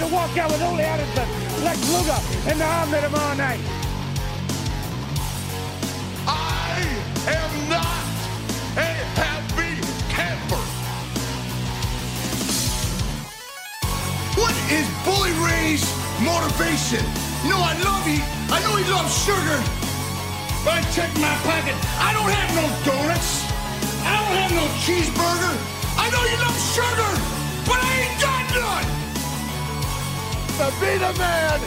to walk out with Ole Anderson, Lex Luger, and the Army tomorrow night. I am not a happy camper. What is Bully Ray's motivation? You know I love he. I know he loves sugar. But I check my pocket. I don't have no donuts. I don't have no cheeseburger. I know you love sugar, but I ain't got none. To be the man,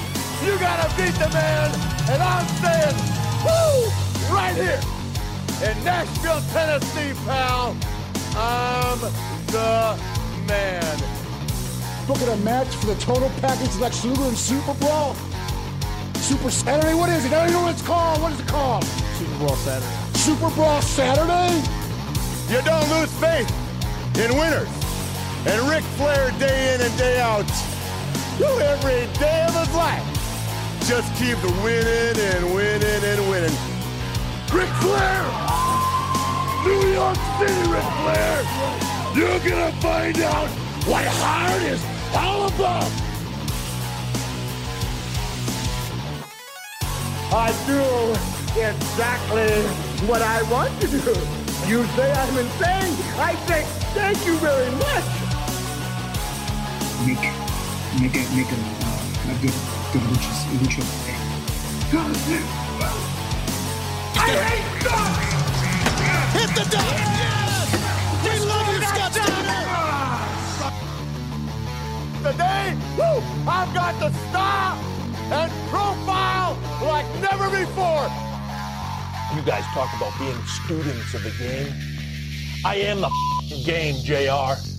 you gotta beat the man. And I'm saying, woo, right here in Nashville, Tennessee, pal. I'm the man. Booking a match for the total package Lex Luger and Super Brawl? Super Saturday? What is it? I don't even know what it's called. What is it called? Super Bowl Saturday. Super Brawl Saturday? You don't lose faith in winners. And Ric Flair, day in and day out, who every day of his life, just keeps winning and winning and winning. Ric Flair! New York City, Ric Flair! You're gonna find out what hard is all about! I do exactly what I want to do. You say I'm insane. I say thank you very much. make make a make a, uh, a good good lucha lucha thing. I hate God! Hit the deck! Yes! We love you, Scott Steiner! Today, woo, I've got the style and profile like never before. You guys talk about being students of the game. I am the f***ing game, JR.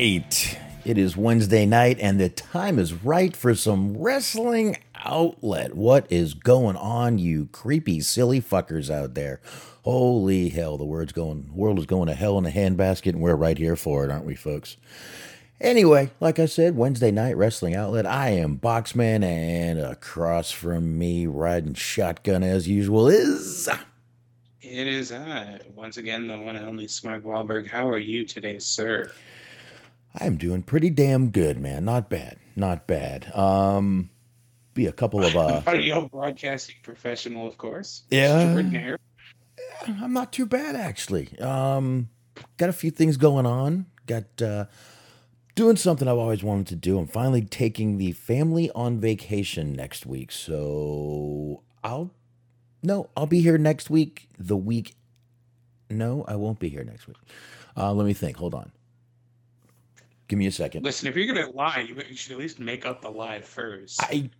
right. It is Wednesday night, and the time is right for some wrestling outlet. What is going on, you creepy, silly fuckers out there? Holy hell, the word's going, world is going to hell in a handbasket, and we're right here for it, aren't we, folks? Anyway, like I said, Wednesday night wrestling outlet. I am Boxman, and across from me, riding shotgun as usual, is It is I, once again, the one and only Smart Wahlberg. How are you today, sir? I'm doing pretty damn good, man. Not bad, not bad. Um, be a couple of uh, Audio broadcasting professional, of course. Yeah. I'm not too bad actually. Um, got a few things going on. Got uh, doing something I've always wanted to do. I'm finally taking the family on vacation next week, so I'll no, I'll be here next week. The week, no, I won't be here next week. Uh, let me think. Hold on. Give me a second. Listen, if you're gonna lie, you should at least make up the lie first. I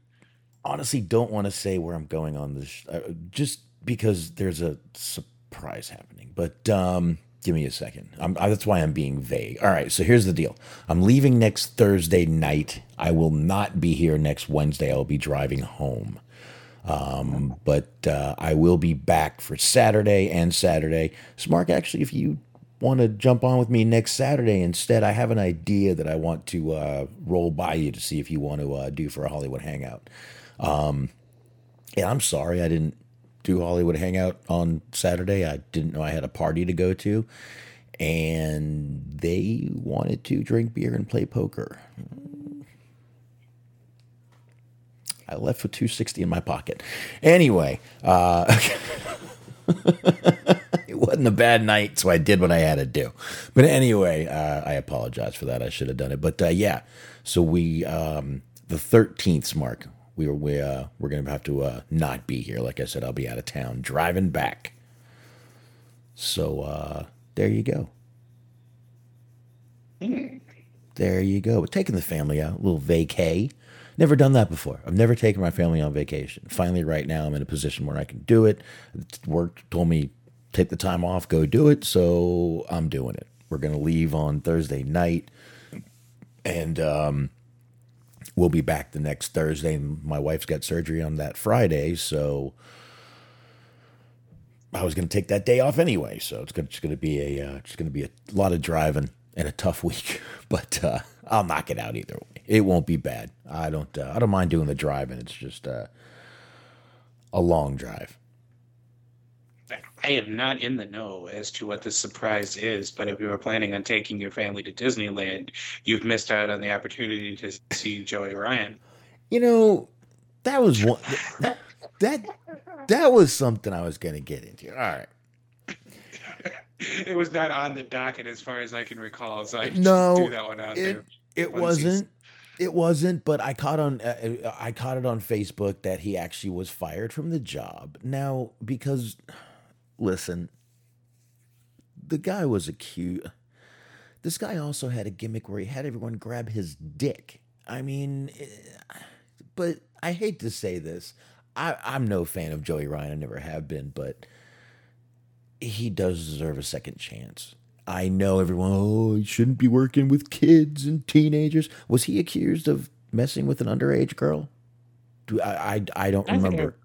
honestly don't want to say where I'm going on this, uh, just because there's a surprise happening. But um, give me a second. I'm, I, that's why I'm being vague. All right, so here's the deal. I'm leaving next Thursday night. I will not be here next Wednesday. I'll be driving home. Um, but uh, I will be back for Saturday and Saturday. So, Mark, actually, if you want to jump on with me next Saturday instead, I have an idea that I want to uh, roll by you to see if you want to uh, do for a Hollywood Hangout. Um, I'm sorry I didn't do Hollywood Hangout on Saturday. I didn't know I had a party to go to, and they wanted to drink beer and play poker. I left with 260 in my pocket. Anyway, uh, wasn't a bad night, so I did what I had to do. But anyway, uh, I apologize for that. I should have done it. But uh, yeah, so we um, the 13th mark. We were we uh we're gonna have to uh not be here. Like I said, I'll be out of town driving back. So uh there you go. There you go. Taking the family out, a little vacay. Never done that before. I've never taken my family on vacation. Finally, right now, I'm in a position where I can do it. Work told me take the time off, go do it. So I'm doing it. We're gonna leave on Thursday night, and um, we'll be back the next Thursday. My wife's got surgery on that Friday, so I was going to take that day off anyway. So it's going to be a it's going to be a lot of driving and a tough week, but uh, I'll knock it out either way. It won't be bad. I don't uh, I don't mind doing the driving. It's just uh, a long drive. I am not in the know as to what the surprise is, but if you were planning on taking your family to Disneyland, you've missed out on the opportunity to see Joey Ryan. You know, that was one that that, that was something I was going to get into. All right. It was not on the docket as far as I can recall, so I no, threw that one out it, there. It wasn't. It wasn't, but I caught on uh, I caught it on Facebook that he actually was fired from the job. Now, because listen, the guy was accused. This guy also had a gimmick where he had everyone grab his dick. I mean, eh, but I hate to say this. I, I'm no fan of Joey Ryan. I never have been, but he does deserve a second chance. I know everyone, oh, he shouldn't be working with kids and teenagers. Was he accused of messing with an underage girl? Do I? I, I don't I remember.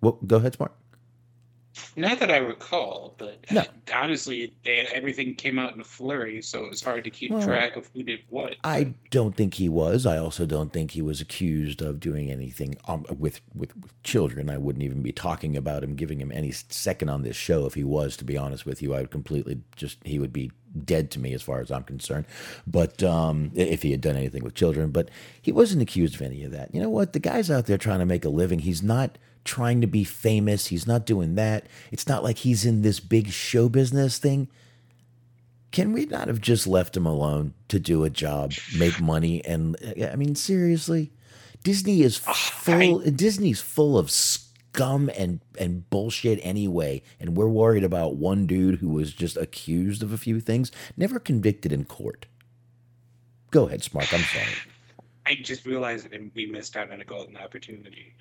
Well, go ahead, Smart. Not that I recall, but No. honestly, they, everything came out in a flurry, so it was hard to keep Well, track of who did what. I don't think he was. I also don't think he was accused of doing anything um, with, with with children. I wouldn't even be talking about him, giving him any second on this show if he was. To be honest with you, I would completely just he would be dead to me as far as I'm concerned. But um, if he had done anything with children, but he wasn't accused of any of that. You know what? The guy's out there trying to make a living. He's not trying to be famous. He's not doing that. It's not like he's in this big show business thing can we not have just left him alone to do a job, make money, and I mean seriously, Disney is oh, full. Disney's full of scum and and bullshit anyway, and we're worried about one dude who was just accused of a few things, never convicted in court. Go ahead, Smart. I'm sorry. I just realized that we missed out on a golden opportunity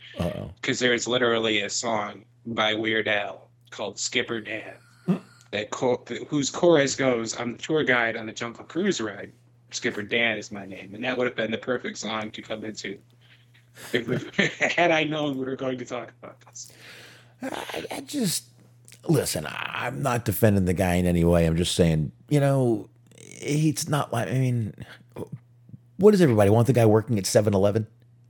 because there is literally a song by Weird Al called "Skipper Dan." Hmm. That co- whose chorus goes, "I'm the tour guide on the Jungle Cruise ride. Skipper Dan is my name," and that would have been the perfect song to come into. Had I known we were going to talk about this. I, I just listen. I, I'm not defending the guy in any way. I'm just saying, you know, it's not like. I mean, what does everybody want? The guy working at 7-Eleven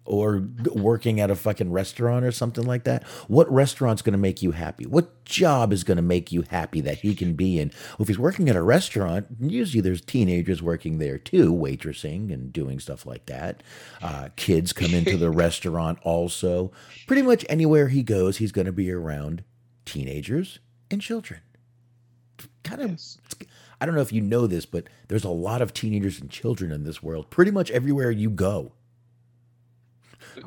or working at a fucking restaurant or something like that? What restaurant's going to make you happy? What job is going to make you happy that he can be in? Well, if he's working at a restaurant, usually there's teenagers working there too, waitressing and doing stuff like that. Uh, kids come into the restaurant also. Pretty much anywhere he goes, he's going to be around teenagers and children. Kind of. I don't know if you know this, but there's a lot of teenagers and children in this world. Pretty much everywhere you go.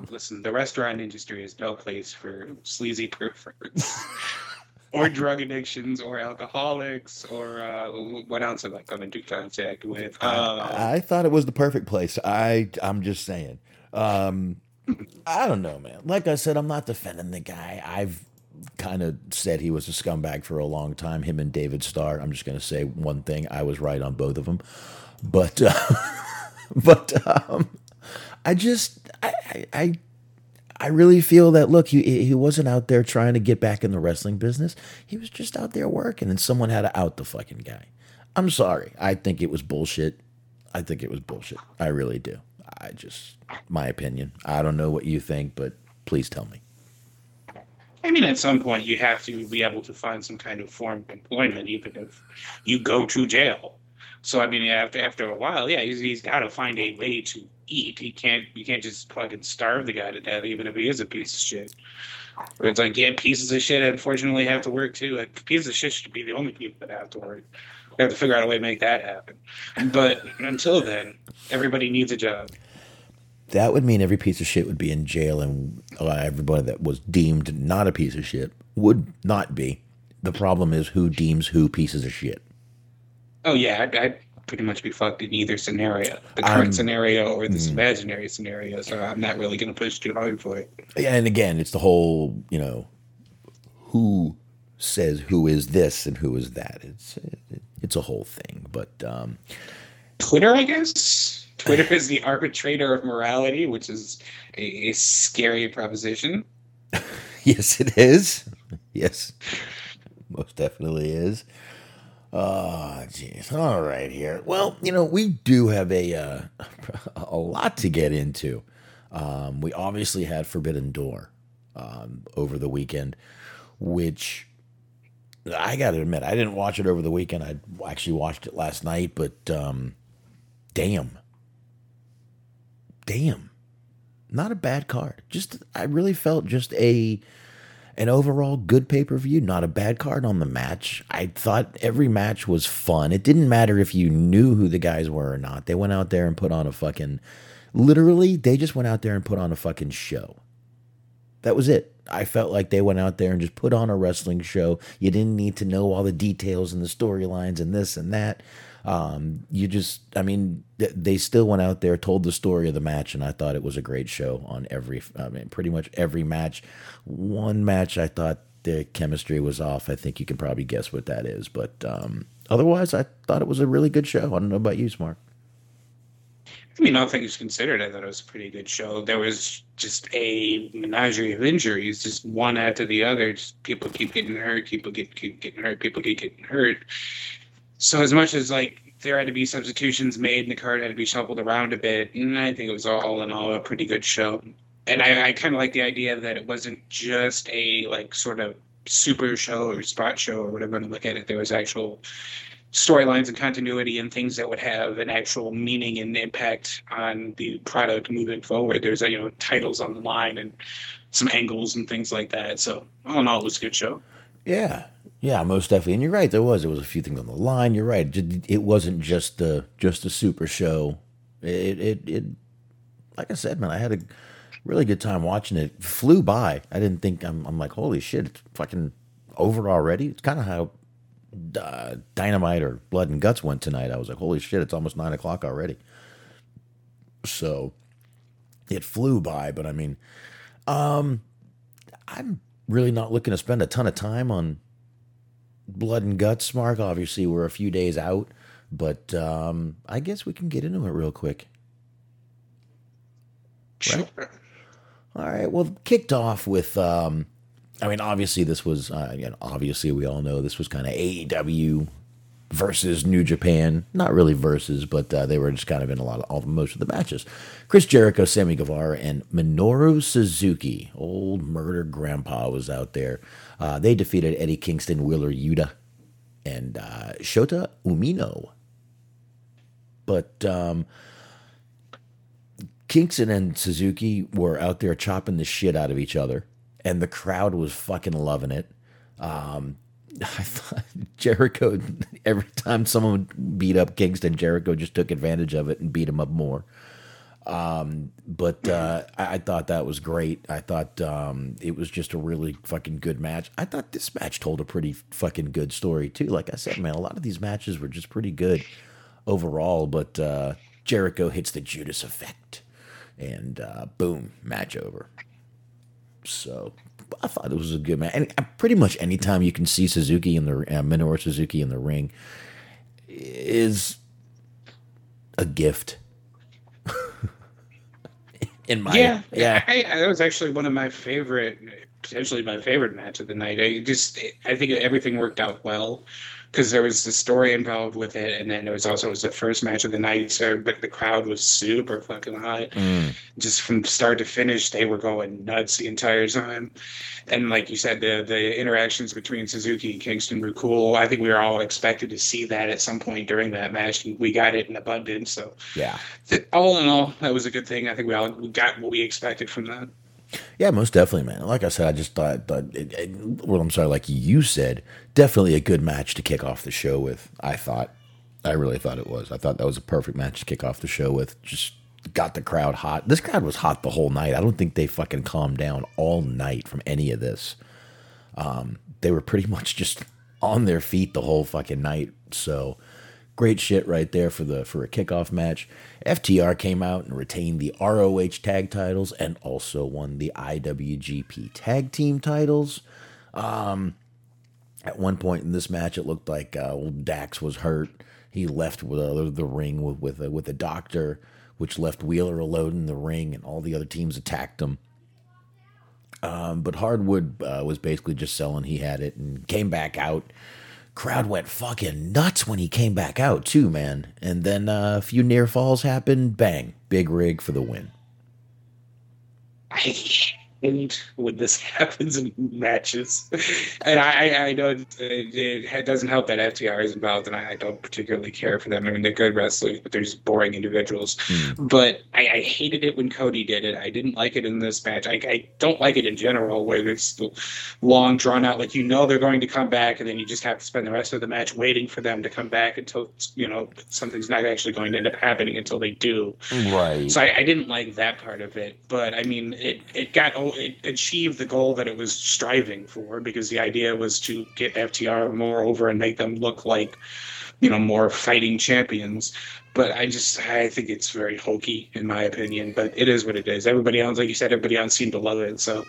Listen, the restaurant industry is no place for sleazy perverts. or drug addictions, or alcoholics, or uh, what else am I going to do contact with? Uh, I thought it was the perfect place. I I'm just saying. Um, I don't know, man. Like I said, I'm not defending the guy. I've kind of said he was a scumbag for a long time. Him and David Starr. I'm just going to say one thing. I was right on both of them, but uh, but um, I just I, I I really feel that look, he he wasn't out there trying to get back in the wrestling business. He was just out there working, and someone had to out the fucking guy. I'm sorry. I think it was bullshit. I think it was bullshit. I really do. I just my opinion. I don't know what you think, but please tell me. I mean, at some point, you have to be able to find some kind of form of employment, even if you go to jail. So, I mean, after after a while, yeah, he's, he's got to find a way to eat. He can't you can't just fucking starve the guy to death, even if he is a piece of shit. It's like, yeah, pieces of shit unfortunately have to work too. Like, pieces of shit should be the only people that have to work. We have to figure out a way to make that happen. But until then, everybody needs a job. That would mean every piece of shit would be in jail, and uh, everybody that was deemed not a piece of shit would not be. The problem is who deems who pieces of shit. Oh yeah, I'd, I'd pretty much be fucked in either scenario, the current Um, scenario or this mm. imaginary scenario. So I'm not really going to push too hard for it. Yeah, and again, it's the whole, you know, who says who is this and who is that. It's it's a whole thing, but um, Twitter, I guess. Twitter is the arbitrator of morality, which is a, a scary proposition. yes, it is. Yes, most definitely is. Oh, jeez. All right, here. Well, you know, we do have a uh, a lot to get into. Um, we obviously had Forbidden Door um, over the weekend, which I got to admit, I didn't watch it over the weekend. I actually watched it last night, but um, damn, damn, not a bad card. Just I really felt just a an overall good pay per view, not a bad card on the match. I thought every match was fun. It didn't matter if you knew who the guys were or not. They went out there and put on a fucking, literally, they just went out there and put on a fucking show. That was it. I felt like they went out there and just put on a wrestling show. You didn't need to know all the details and the storylines and this and that. Um, you just, I mean, th- they still went out there, told the story of the match, and I thought it was a great show on every, I mean, pretty much every match. One match, I thought the chemistry was off. I think you can probably guess what that is, but um, otherwise, I thought it was a really good show. I don't know about you, Smart. I mean, all things considered, I thought it was a pretty good show. There was just a menagerie of injuries, just one after the other. Just people keep getting hurt, people get keep getting hurt, people keep getting hurt. So as much as like there had to be substitutions made and the card had to be shuffled around a bit, and I think it was all in all a pretty good show. And I, I kind of like the idea that it wasn't just a like sort of super show or spot show or whatever to look at it. There was actual storylines and continuity and things that would have an actual meaning and impact on the product moving forward. There's you know titles on the line and some angles and things like that. So all in all, it was a good show. Yeah, yeah, most definitely. And you're right. There was there was a few things on the line. You're right. It, it wasn't just the just a super show. It, it it like I said, man, I had a really good time watching it. it flew by. I didn't think I'm. I'm like, holy shit, it's fucking over already. It's kind of how uh, Dynamite or Blood and Guts went tonight. I was like, holy shit, it's almost nine o'clock already. So it flew by, but I mean, um, I'm really not looking to spend a ton of time on Blood and Guts, Mark. Obviously, we're a few days out, but um, I guess we can get into it real quick. Right? All right. Well, kicked off with, um, I mean, obviously this was, uh, you know, obviously we all know this was kind of AEW versus New Japan. Not really versus, but uh, they were just kind of in a lot of all most of the matches. Chris Jericho, Sammy Guevara, and Minoru Suzuki, old murder grandpa, was out there. Uh, they defeated Eddie Kingston, Wheeler Yuta, and uh, Shota Umino. But um, Kingston and Suzuki were out there chopping the shit out of each other, and the crowd was fucking loving it. Um, I thought Jericho, every time someone beat up Kingston, Jericho just took advantage of it and beat him up more. Um, but uh, I, I thought that was great. I thought um, it was just a really fucking good match. I thought this match told a pretty fucking good story too. Like I said, man, a lot of these matches were just pretty good overall. But uh, Jericho hits the Judas effect, and uh, boom, match over. So I thought it was a good match. And uh, pretty much anytime you can see Suzuki in the uh, Minoru Suzuki in the ring is a gift. In my yeah, yeah. I, I, that was actually one of my favorite, potentially my favorite match of the night. I just, I think everything worked out well because there was the story involved with it, and then it was also it was the first match of the night. So, but the crowd was super fucking hot. Mm. Just from start to finish, they were going nuts the entire time. And like you said, the the interactions between Suzuki and Kingston were cool. I think we were all expected to see that at some point during that match. and We got it in abundance. So, Yeah. all in all, that was a good thing. I think we all we got what we expected from that. Yeah, most definitely, man. Like I said, I just thought, thought it, it, well, I'm sorry, like you said, definitely a good match to kick off the show with. I thought, I really thought it was. I thought that was a perfect match to kick off the show with. Just got the crowd hot. This crowd was hot the whole night. I don't think they fucking calmed down all night from any of this. Um, they were pretty much just on their feet the whole fucking night. So great shit right there for the for a kickoff match. FTR came out and retained the ROH tag titles and also won the IWGP tag team titles. Um, at one point in this match, it looked like uh, old Dax was hurt. He left with uh, the ring with with a, with a doctor, which left Wheeler alone in the ring, and all the other teams attacked him. Um, but Harwood uh, was basically just selling he had it and came back out. Crowd went fucking nuts when he came back out too, man. And then uh, a few near falls happened. Bang, big rig for the win. Hate when this happens in matches, and I, I know it, it doesn't help that FTR is involved, and I, don't particularly care for them. I mean, they're good wrestlers, but they're just boring individuals. Mm. But I, I, hated it when Cody did it. I didn't like it in this match. I, I don't like it in general, where it's long drawn out. Like you know they're going to come back, and then you just have to spend the rest of the match waiting for them to come back until you know something's not actually going to end up happening until they do. Right. So I, I didn't like that part of it. But I mean, it it got it achieved the goal that it was striving for because the idea was to get FTR more over and make them look like, you know, more fighting champions. But I just I think it's very hokey in my opinion. But it is what it is. Everybody else, like you said, everybody else seemed to love it. So.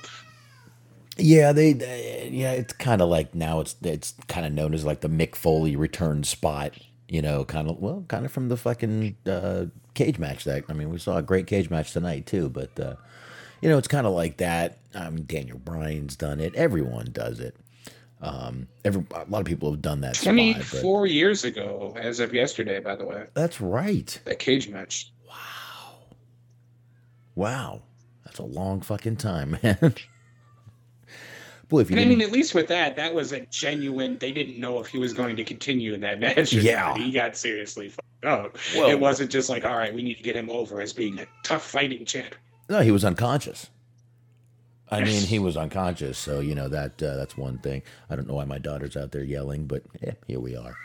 Yeah, they, they yeah, it's kind of like now it's it's kind of known as like the Mick Foley return spot, you know, kind of well, kind of from the fucking uh, cage match that I mean, we saw a great cage match tonight too, but uh, you know, it's kind of like that. I mean, Daniel Bryan's done it. Everyone does it. Um, every a lot of people have done that. Twenty four years ago, as of yesterday, by the way. That's right. That cage match. Wow. Wow, that's a long fucking time, man. Boy, if you I mean, at least with that, that was a genuine. They didn't know if he was going to continue in that match. Yeah, he got seriously fucked up. Well, it wasn't just like, all right, we need to get him over as being a tough fighting champ. No, he was unconscious. I mean, he was unconscious, so you know that uh, that's one thing. I don't know why my daughter's out there yelling, but eh, here we are.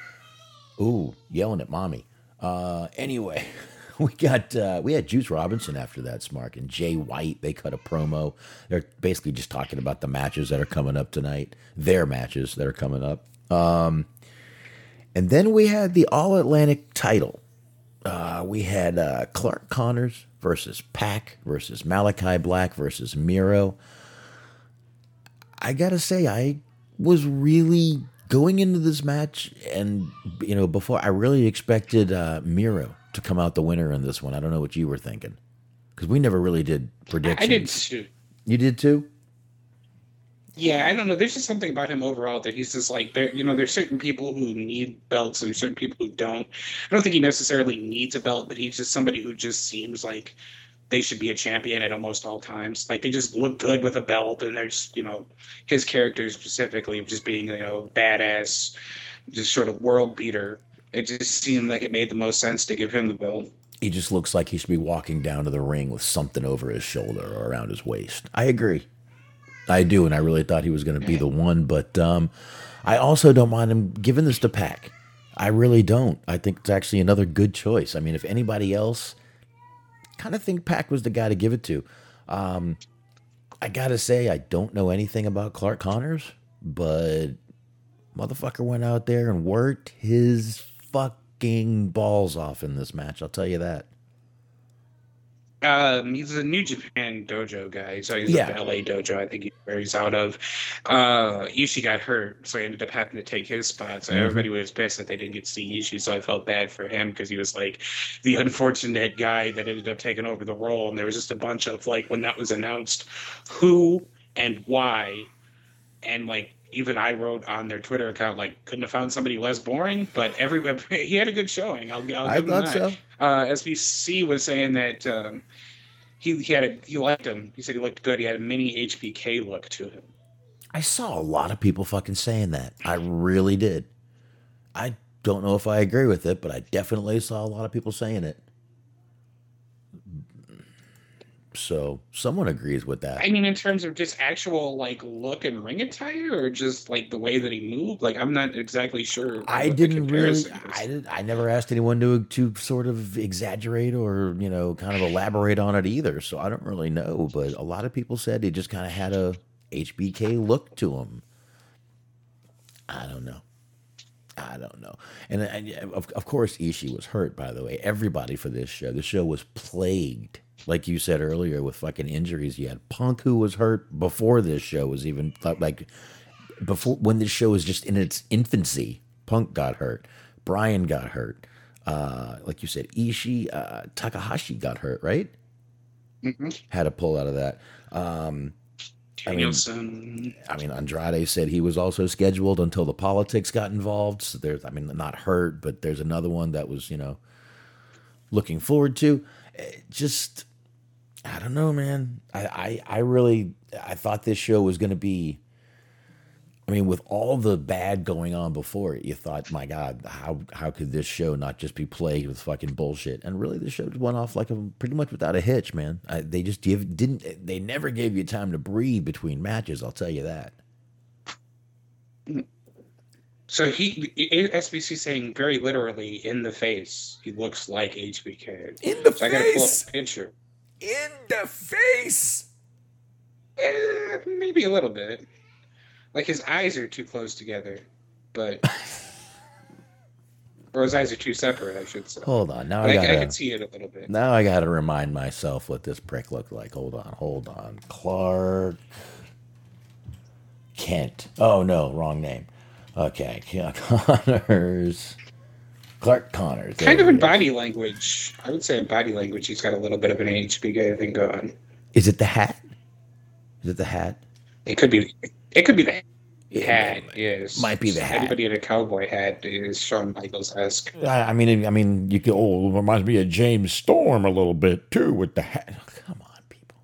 Ooh, yelling at mommy. Uh, anyway, we got uh, we had Juice Robinson after that, Smark, and Jay White. They cut a promo. They're basically just talking about the matches that are coming up tonight, their matches that are coming up. Um, and then we had the All Atlantic title. Uh, we had uh, Clark Connors versus Pac versus Malachi Black versus Miro. I gotta say, I was really going into this match, and you know, before I really expected uh, Miro to come out the winner in this one. I don't know what you were thinking because we never really did predictions. I did too. You did too. Yeah, I don't know. There's just something about him overall that he's just like there. You know, there's certain people who need belts and certain people who don't. I don't think he necessarily needs a belt, but he's just somebody who just seems like they should be a champion at almost all times. Like they just look good with a belt, and there's you know his character specifically of just being you know badass, just sort of world beater. It just seemed like it made the most sense to give him the belt. He just looks like he should be walking down to the ring with something over his shoulder or around his waist. I agree. I do, and I really thought he was going to be the one. But um, I also don't mind him giving this to Pac. I really don't. I think it's actually another good choice. I mean, if anybody else, kind of think Pac was the guy to give it to. Um, I gotta say, I don't know anything about Clark Connors, but motherfucker went out there and worked his fucking balls off in this match. I'll tell you that. Um, he's a New Japan dojo guy, so he's yeah. a LA dojo. I think he, where he's out of. Uh, Ishii got hurt, so he ended up having to take his spot. So mm-hmm. everybody was pissed that they didn't get to see Ishii. So I felt bad for him because he was like the unfortunate guy that ended up taking over the role. And there was just a bunch of like when that was announced, who and why, and like even I wrote on their Twitter account like couldn't have found somebody less boring, but every he had a good showing. I'll, I'll I thought so. Uh, SBC was saying that um, he he had a, he liked him. He said he looked good. He had a mini HBK look to him. I saw a lot of people fucking saying that. I really did. I don't know if I agree with it, but I definitely saw a lot of people saying it. So someone agrees with that. I mean, in terms of just actual like look and ring attire, or just like the way that he moved. Like, I'm not exactly sure. I didn't really. I did. I never asked anyone to to sort of exaggerate or you know kind of elaborate on it either. So I don't really know. But a lot of people said he just kind of had a HBK look to him. I don't know. I don't know. And, and of, of course, Ishii was hurt, by the way. Everybody for this show. The show was plagued, like you said earlier, with fucking injuries. You had Punk, who was hurt before this show was even like before when this show was just in its infancy. Punk got hurt. Bryan got hurt. Uh, like you said, Ishii uh, Takahashi got hurt, right? Mhm. Had a pull out of that. Um, I mean- I mean, Andrade said he was also scheduled until the politics got involved. So there's, I mean, not hurt, but there's another one that was, you know, looking forward to. Eh, Just, I don't know, man. I, I, I really, I thought this show was going to be. I mean, with all the bad going on before it, you thought, my God, how how could this show not just be plagued with fucking bullshit? And really, the show went off like a pretty much without a hitch, man. I, they just give, didn't. They never gave you time to breathe between matches. I'll tell you that. So he SBC saying very literally in the face, he looks like HBK. In the So I gotta pull up a picture. In the face. Eh, maybe a little bit. Like his eyes are too close together, but or his eyes are too separate, I should say. Hold on. Now But I I, I gotta. can see it a little bit. Now I gotta remind myself what this prick looked like. Hold on. Hold on. Clark Kent. Oh no, wrong name. Okay, Connors. Clark. Kind of in body language, I would say in body language, he's got a little bit of an HBK thing going. Is it the hat? Is it the hat? It could be. It could be the hat. Yes, might be the hat. Anybody in a cowboy hat is Shawn Michaels esque. I, mean, I mean, you could. Oh, it reminds me of James Storm a little bit too with the hat. Come on, people.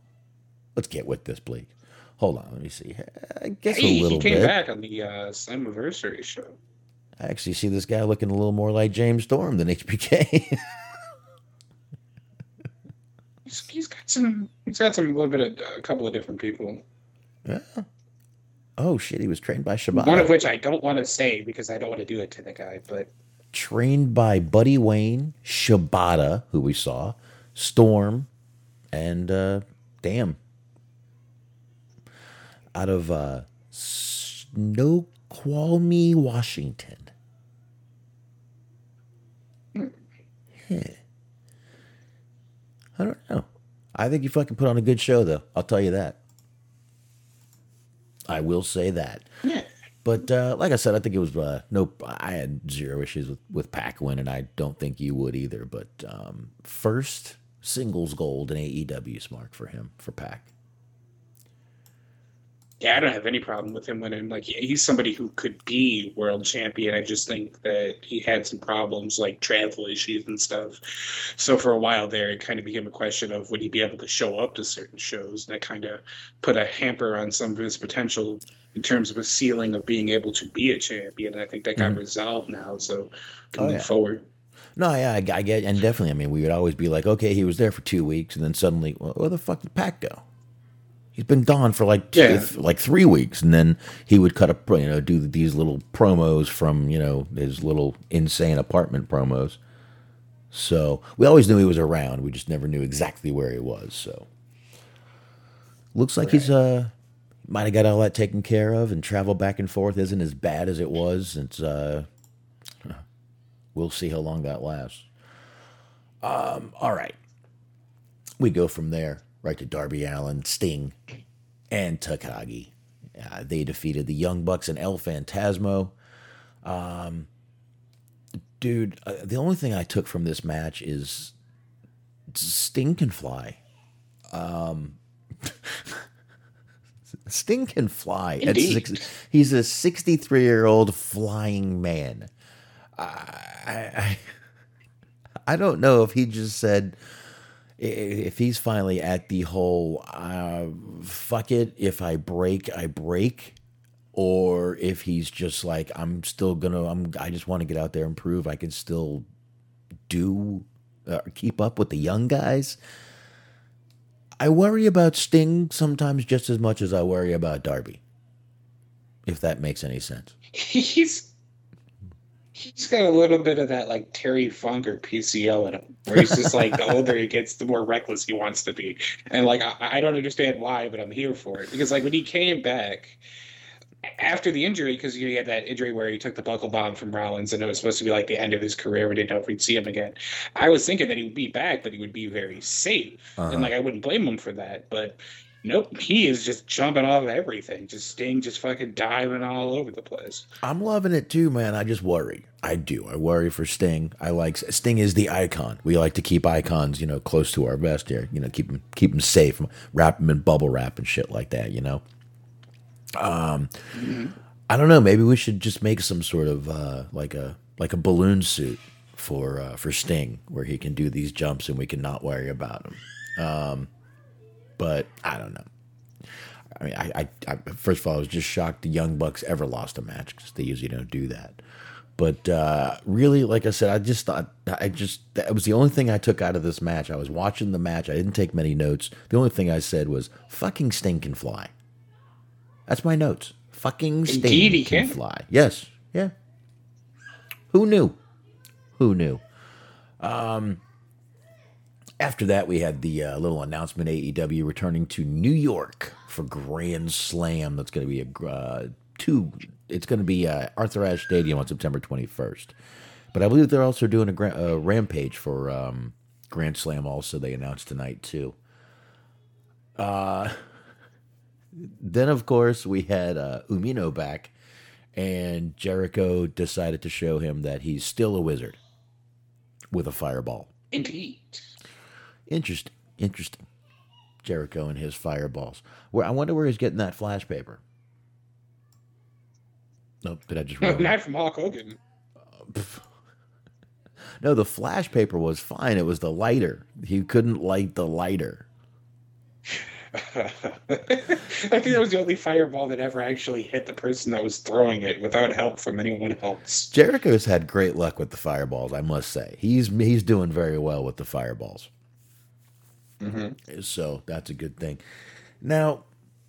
Let's get with this, Blake. Hold on, let me see. I guess Hey, a little he came bit. back on the uh, Slammiversary show. I actually see this guy looking a little more like James Storm than HBK. He's, he's got some. He's got some a little bit of a couple of different people. yeah. Oh shit, he was trained by Shibata. One of which I don't want to say because I don't want to do it to the guy. But trained by Buddy Wayne, Shibata, who we saw, Storm, and uh, damn, out of uh, Snoqualmie, Washington. Yeah. I don't know. I think you fucking put on a good show, though. I'll tell you that. I will say that. yeah, But uh, like I said, I think it was uh, no. I had zero issues with with Pac win, and I don't think you would either. But um, first singles gold in AEW smart for him for Pac. Yeah, I don't have any problem with him winning. Like he's somebody who could be world champion. I just think that he had some problems like travel issues and stuff. So for a while there, it kind of became a question of would he be able to show up to certain shows. And that kind of put a hamper on some of his potential in terms of a ceiling of being able to be a champion. And I think that got mm-hmm. resolved now. So can Oh, move yeah. forward. No, yeah, I, I get, and definitely. I mean, we would always be like, okay, he was there for two weeks, and then suddenly, well, where the fuck did Pac go? He's been gone for like Yeah. th- like three weeks, and then he would cut a pro- you know do these little promos from you know his little insane apartment promos. So we always knew he was around. We just never knew exactly where he was. So looks like he's uh might have got all that taken care of, and travel back and forth isn't as bad as it was. It's uh we'll see how long that lasts. Um, all right. We go from there right to Darby Allin, Sting, and Takagi. Uh, they defeated the Young Bucks and El Fantasmo. Um, dude, uh, the only thing I took from this match is Sting can fly. Um, Sting can fly. Six, he's a 63 year old flying man. I, I, I don't know if he just said, if he's finally at the whole uh, fuck it if i break i break or if he's just like i'm still gonna i'm i just want to get out there and prove i can still do uh, keep up with the young guys I worry about Sting sometimes just as much as I worry about Darby. If that makes any sense. He's he's got a little bit of that like Terry Funk or PCO in him, where he's just like the older he gets, the more reckless he wants to be, and like I, I don't understand why, but I'm here for it because like when he came back after the injury, because he had that injury where he took the buckle bomb from Rollins, and it was supposed to be like the end of his career. We didn't know if we'd see him again. I was thinking that he would be back, but he would be very safe, Uh-huh. and like I wouldn't blame him for that. But nope, he is just jumping off everything, just Sting, just fucking diving all over the place. I'm loving it too, man. I just worry. I do. I worry for Sting. I like Sting is the icon. We like to keep icons, you know, close to our vest here. You know, keep them keep them safe, wrap them in bubble wrap and shit like that. You know. Um, I don't know. Maybe we should just make some sort of uh, like a like a balloon suit for uh, for Sting, where he can do these jumps and we can not worry about him. Um, but I don't know. I mean, I, I, I first of all, I was just shocked the Young Bucks ever lost a match because they usually don't do that. But uh, really, like I said, I just thought I just that was the only thing I took out of this match. I was watching the match. I didn't take many notes. The only thing I said was "fucking Sting can fly." That's my notes. Fucking Sting Indeed can can. fly. Yes, yeah. Who knew? Who knew? Um, after that, we had the uh, little announcement AEW returning to New York for Grand Slam. That's going to be a uh, two. It's going to be uh, Arthur Ashe Stadium on September 21st. But I believe they're also doing a gra- uh, rampage for um, Grand Slam. Also, they announced tonight too. Uh, then of course we had uh, Umino back, and Jericho decided to show him that he's still a wizard with a fireball. Indeed. Interesting. Interesting. Jericho and his fireballs. Where I wonder where he's getting that flash paper. Nope, did I just ruin not from Hulk Hogan. No, the flash paper was fine. It was the lighter. He couldn't light the lighter. I think that was the only fireball that ever actually hit the person that was throwing it without help from anyone else. Jericho's had great luck with the fireballs, I must say. He's he's doing very well with the fireballs. So that's a good thing. Now,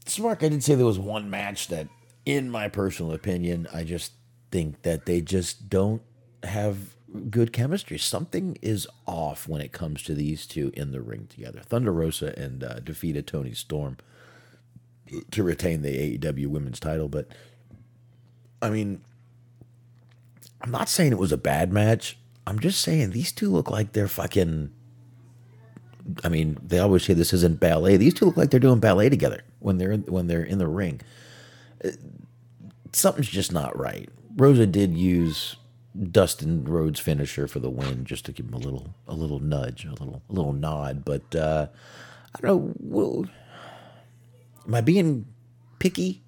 Smark, I did say there was one match that, in my personal opinion, I just think that they just don't have good chemistry. Something is off when it comes to these two in the ring together. Thunder Rosa and uh, defeated Toni Storm to retain the AEW Women's Title, but I mean, I'm not saying it was a bad match. I'm just saying these two look like they're fucking. I mean, they always say this isn't ballet. These two look like they're doing ballet together when they're when they're in the ring. Something's just not right. Rosa did use Dustin Rhodes' finisher for the win, just to give him a little a little nudge, a little a little nod. But uh, I don't know. Well, am I being picky?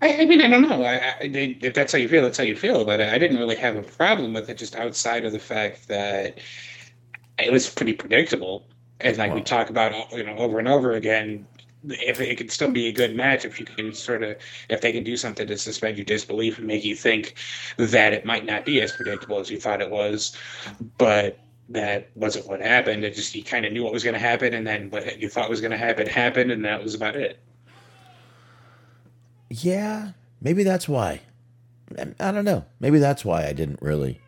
I, I mean, I don't know. I, I, if that's how you feel, that's how you feel. But I didn't really have a problem with it, just outside of the fact that it was pretty predictable. And like we talk about, you know, over and over again, if it could still be a good match, if you can sort of, if they can do something to suspend your disbelief and make you think that it might not be as predictable as you thought it was, but that wasn't what happened. It just you kind of knew what was going to happen, and then what you thought was going to happen happened, and that was about it. Yeah, maybe that's why. I don't know. Maybe that's why I didn't really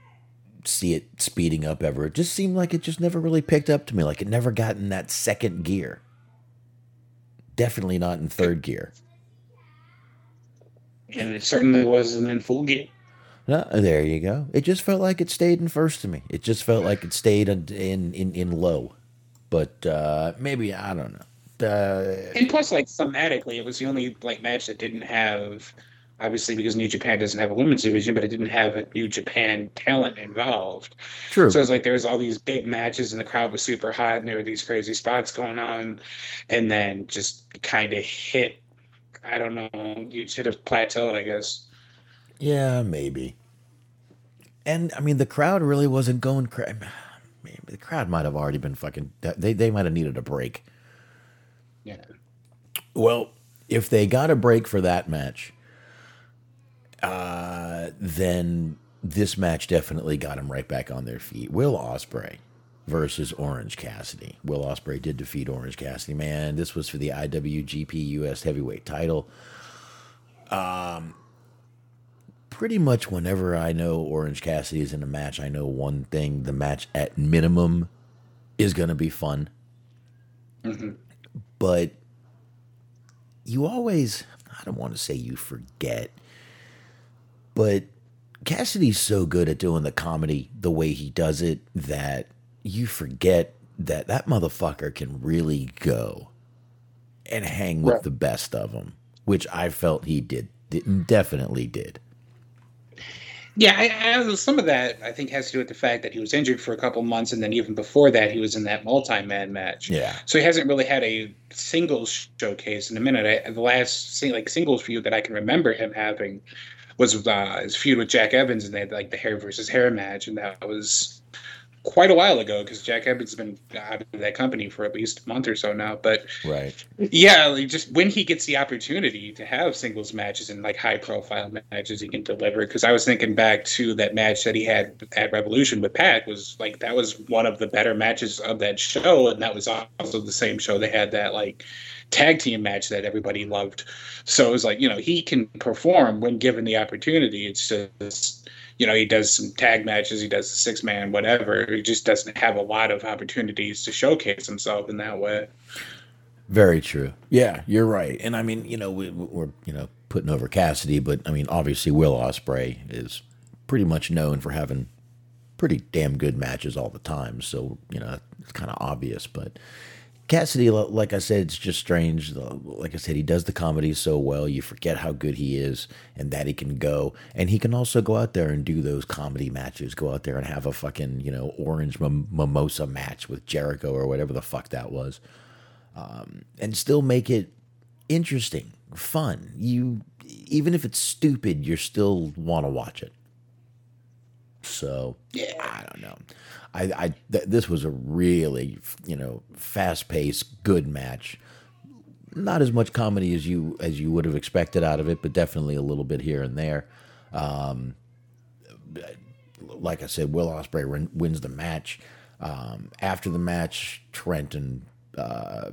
see it speeding up ever. It just seemed like it just never really picked up to me. Like it never got in that second gear. Definitely not in third gear. And it certainly wasn't in full gear. No, there you go. It just felt like it stayed in first to me. It just felt like it stayed in in in, in low. But uh, maybe I don't know. Uh, And plus, like thematically, it was the only like match that didn't have, obviously because New Japan doesn't have a women's division, but it didn't have a New Japan talent involved. true. So it's like there was all these big matches, and the crowd was super hot, and there were these crazy spots going on, and then just kind of hit. I don't know. You hit a plateau, I guess. Yeah, maybe. And I mean, the crowd really wasn't going. Cra- Maybe the crowd might have already been fucking. They they might have needed a break. Yeah. Well, if they got a break for that match, uh, then this match definitely got him right back on their feet. Will Ospreay versus Orange Cassidy. Will Ospreay did defeat Orange Cassidy. Man, this was for the IWGP US Heavyweight Title. Um, pretty much whenever I know Orange Cassidy is in a match, I know one thing: the match at minimum is going to be fun. But you always—I don't want to say you forget, but Cassidy's so good at doing the comedy the way he does it that you forget that that motherfucker can really go and hang with Right. the best of them, which I felt he did, definitely did. Yeah, I, I, some of that I think has to do with the fact that he was injured for a couple months, and then even before that, he was in that multi-man match. Yeah. So he hasn't really had a singles showcase in a minute. I, the last sing, like singles feud that I can remember him having was uh, his feud with Jack Evans, and they had like the hair versus hair match, and that was quite a while ago because Jack Evans has been out of that company for at least a month or so now. But Right. yeah, like just when he gets the opportunity to have singles matches and like high profile matches, he can deliver. Because I was thinking back to that match that he had at Revolution with Pac was like that was one of the better matches of that show, and that was also the same show they had that like tag team match that everybody loved. So it was like you know he can perform when given the opportunity. It's just you know he does some tag matches, he does the six man, whatever. He just doesn't have a lot of opportunities to showcase himself in that way. Very true. Yeah, you're right. And I mean, you know, we, we're you know putting over Cassidy, but I mean, obviously, Will Ospreay is pretty much known for having pretty damn good matches all the time. So you know, it's kind of obvious. But Cassidy, like I said, it's just strange. Like I said, he does the comedy so well, you forget how good he is and that he can go. And he can also go out there and do those comedy matches. Go out there and have a fucking you know orange mim- mimosa match with Jericho or whatever the fuck that was um, and still make it interesting, fun. You even if it's stupid, you still want to watch it. So yeah, I don't know. I, I th- this was a really you know fast paced, good match. Not as much comedy as you as you would have expected out of it, but definitely a little bit here and there. Um, like I said, Will Ospreay win, wins the match. Um, after the match, Trent and uh,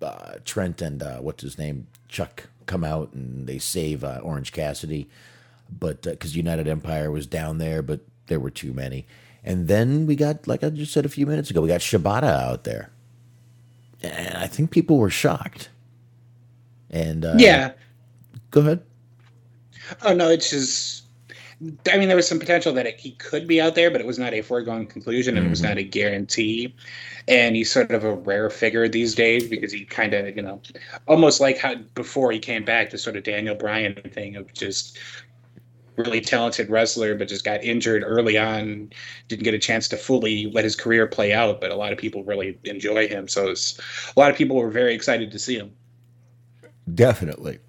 uh, Trent and uh, what's his name, Chuck, come out and they save uh, Orange Cassidy, but because United Empire was down there, but there were too many. And then we got, like I just said a few minutes ago, we got Shibata out there, and I think people were shocked. And uh, yeah. go ahead. Oh no, it's just. I mean, there was some potential that it, he could be out there, but it was not a foregone conclusion, and it was not a guarantee. And he's sort of a rare figure these days because he kind of, you know, almost like how before he came back, the sort of Daniel Bryan thing of just really talented wrestler, but just got injured early on, didn't get a chance to fully let his career play out. But a lot of people really enjoy him, so a lot of people were very excited to see him. Definitely.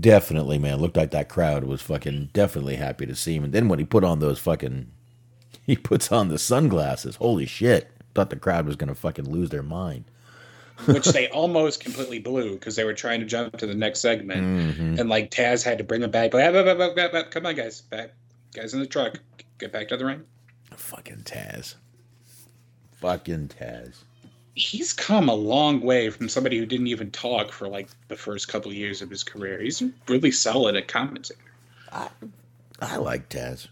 Definitely, man. Looked like that crowd was fucking definitely happy to see him. And then when he put on those fucking he puts on the sunglasses, holy shit. Thought the crowd was gonna fucking lose their mind. Which they almost completely blew because they were trying to jump to the next segment, and like Taz had to bring them back. Like, "Ah, ah, ah, ah, ah, come on, guys, back, guys in the truck, get back to the ring. Fucking Taz. Fucking Taz. He's come a long way from somebody who didn't even talk for like the first couple years of his career. He's really solid at commentating. I like Taz.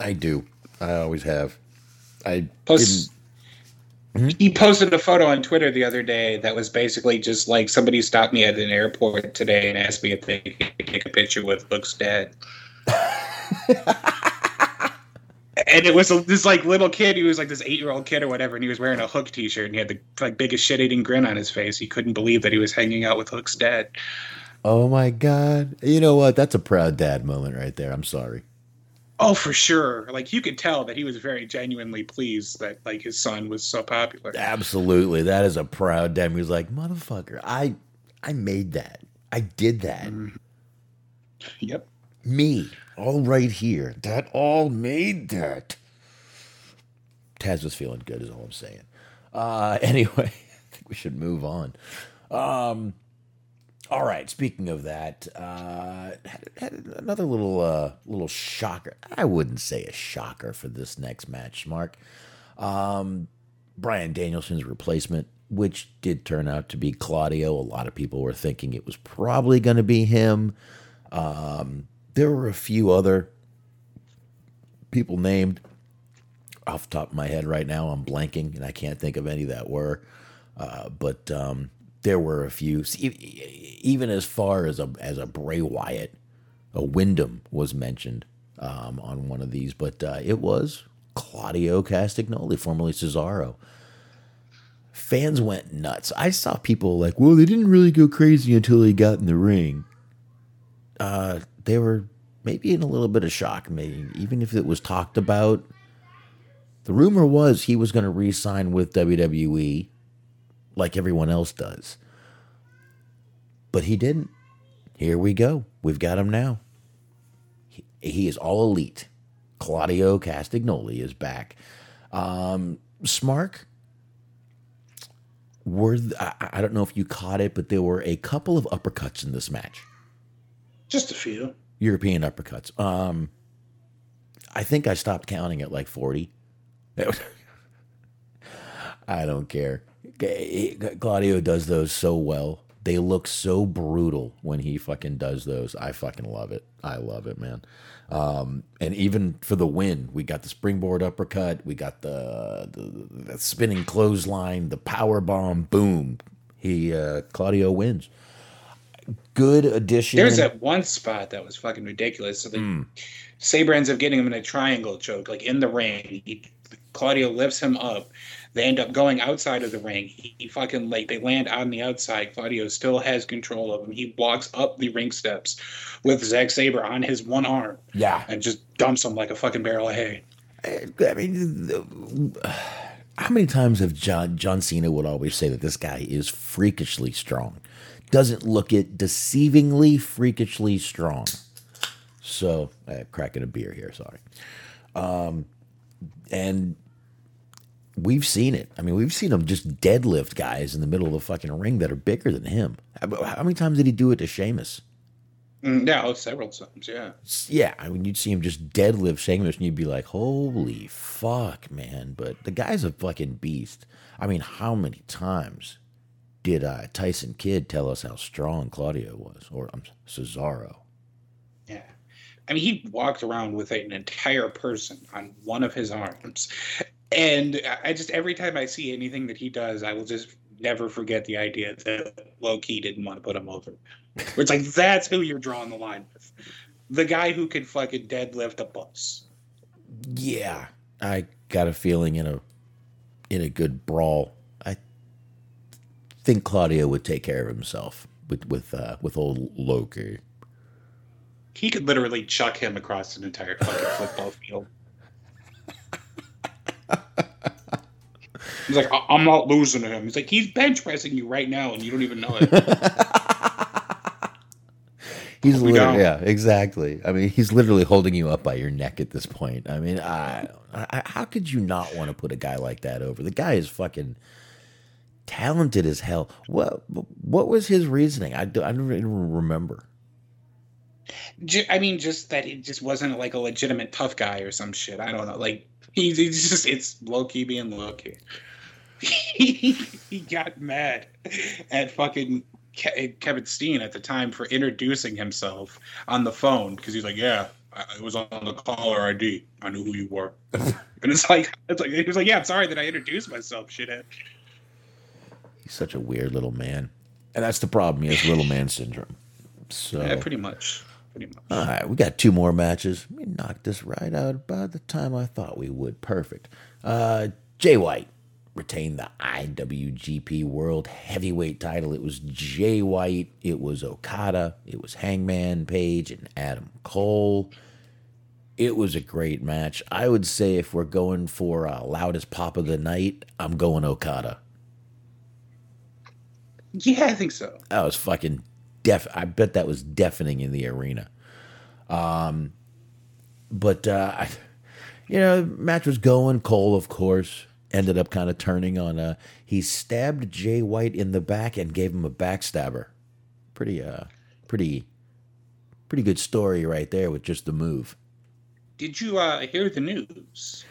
I do. I always have. I Plus, Mm-hmm. he posted a photo on Twitter the other day that was basically just like somebody stopped me at an airport today and asked me if they could take a picture with Hook's dad. and it was a, this like little kid. He was like this eight year old kid or whatever, and he was wearing a Hook t shirt and he had the like biggest shit eating grin on his face. He couldn't believe that he was hanging out with Hook's dad. Oh my god. You know what? That's a proud dad moment right there. I'm sorry. Oh, for sure. Like you could tell that he was very genuinely pleased that like his son was so popular. Absolutely. That is a proud dad. He was like, motherfucker, I I made that. I did that. Yep. Me. All right here. That all made that. Taz was feeling good, is all I'm saying. Uh, anyway, I think we should move on. Um, all right. Speaking of that, uh, had, had another little uh, little shocker. I wouldn't say a shocker for this next match, Mark. Um, Bryan Danielson's replacement, which did turn out to be Claudio. A lot of people were thinking it was probably going to be him. Um, there were a few other people named off the top of my head right now. I'm blanking and I can't think of any that were. Uh, but um, there were a few, even as far as a as a Bray Wyatt, a Windham was mentioned um, on one of these, but uh, it was Claudio Castagnoli, formerly Cesaro. Fans went nuts. I saw people like, well, they didn't really go crazy until he got in the ring. Uh, they were maybe in a little bit of shock, maybe even if it was talked about. The rumor was he was going to re-sign with WWE, like everyone else does, but he didn't. Here we go. We've got him now. He, he is all elite. Claudio Castagnoli is back. Um, Smark, were I, I don't know if you caught it, but there were a couple of uppercuts in this match. Just a few. European uppercuts. Um, I think I stopped counting at like 40. I don't care. Claudio does those so well. They look so brutal when he fucking does those. I fucking love it. I love it, man. Um, and even for the win, we got the springboard uppercut, we got the the, the spinning clothesline, the power bomb, boom. He uh, Claudio wins. Good addition. There's that one spot that was fucking ridiculous. So the mm. Sabre ends up getting him in a triangle choke, like in the ring. He, Claudio lifts him up. They end up going outside of the ring. He, he, fucking like they land on the outside. Claudio still has control of him. He walks up the ring steps with Zack Sabre on his one arm. Yeah, and just dumps him like a fucking barrel of hay. I mean, how many times have John John Cena would always say that this guy is freakishly strong? Doesn't look it deceivingly freakishly strong. So, uh, cracking a beer here. Sorry. Um, and we've seen it. I mean, we've seen him just deadlift guys in the middle of the fucking ring that are bigger than him. How many times did he do it to Sheamus? Mm, yeah, oh, several times. Yeah. Yeah, I mean, you'd see him just deadlift Sheamus, and you'd be like, "Holy fuck, man!" But the guy's a fucking beast. I mean, how many times did uh, Tyson Kidd tell us how strong Claudio was, or um, Cesaro? Yeah. I mean, he walked around with an entire person on one of his arms. And I just, every time I see anything that he does, I will just never forget the idea that Low Ki didn't want to put him over. Where it's like, that's who you're drawing the line with. The guy who can fucking deadlift a bus. Yeah. I got a feeling in a in a good brawl, I think Claudio would take care of himself with with uh, with old Low Ki. He could literally chuck him across an entire fucking football field. He's like, I'm not losing to him. He's like, he's bench pressing you right now, and you don't even know it. he's literally, yeah, exactly. I mean, he's literally holding you up by your neck at this point. I mean, I, I, how could you not want to put a guy like that over? The guy is fucking talented as hell. What, what was his reasoning? I, I don't even remember. I mean, just that it just wasn't like a legitimate tough guy or some shit. I don't know. Like he's, he's just it's Low Ki being Low Ki. he, he got mad at fucking Kevin Steen at the time for introducing himself on the phone because he's like, yeah, it was on the caller ID. I knew who you were. and it's like, it's like he was like, yeah, I'm sorry that I introduced myself, shithead. He's such a weird little man, and that's the problem. He has little man syndrome. So yeah, pretty much pretty much. All right, we got two more matches. We knocked this right out about the time I thought we would. Perfect. Uh, Jay White retained the IWGP World Heavyweight title. It was Jay White, it was Okada, it was Hangman Page, and Adam Cole. It was a great match. I would say if we're going for uh, loudest pop of the night, I'm going Okada. Yeah, I think so. That was fucking def. I bet that was deafening in the arena. Um, but uh, I, you know, match was going. Cole, of course, ended up kind of turning on. Uh, he stabbed Jay White in the back and gave him a backstabber. Pretty, uh, pretty, pretty good story right there with just the move. Did you uh, hear the news?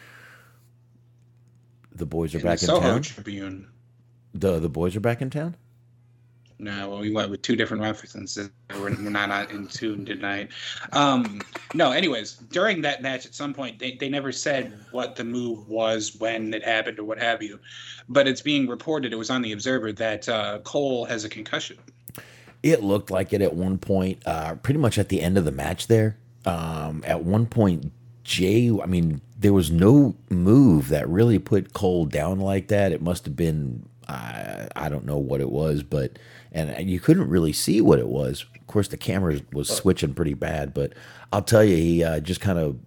The boys are in back the in Soho town. Tribune. The the boys are back in town. No, we went with two different references. We're, we're not in tune tonight. Um, no, anyways, during that match, at some point, they, they never said what the move was, when it happened, or what have you. But it's being reported, it was on the Observer, that uh, Cole has a concussion. It looked like it at one point, uh, pretty much at the end of the match there. Um, at one point, Jay, I mean, there was no move that really put Cole down like that. It must have been, uh, I don't know what it was, but, and you couldn't really see what it was. Of course, the camera was switching pretty bad, but I'll tell you, he uh, just kind of,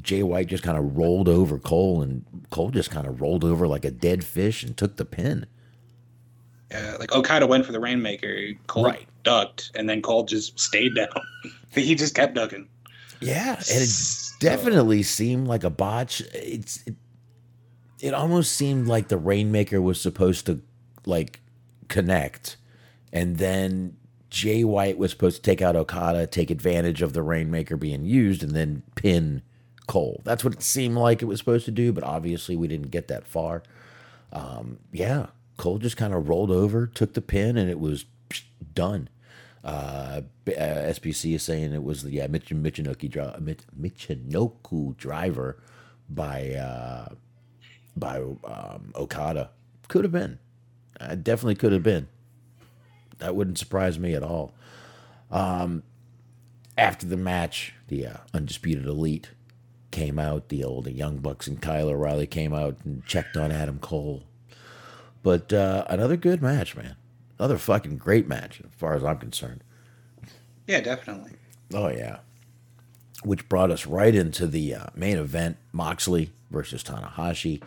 Jay White just kind of rolled over Cole, and Cole just kind of rolled over like a dead fish and took the pin. Uh, like Okada went for the Rainmaker, Cole Right. ducked, and then Cole just stayed down. he just kept ducking. Yeah, and it definitely seemed like a botch. It's it, it almost seemed like the Rainmaker was supposed to like connect, and then Jay White was supposed to take out Okada, take advantage of the Rainmaker being used, and then pin Cole. That's what it seemed like it was supposed to do, but obviously we didn't get that far. Um, yeah, Cole just kind of rolled over, took the pin, and it was done. Uh, uh, SPC is saying it was the yeah, Mich- Michinoku, dri- Michinoku driver by uh, by um, Okada. Could have been. Uh, definitely could have been. That wouldn't surprise me at all. Um, after the match, the uh, undisputed elite came out. The old the Young Bucks and Kyle O'Reilly came out and checked on Adam Cole. But uh, another good match, man. Another fucking great match, as far as I'm concerned. Yeah, definitely. Oh yeah. Which brought us right into the uh, main event: Moxley versus Tanahashi.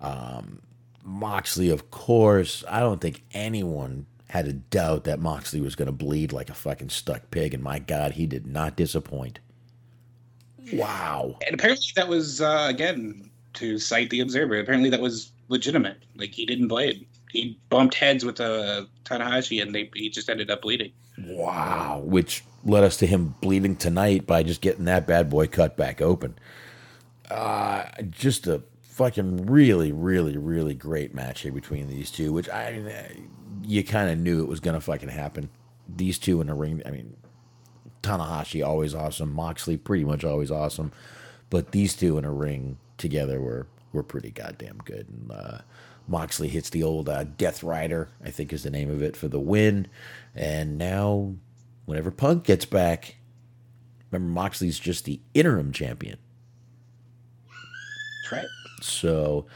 Um, Moxley, of course. I don't think anyone had a doubt that Moxley was going to bleed like a fucking stuck pig, and my God, he did not disappoint. Wow. And apparently that was uh, again to cite the Observer. Apparently that was legitimate. Like he didn't bleed. He bumped heads with uh, Tanahashi, and they he just ended up bleeding. Wow. Which led us to him bleeding tonight by just getting that bad boy cut back open. Uh, just a fucking really, really, really great match here between these two, which I, you kind of knew it was going to fucking happen. These two in the ring, I mean, Tanahashi always awesome, Moxley pretty much always awesome, but these two in a ring together were were pretty goddamn good. And uh, Moxley hits the old uh, Death Rider, I think is the name of it, for the win. And now, whenever Punk gets back, remember Moxley's just the interim champion. That's right. So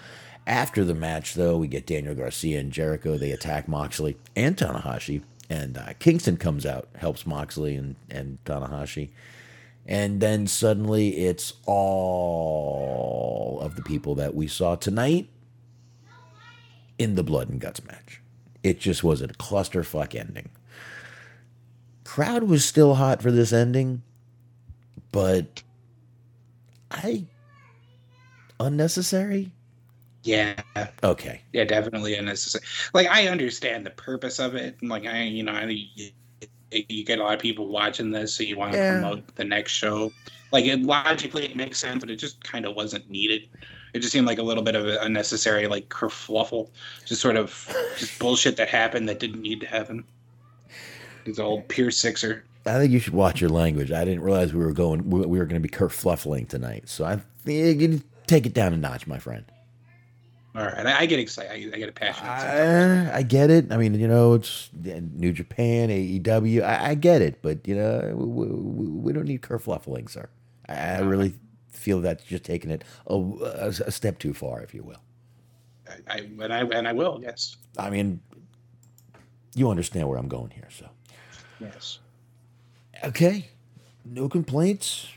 after the match, though, we get Daniel Garcia and Jericho. They attack Moxley and Tanahashi. And uh, Kingston comes out, helps Moxley and, and Tanahashi. And then suddenly it's all of the people that we saw tonight in the Blood and Guts match. It just was a clusterfuck ending. Crowd was still hot for this ending, but I unnecessary. Yeah, Okay, yeah, definitely unnecessary. Like I understand the purpose of it. and, Like I, you know, I, you, you get a lot of people watching this, so you want to Yeah. promote the next show. Like it, logically, it makes sense, but it just kind of wasn't needed. It just seemed like a little bit of an unnecessary like kerfluffle, just sort of just bullshit that happened that didn't need to happen. It's old pure sixer. I think you should watch your language. I didn't realize we were going. We we were going to be kerfluffling tonight, so I think you need to take it down a notch, my friend. All right, I, I get excited. I, I get passionate. sometimes. I, I get it. I mean, you know, it's New Japan, AEW. I, I get it, but you know, we, we, we don't need kerfluffling, sir. I, really feel that's just taking it a, a, a step too far, if you will. I, I and I and I will. Yes, I mean, you understand where I'm going here, so. yes. Okay, no complaints.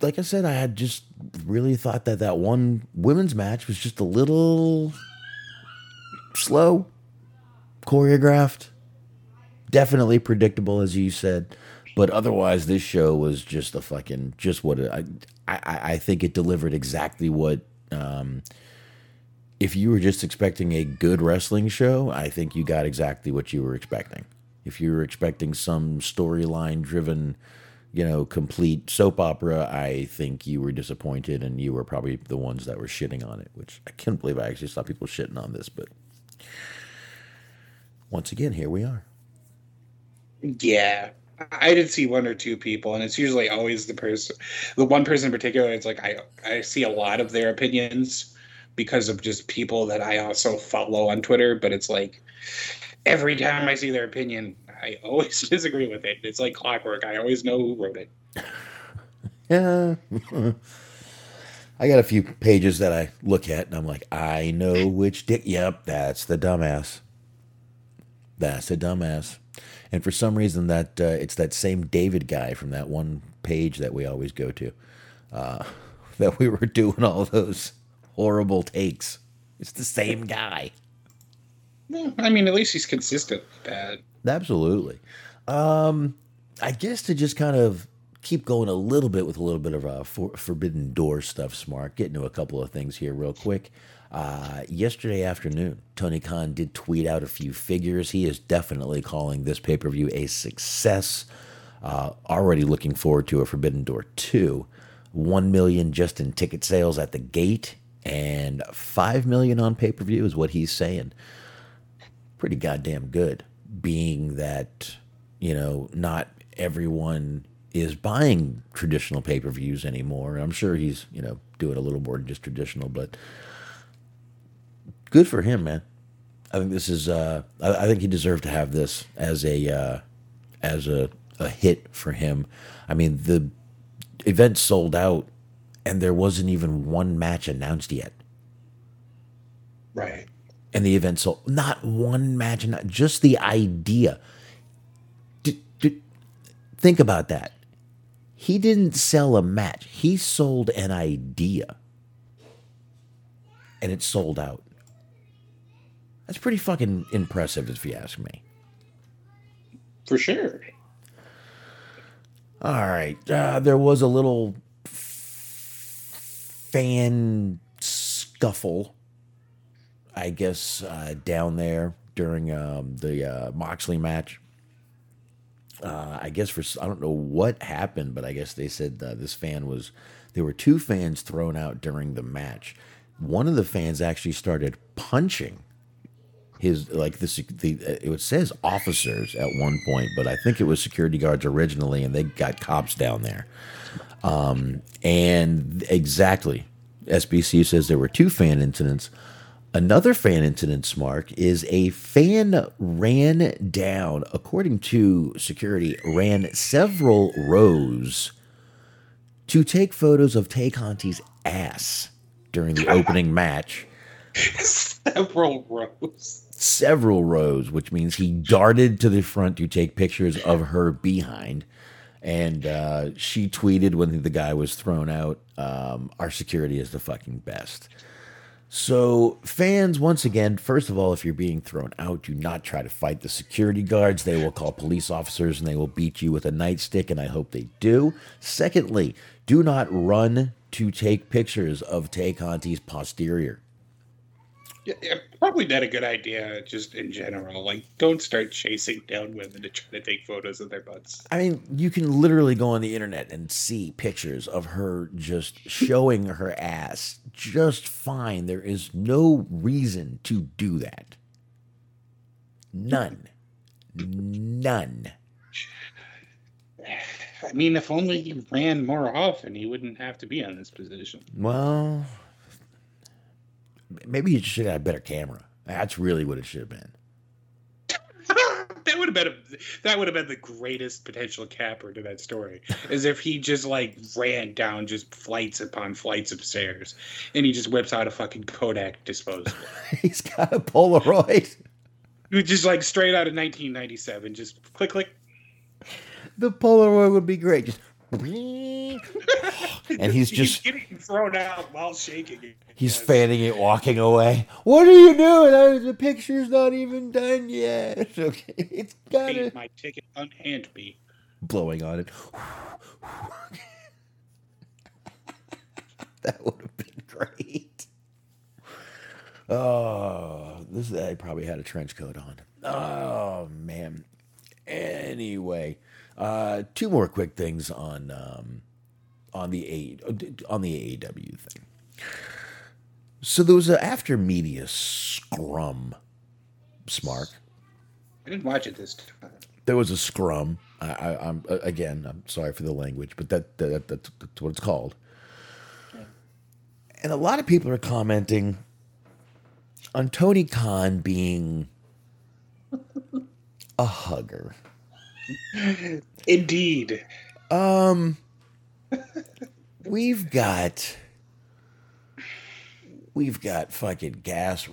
Like I said, I had just really thought that that one women's match was just a little slow, choreographed, definitely predictable, as you said. But otherwise, this show was just a fucking just what it, I, I I think it delivered exactly what. Um, if you were just expecting a good wrestling show, I think you got exactly what you were expecting. If you were expecting some storyline driven you know, complete soap opera, I think you were disappointed and you were probably the ones that were shitting on it, which I can't believe I actually saw people shitting on this, but once again, here we are. Yeah. I did see one or two people, and it's usually always the person, the one person in particular. It's like I I see a lot of their opinions because of just people that I also follow on Twitter. But it's like every time I see their opinion, I always disagree with it. It's like clockwork. I always know who wrote it. Yeah. I got a few pages that I look at and I'm like, I know which dick. Yep, that's the dumbass. That's the dumbass. And for some reason, that uh, it's that same David guy from that one page that we always go to, uh, that we were doing all those horrible takes. It's the same guy. No, I mean, at least he's consistent with that. Absolutely. Um, I guess to just kind of keep going a little bit with a little bit of uh, for, forbidden door stuff, Smart. Get into a couple of things here real quick. Uh, yesterday afternoon, Tony Khan did tweet out a few figures. He is definitely calling this pay per view a success. Uh, already looking forward to a Forbidden Door 2. 1 million just in ticket sales at the gate, and 5 million on pay per view is what he's saying. Pretty goddamn good, being that, you know, not everyone is buying traditional pay per views anymore. I'm sure he's, you know, doing a little more than just traditional, but good for him, man. I think this is. Uh, I, I think he deserved to have this as a uh, as a, a hit for him. I mean, the event sold out, and there wasn't even one match announced yet. Right. And the event sold not one match, not just the idea. D- d- think about that. He didn't sell a match. He sold an idea, and it sold out. That's pretty fucking impressive, if you ask me. For sure. All right. Uh, there was a little fan scuffle, I guess, uh, down there during um, the uh, Moxley match. Uh, I guess for I don't know what happened, but I guess they said uh, this fan was there were two fans thrown out during the match. One of the fans actually started punching his like this the it says officers at one point, but I think it was security guards originally, and they got cops down there. Um, and exactly, SBC says there were two fan incidents. Another fan incident, mark is a fan ran down, according to security, ran several rows to take photos of Tay Conti's ass during the opening match. Several rows. Several rows, which means he darted to the front to take pictures of her behind. And uh, she tweeted when the guy was thrown out, um, Our security is the fucking best. So, fans, once again, first of all, if you're being thrown out, do not try to fight the security guards. They will call police officers and they will beat you with a nightstick, and I hope they do. Secondly, do not run to take pictures of Tay Conti's posterior. Probably not a good idea, just in general. Like, don't start chasing down women to try to take photos of their butts. I mean, you can literally go on the internet and see pictures of her just showing her ass just fine. There is no reason to do that. None. None. I mean, if only he ran more often, he wouldn't have to be in this position. Well, maybe you should have had a better camera. That's really what it should have been. that would have been a, that would have been the greatest potential capper to that story, is if he just like ran down just flights upon flights of stairs, and he just whips out a fucking Kodak disposable. He's got a Polaroid. just like straight out of 1997, just click click. The Polaroid would be great. Just and he's just getting thrown out while shaking. it. he's Yes. fanning it, walking away. What are you doing? The picture's not even done yet. Okay, it's gotta my ticket unhand me. blowing on it. that would have been great. Oh, this I probably had a trench coat on. Oh man. Anyway, uh, two more quick things on um, on the A on the AEW thing. So there was an after media scrum, Smart. I didn't watch it this time. There was a scrum. I, I, I'm uh, again. I'm sorry for the language, but that, that, that that's what it's called. And a lot of people are commenting on Tony Khan being a hugger. Indeed. Um, we've got we've got fucking gas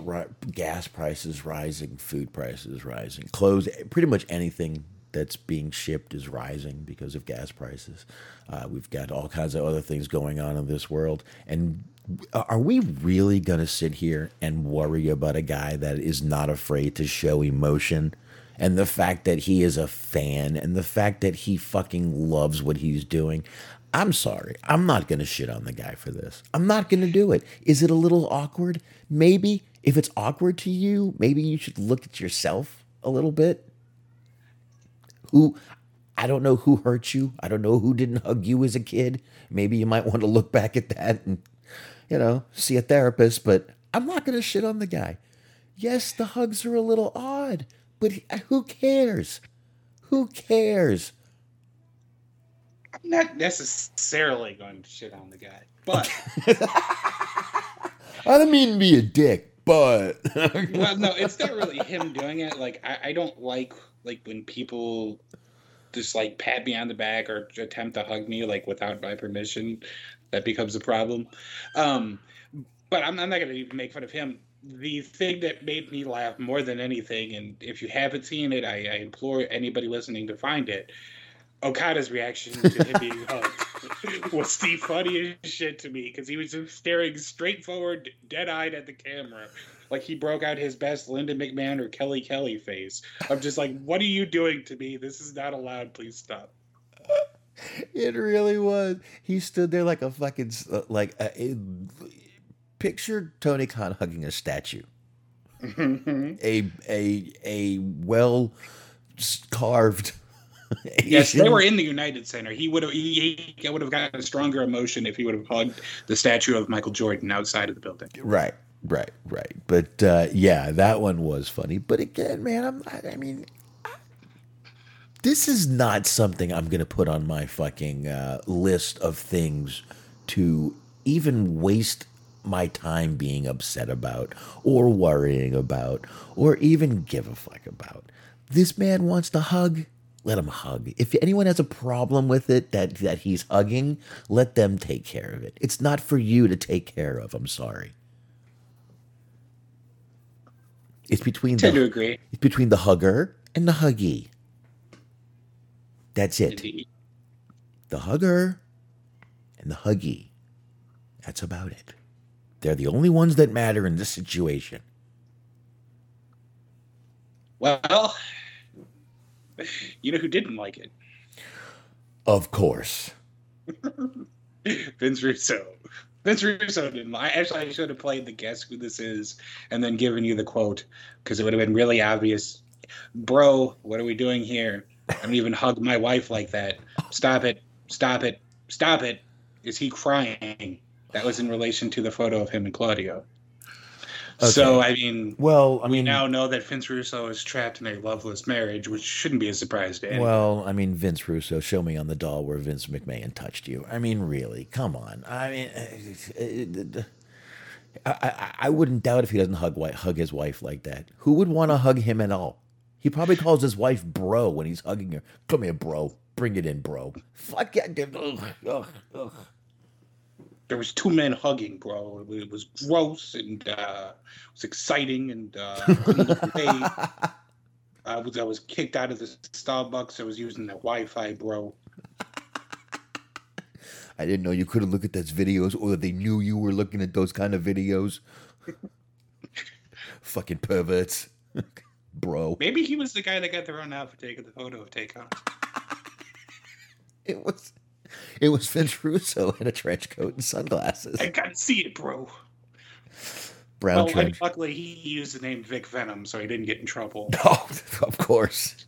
gas prices rising, food prices rising, clothes, pretty much anything that's being shipped is rising because of gas prices. Uh, we've got all kinds of other things going on in this world, and are we really going to sit here and worry about a guy that is not afraid to show emotion? And the fact that he is a fan and the fact that he fucking loves what he's doing. I'm sorry. I'm not going to shit on the guy for this. I'm not going to do it. Is it a little awkward? Maybe. If it's awkward to you, maybe you should look at yourself a little bit. Who, I don't know who hurt you. I don't know who didn't hug you as a kid. Maybe you might want to look back at that and, you know, see a therapist, but I'm not going to shit on the guy. Yes, the hugs are a little odd, but who cares? Who cares? I'm not necessarily going to shit on the guy, but I don't mean to be a dick, but well, no, it's not really him doing it. Like I, I don't like like when people just like pat me on the back or attempt to hug me like without my permission. That becomes a problem. Um, but I'm, I'm not going to even make fun of him the thing that made me laugh more than anything, and if you haven't seen it, I, I implore anybody listening to find it. Okada's reaction to him being hugged was the funniest shit to me because he was just staring straight forward, dead eyed at the camera. Like he broke out his best Linda McMahon or Kelly Kelly face. I'm just like, what are you doing to me? This is not allowed. Please stop. It really was. He stood there like a fucking uh, like a, picture Tony Khan hugging a statue. a a a well carved. yes, they were in the United Center. He would have he, he would have gotten a stronger emotion if he would have hugged the statue of Michael Jordan outside of the building. Right, right, right. But uh, yeah, that one was funny. But again, man, I'm I mean, this is not something I'm going to put on my fucking uh, list of things to even waste my time being upset about or worrying about or even give a fuck about. This man wants to hug, let him hug. If anyone has a problem with it that that he's hugging, let them take care of it. It's not for you to take care of. I'm sorry. It's between Tend the to agree. it's between the hugger and the huggy. That's it. Indeed. The hugger and the huggy. That's about it. They're the only ones that matter in this situation. Well, you know who didn't like it? Of course. Vince Russo. Vince Russo didn't. I actually I should have played the guess who this is and then given you the quote because it would have been really obvious. Bro, what are we doing here? I don't even hug my wife like that. Stop it. Stop it. Stop it. Is he crying? That was in relation to the photo of him and Claudio. Okay. So I mean, Well, I we now know that Vince Russo is trapped in a loveless marriage, which shouldn't be a surprise to anyone. well, I mean, Vince Russo, show me on the doll where Vince McMahon touched you. I mean, really, come on. I mean, I, I, I wouldn't doubt if he doesn't hug hug his wife like that. Who would want to hug him at all? He probably calls his wife bro when he's hugging her. Come here, bro. Bring it in, bro. Fuck yeah. Ugh, ugh, ugh. There was two men hugging, bro. It was gross and uh, it was exciting and uh, couldn't look away. I was I was kicked out of the Starbucks. I was using the Wi-Fi, bro. I didn't know you couldn't look at those videos or that they knew you were looking at those kind of videos. Fucking perverts. Bro. Maybe he was the guy that got thrown out for taking the photo of Takeoff. It was it was Vince Russo in a trench coat and sunglasses. I gotta see it, bro. Brown well, trench. Luckily, he used the name Vic Venom, so he didn't get in trouble. Oh, of course.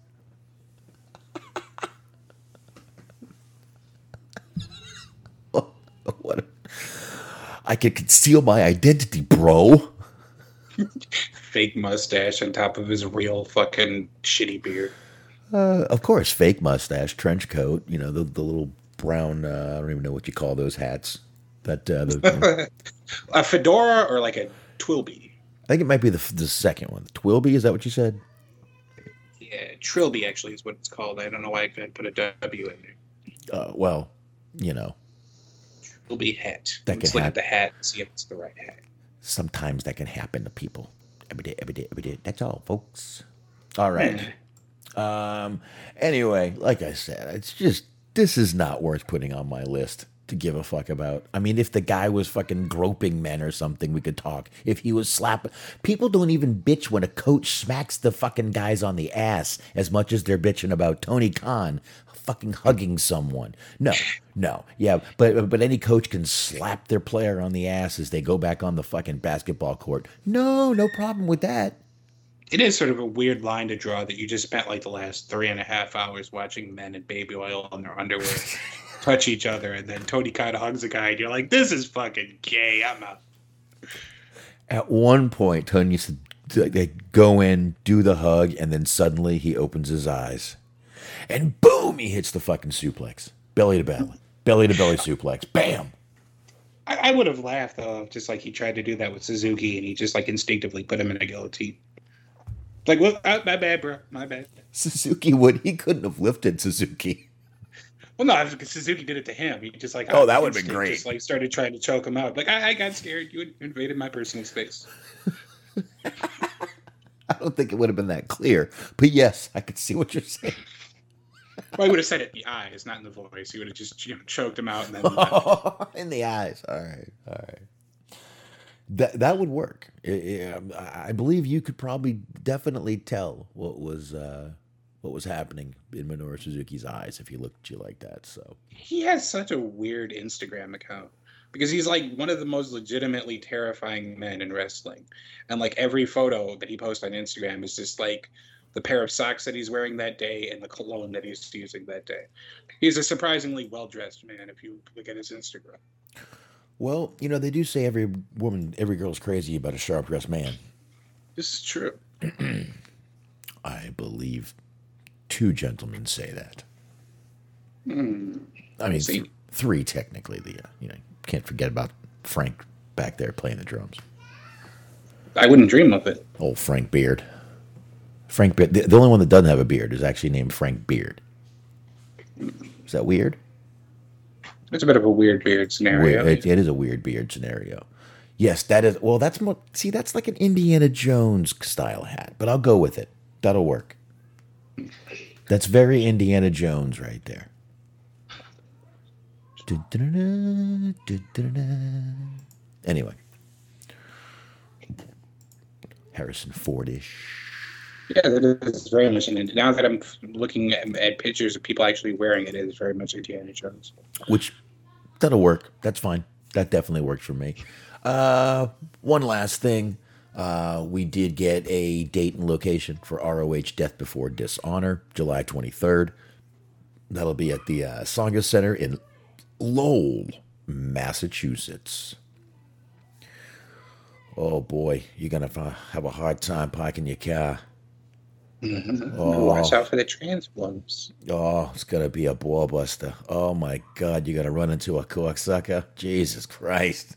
oh, what? A, I can conceal my identity, bro. fake mustache on top of his real fucking shitty beard. Uh, of course, fake mustache, trench coat, you know, the, the little brown. Uh, I don't even know what you call those hats. That uh, the, a fedora or like a twilby. I think it might be the the second one. The Twilby. Is that what you said? Yeah, trilby actually is what it's called. I don't know why I couldn't put a W in there. Uh, well, you know, Trilby hat. That Let's look at the hat and see if it's the right hat. sometimes that can happen to people. Every day, every day, every day. That's all, folks. All right. Um. Anyway, like I said, it's just this is not worth putting on my list to give a fuck about. I mean, if the guy was fucking groping men or something, we could talk. If he was slapping, people don't even bitch when a coach smacks the fucking guys on the ass as much as they're bitching about Tony Khan fucking hugging someone. No, no, yeah, but but any coach can slap their player on the ass as they go back on the fucking basketball court. No, no problem with that. It is sort of a weird line to draw that you just spent like the last three and a half hours watching men in baby oil on their underwear touch each other, and then Tony Khan hugs a guy, and you're like, "This is fucking gay." I'm out. At one point, Tony used to they go in, do the hug, and then suddenly he opens his eyes, and boom, he hits the fucking suplex, belly to belly, belly to belly suplex, bam. I, I would have laughed though, just like he tried to do that with Suzuki, and he just like instinctively put him in a guillotine. Like, well, uh, my bad, bro, my bad. Suzuki would he couldn't have lifted Suzuki. Well, no, Suzuki did it to him. He just like, Oh, that would've been great. Just like started trying to choke him out. Like, I, I got scared. You invaded my personal space. I don't think it would have been that clear, but yes, I could see what you're saying. Well, I would have said it in the eyes, not in the voice. He would have just you know, choked him out and then. uh, in the eyes. All right, all right. That that would work. I- I I believe you could probably definitely tell what was uh, what was happening in Minoru Suzuki's eyes if he looked at you like that. So he has such a weird Instagram account because he's like one of the most legitimately terrifying men in wrestling, and like every photo that he posts on Instagram is just like the pair of socks that he's wearing that day and the cologne that he's using that day. He's a surprisingly well dressed man if you look at his Instagram. Well, you know, they do say every woman, every girl's crazy about a sharp dressed man. This is true. I believe two gentlemen say that. Hmm. I mean, th- three technically. The uh, you know, can't forget about Frank back there playing the drums. I wouldn't dream of it. Old Frank Beard. Frank Beard. The, the only one that doesn't have a beard is actually named Frank Beard. Is that weird? It's a bit of a weird beard scenario. Weird. It, it is a weird beard scenario. Yes, that is. Well, that's more. See, that's like an Indiana Jones style hat, but I'll go with it. That'll work. That's very Indiana Jones right there. Anyway, Harrison Fordish. Yeah, that is very much. And now that I'm looking at, at pictures of people actually wearing it, it is very much Indiana Jones. which that'll work. That's fine. That definitely works for me. Uh, one last thing. Uh, we did get a date and location for ROH Death Before Dishonor, July 23rd. That'll be at the uh, Center in Lowell, Massachusetts. Oh boy, you're going to have a hard time parking your car. Oh. Watch out for the trans blooms. Oh, it's gonna be a ball buster. Oh my god, you're gonna run into a cocksucker. Jesus Christ.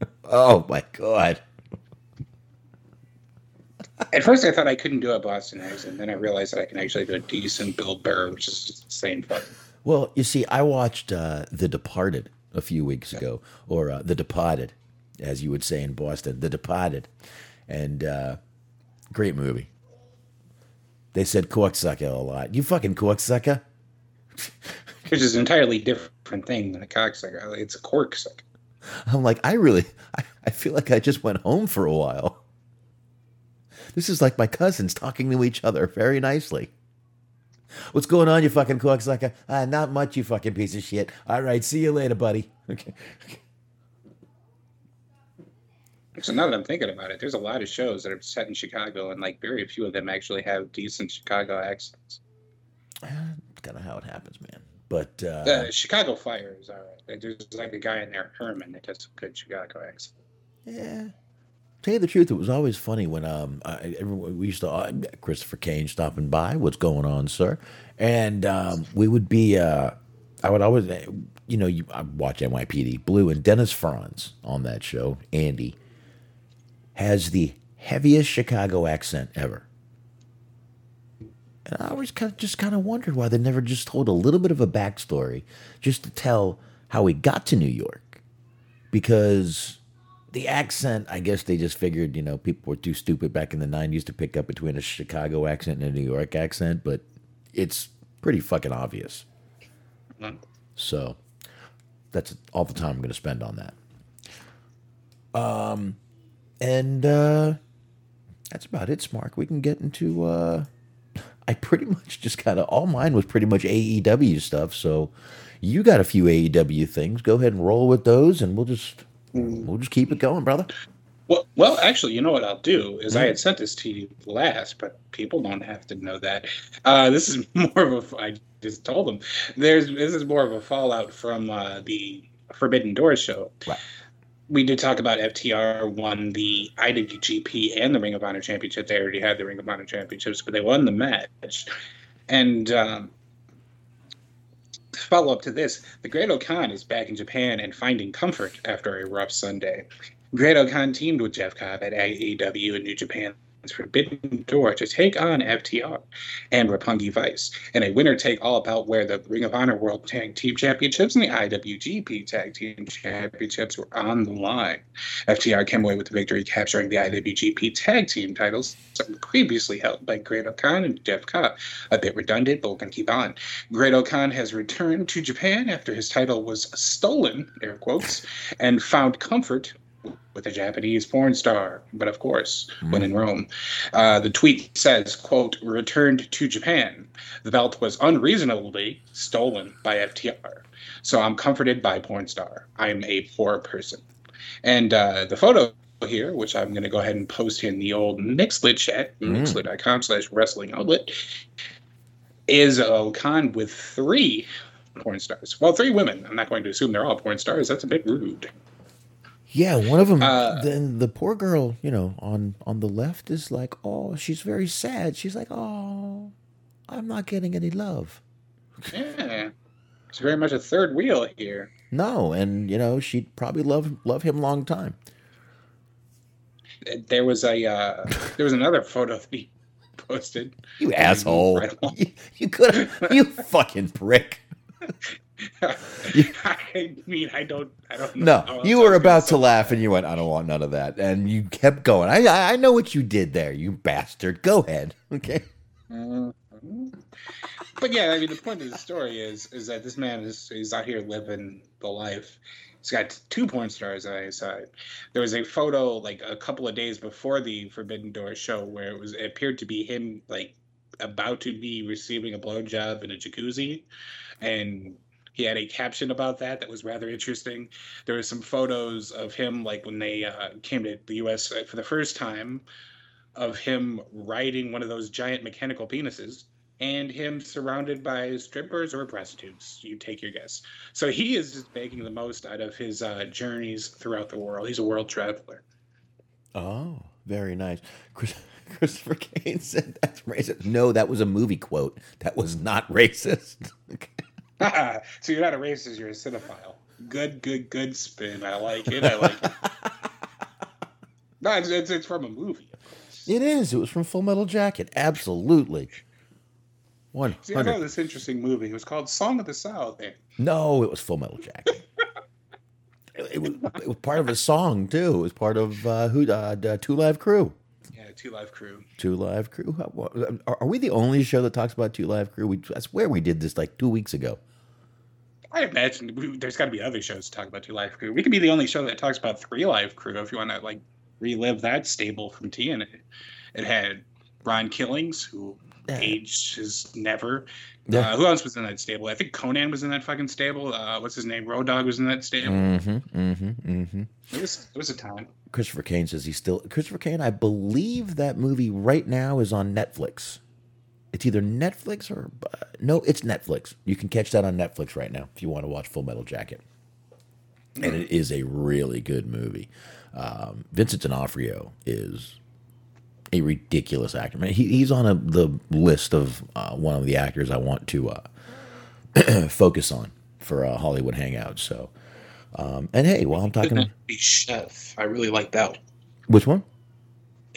Oh my god. At first, I thought I couldn't do a Boston accent. Then I realized that I can actually do a decent Bill Burr, which is just the same fucking. Well, you see, I watched uh, The Departed a few weeks ago, or uh, The Departed, as you would say in Boston, The Departed, and uh, great movie. They said cocksucker a lot. You fucking cocksucker. Which is an entirely different thing than a cocksucker. It's a corksucker. I'm like, I really, I, I feel like I just went home for a while. This is like my cousins talking to each other very nicely. What's going on, you fucking cocksucker? Ah, not much, you fucking piece of shit. All right, see you later, buddy. Okay. So now that I'm thinking about it, there's a lot of shows that are set in Chicago, and like very few of them actually have decent Chicago accents. Kind of how it happens, man. But uh, The Chicago Fire is all right. There's like a guy in there, Herrmann, that does some good Chicago accent. Yeah. Tell you the truth, it was always funny when um I, everyone, we used to uh, Christopher Kane stopping by. What's going on, sir? And um, we would be. Uh, I would always, uh, you know, you I watch NYPD Blue and Dennis Franz on that show. Andy has the heaviest Chicago accent ever. And I always kind of just kind of wondered why they never just told a little bit of a backstory just to tell how he got to New York. Because the accent, I guess they just figured, you know, people were too stupid back in the 90s to pick up between a Chicago accent and a New York accent, but it's pretty fucking obvious. So that's all the time I'm going to spend on that. Um, and uh, that's about it, Smark. We can get into. Uh, I pretty much just kind of all mine was pretty much AEW stuff. So you got a few AEW things. Go ahead and roll with those, and we'll just we'll just keep it going, brother. Well, well, actually, you know what I'll do is I had sent this to you last, but people don't have to know that. Uh, this is more of a. I just told them there's this is more of a fallout from uh, the Forbidden Doors show. Right. We did talk about FTR won the IWGP and the Ring of Honor Championship. They already had the Ring of Honor Championships, but they won the match. And um, follow up to this, the Great O-Khan is back in Japan and finding comfort after a rough Sunday. Great O-Khan teamed with Jeff Cobb at AEW in New Japan's Forbidden Door to take on FTR and Roppongi Vice in a winner take all about where the Ring of Honor World Tag Team Championships and the IWGP Tag Team Championships were on the line. FTR came away with the victory, capturing the IWGP Tag Team titles previously held by Great O-Khan and Jeff Cobb. A bit redundant, but we're going to keep on. Great O-Khan has returned to Japan after his title was stolen, air quotes, and found comfort with a Japanese porn star. But of course, when in Rome, uh, the tweet says, "quote Returned to Japan. The belt was unreasonably stolen by FTR, so I'm comforted by porn star. I'm a poor person." And uh, the photo here, which I'm going to go ahead and post in the old Mixlr chat, mixlr.com slash wrestling outlet, is O-Khan with three porn stars. Well, three women. I'm not going to assume they're all porn stars. That's a bit rude. Yeah, one of them. Uh, then the poor girl, you know, on on the left is like, oh, she's very sad. She's like, oh, I'm not getting any love. Yeah. It's very much a third wheel here. No, and you know, she'd probably love love him long time. There was a uh, there was another photo that he posted. You asshole. Incredible. You, you could you fucking prick. I mean, I don't, I don't know. No, you were about to laugh and you went, I don't want none of that. And you kept going. I I know what you did there, you bastard. Go ahead. Okay. Mhm. But yeah, I mean, the point of the story is is that this man is is out here living the life. He's got two porn stars on his side. There was a photo like a couple of days before the Forbidden Door show where it was it appeared to be him like about to be receiving a blowjob in a jacuzzi, and he had a caption about that that was rather interesting. There was some photos of him like when they uh, came to the U.S. for the first time, of him riding one of those giant mechanical penises and him surrounded by strippers or prostitutes. You take your guess. So he is just making the most out of his uh, journeys throughout the world. He's a world traveler. Oh, very nice. Chris, Christopher Kane said that's racist. No, that was a movie quote. That was not racist. so you're not a racist, you're a cinephile. Good, good, good spin. I like it. I like it. no, it's, it's, it's from a movie, of course. it is. It was from Full Metal Jacket. Absolutely. One See, I know this interesting movie. It was called Song of the South. eh? No, it was Full Metal Jacket. it, it was, it was part of a song too. It was part of uh, who? Uh, uh, Two Live Crew. Yeah, Two Live Crew. Two Live Crew. Are, are we the only show that talks about Two Live Crew? We, I swear we did this like two weeks ago. I imagine we, there's got to be other shows to talk about Two Live Crew. We could be the only show that talks about Three Live Crew if you want to like relive that stable from TNA. It had Ron Killings, who Yeah. aged his never. Yeah. Uh, who else was in that stable? I think Konnan was in that fucking stable. Uh, what's his name? Road Dog was in that stable. Mm-hmm. Mm-hmm. Mm-hmm. It was it was a time. Christopher Kane says he's still Christopher Kane. I believe that movie right now is on Netflix. It's either Netflix or uh, no, it's Netflix. You can catch that on Netflix right now if you want to watch Full Metal Jacket, and it is a really good movie. Um, Vincent D'Onofrio is a ridiculous actor. Man, he, he's on a, the list of uh, one of the actors I want to uh, focus on for a Hollywood Hangout. So, um, and hey, while I'm talking, Chef. I really like that. one. which one?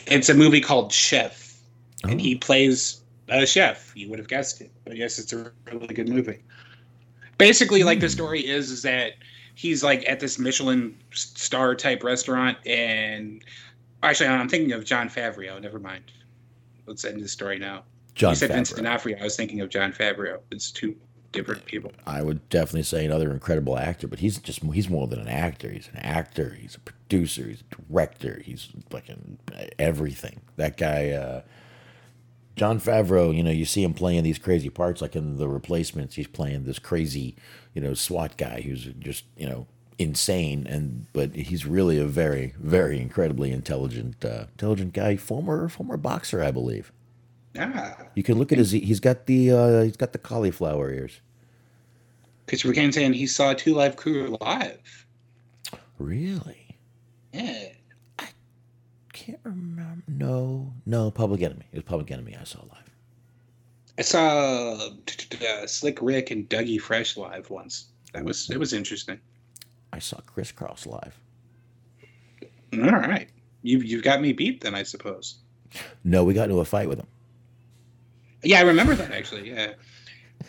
It's a movie called Chef, and Oh. he plays a chef. You would have guessed it, but yes, it's a really good movie. Basically, like the story is, is that he's like at this Michelin star type restaurant, and actually, I'm thinking of Jon Favreau. Never mind. Let's end the story now. John you said Vincent Favreau. D'Onofrio. I was thinking of Jon Favreau. It's two different people. I would definitely say another incredible actor, but he's just he's more than an actor. He's an actor. He's a producer. He's a director. He's fucking everything. That guy, uh, Jon Favreau. You know, you see him playing these crazy parts, like in The Replacements. He's playing this crazy, you know, SWAT guy who's just you know insane, and but he's really a very, very incredibly intelligent, uh, intelligent guy. Former former boxer, I believe. Ah, You can look at his. He's got the uh, he's got the cauliflower ears. Christopher Kane saying he saw Two Live Crew live. Really? Yeah. I can't remember. No, no. Public Enemy. It was Public Enemy. I saw live. I saw uh, Slick Rick and Dougie Fresh live once. That was it was interesting. I saw Kris Kross live. All right, you've you've got me beat then, I suppose. No, we got into a fight with him. Yeah, I remember that actually. Yeah.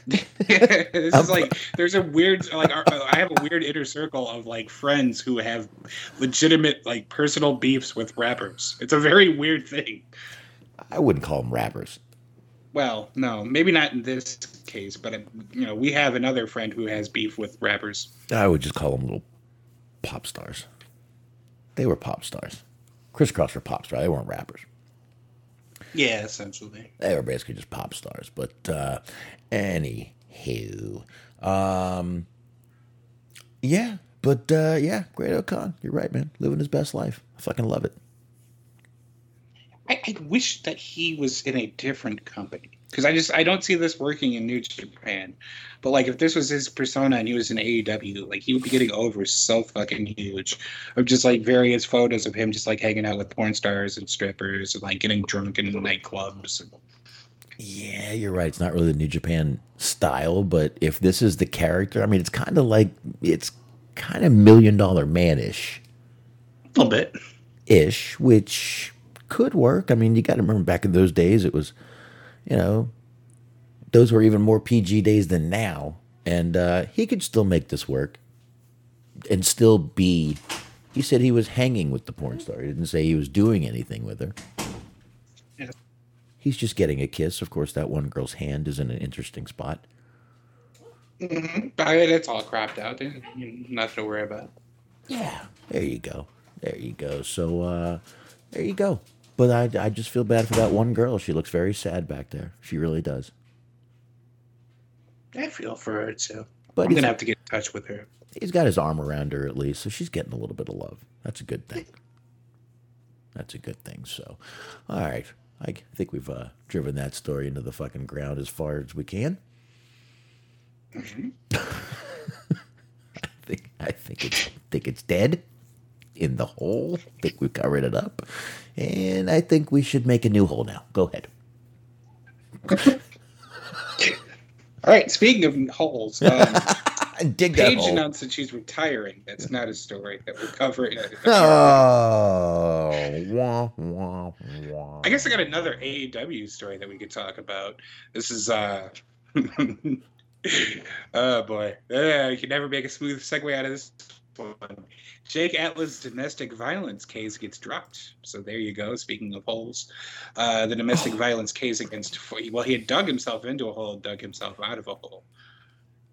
this is um, like there's a weird like our, uh, I have a weird inner circle of like friends who have legitimate like personal beefs with rappers. It's a very weird thing. I wouldn't call them rappers. Well, no, maybe not in this case, but you know we have another friend who has beef with rappers. I would just call them little pop stars. They were pop stars. Kris Kross were pop stars. They weren't rappers. Yeah, essentially. They were basically just pop stars. But uh, anywho, um, yeah. But uh, yeah, Great O-Khan. You're right, man. Living his best life. I fucking love it. I, I wish that he was in a different company because I just I don't see this working in New Japan. But like if this was his persona and he was in AEW, like he would be getting over so fucking huge. Of just like various photos of him just like hanging out with porn stars and strippers and like getting drunk in nightclubs. Yeah, you're right. It's not really the New Japan style, but if this is the character, I mean, it's kind of like it's kind of million dollar manish, A little bit. ish, which could work. I mean, you got to remember back in those days, it was, you know, those were even more PG days than now, and uh, he could still make this work, and still be. He said he was hanging with the porn star. He didn't say he was doing anything with her. Yeah. He's just getting a kiss. Of course, that one girl's hand is in an interesting spot. Mm-hmm. But it's all cropped out. There's Nothing to worry about. Yeah, there you go. There you go. So uh there you go. But I I just feel bad for that one girl. She looks very sad back there. She really does. I feel for her too. But I'm gonna have to get in touch with her. he's got his arm around her at least, so she's getting a little bit of love. That's a good thing. That's a good thing. So, all right. I think we've uh, driven that story into the fucking ground as far as we can. I think I think it's think it's dead in the hole. I think we've covered it up, and I think we should make a new hole now. Go ahead. All right. Speaking of holes, um, Dig that Paige hole. announced that she's retiring. That's not a story that we'll cover. In a, Oh, wah, wah, wah. I guess I got another AEW story that we could talk about. This is uh oh boy. Uh, you can never make a smooth segue out of this one. Jake Atlas' domestic violence case gets dropped. So there you go. Speaking of holes, uh, the domestic violence case against well, he had dug himself into a hole, dug himself out of a hole.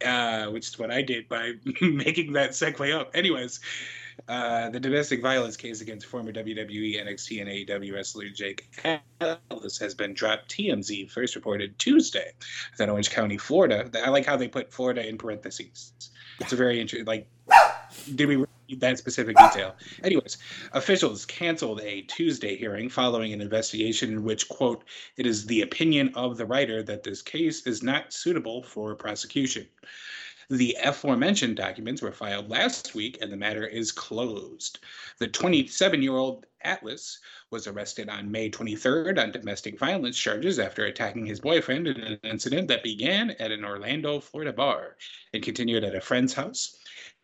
Uh, which is what I did by making that segue up. Anyways, uh, the domestic violence case against former WWE, NXT, and AEW wrestler Jake Atlas has been dropped. TMZ first reported Tuesday that Orange County, Florida. I like how they put Florida in parentheses. It's a very interesting, like did we read that specific detail? Anyways, officials canceled a Tuesday hearing following an investigation in which, quote, it is the opinion of the writer that this case is not suitable for prosecution. The aforementioned documents were filed last week and the matter is closed. The 27 year old Atlas was arrested on May 23rd on domestic violence charges after attacking his boyfriend in an incident that began at an Orlando, Florida bar and continued at a friend's house.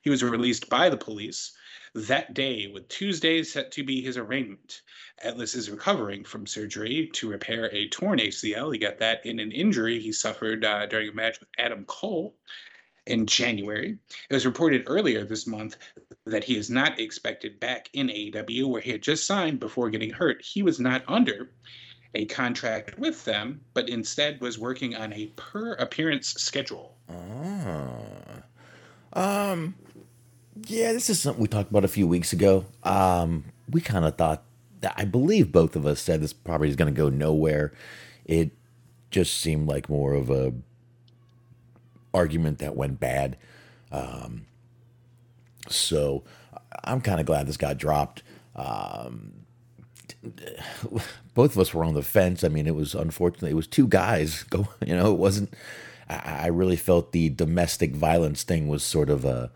He was released by the police that day, with Tuesday set to be his arraignment. Atlas is recovering from surgery to repair a torn ACL. He got that in an injury he suffered uh, during a match with Adam Cole in January. It was reported earlier this month that he is not expected back in AEW, where he had just signed before getting hurt. He was not under a contract with them, but instead was working on a per appearance schedule. Ah. Um, yeah, this is something we talked about a few weeks ago. Um, we kind of thought that I believe both of us said this probably is going to go nowhere. It just seemed like more of a argument that went bad. Um, so I'm kind of glad this got dropped. Um, both of us were on the fence. I mean, it was unfortunately it was two guys go. You know, it wasn't. I, I really felt the domestic violence thing was sort of a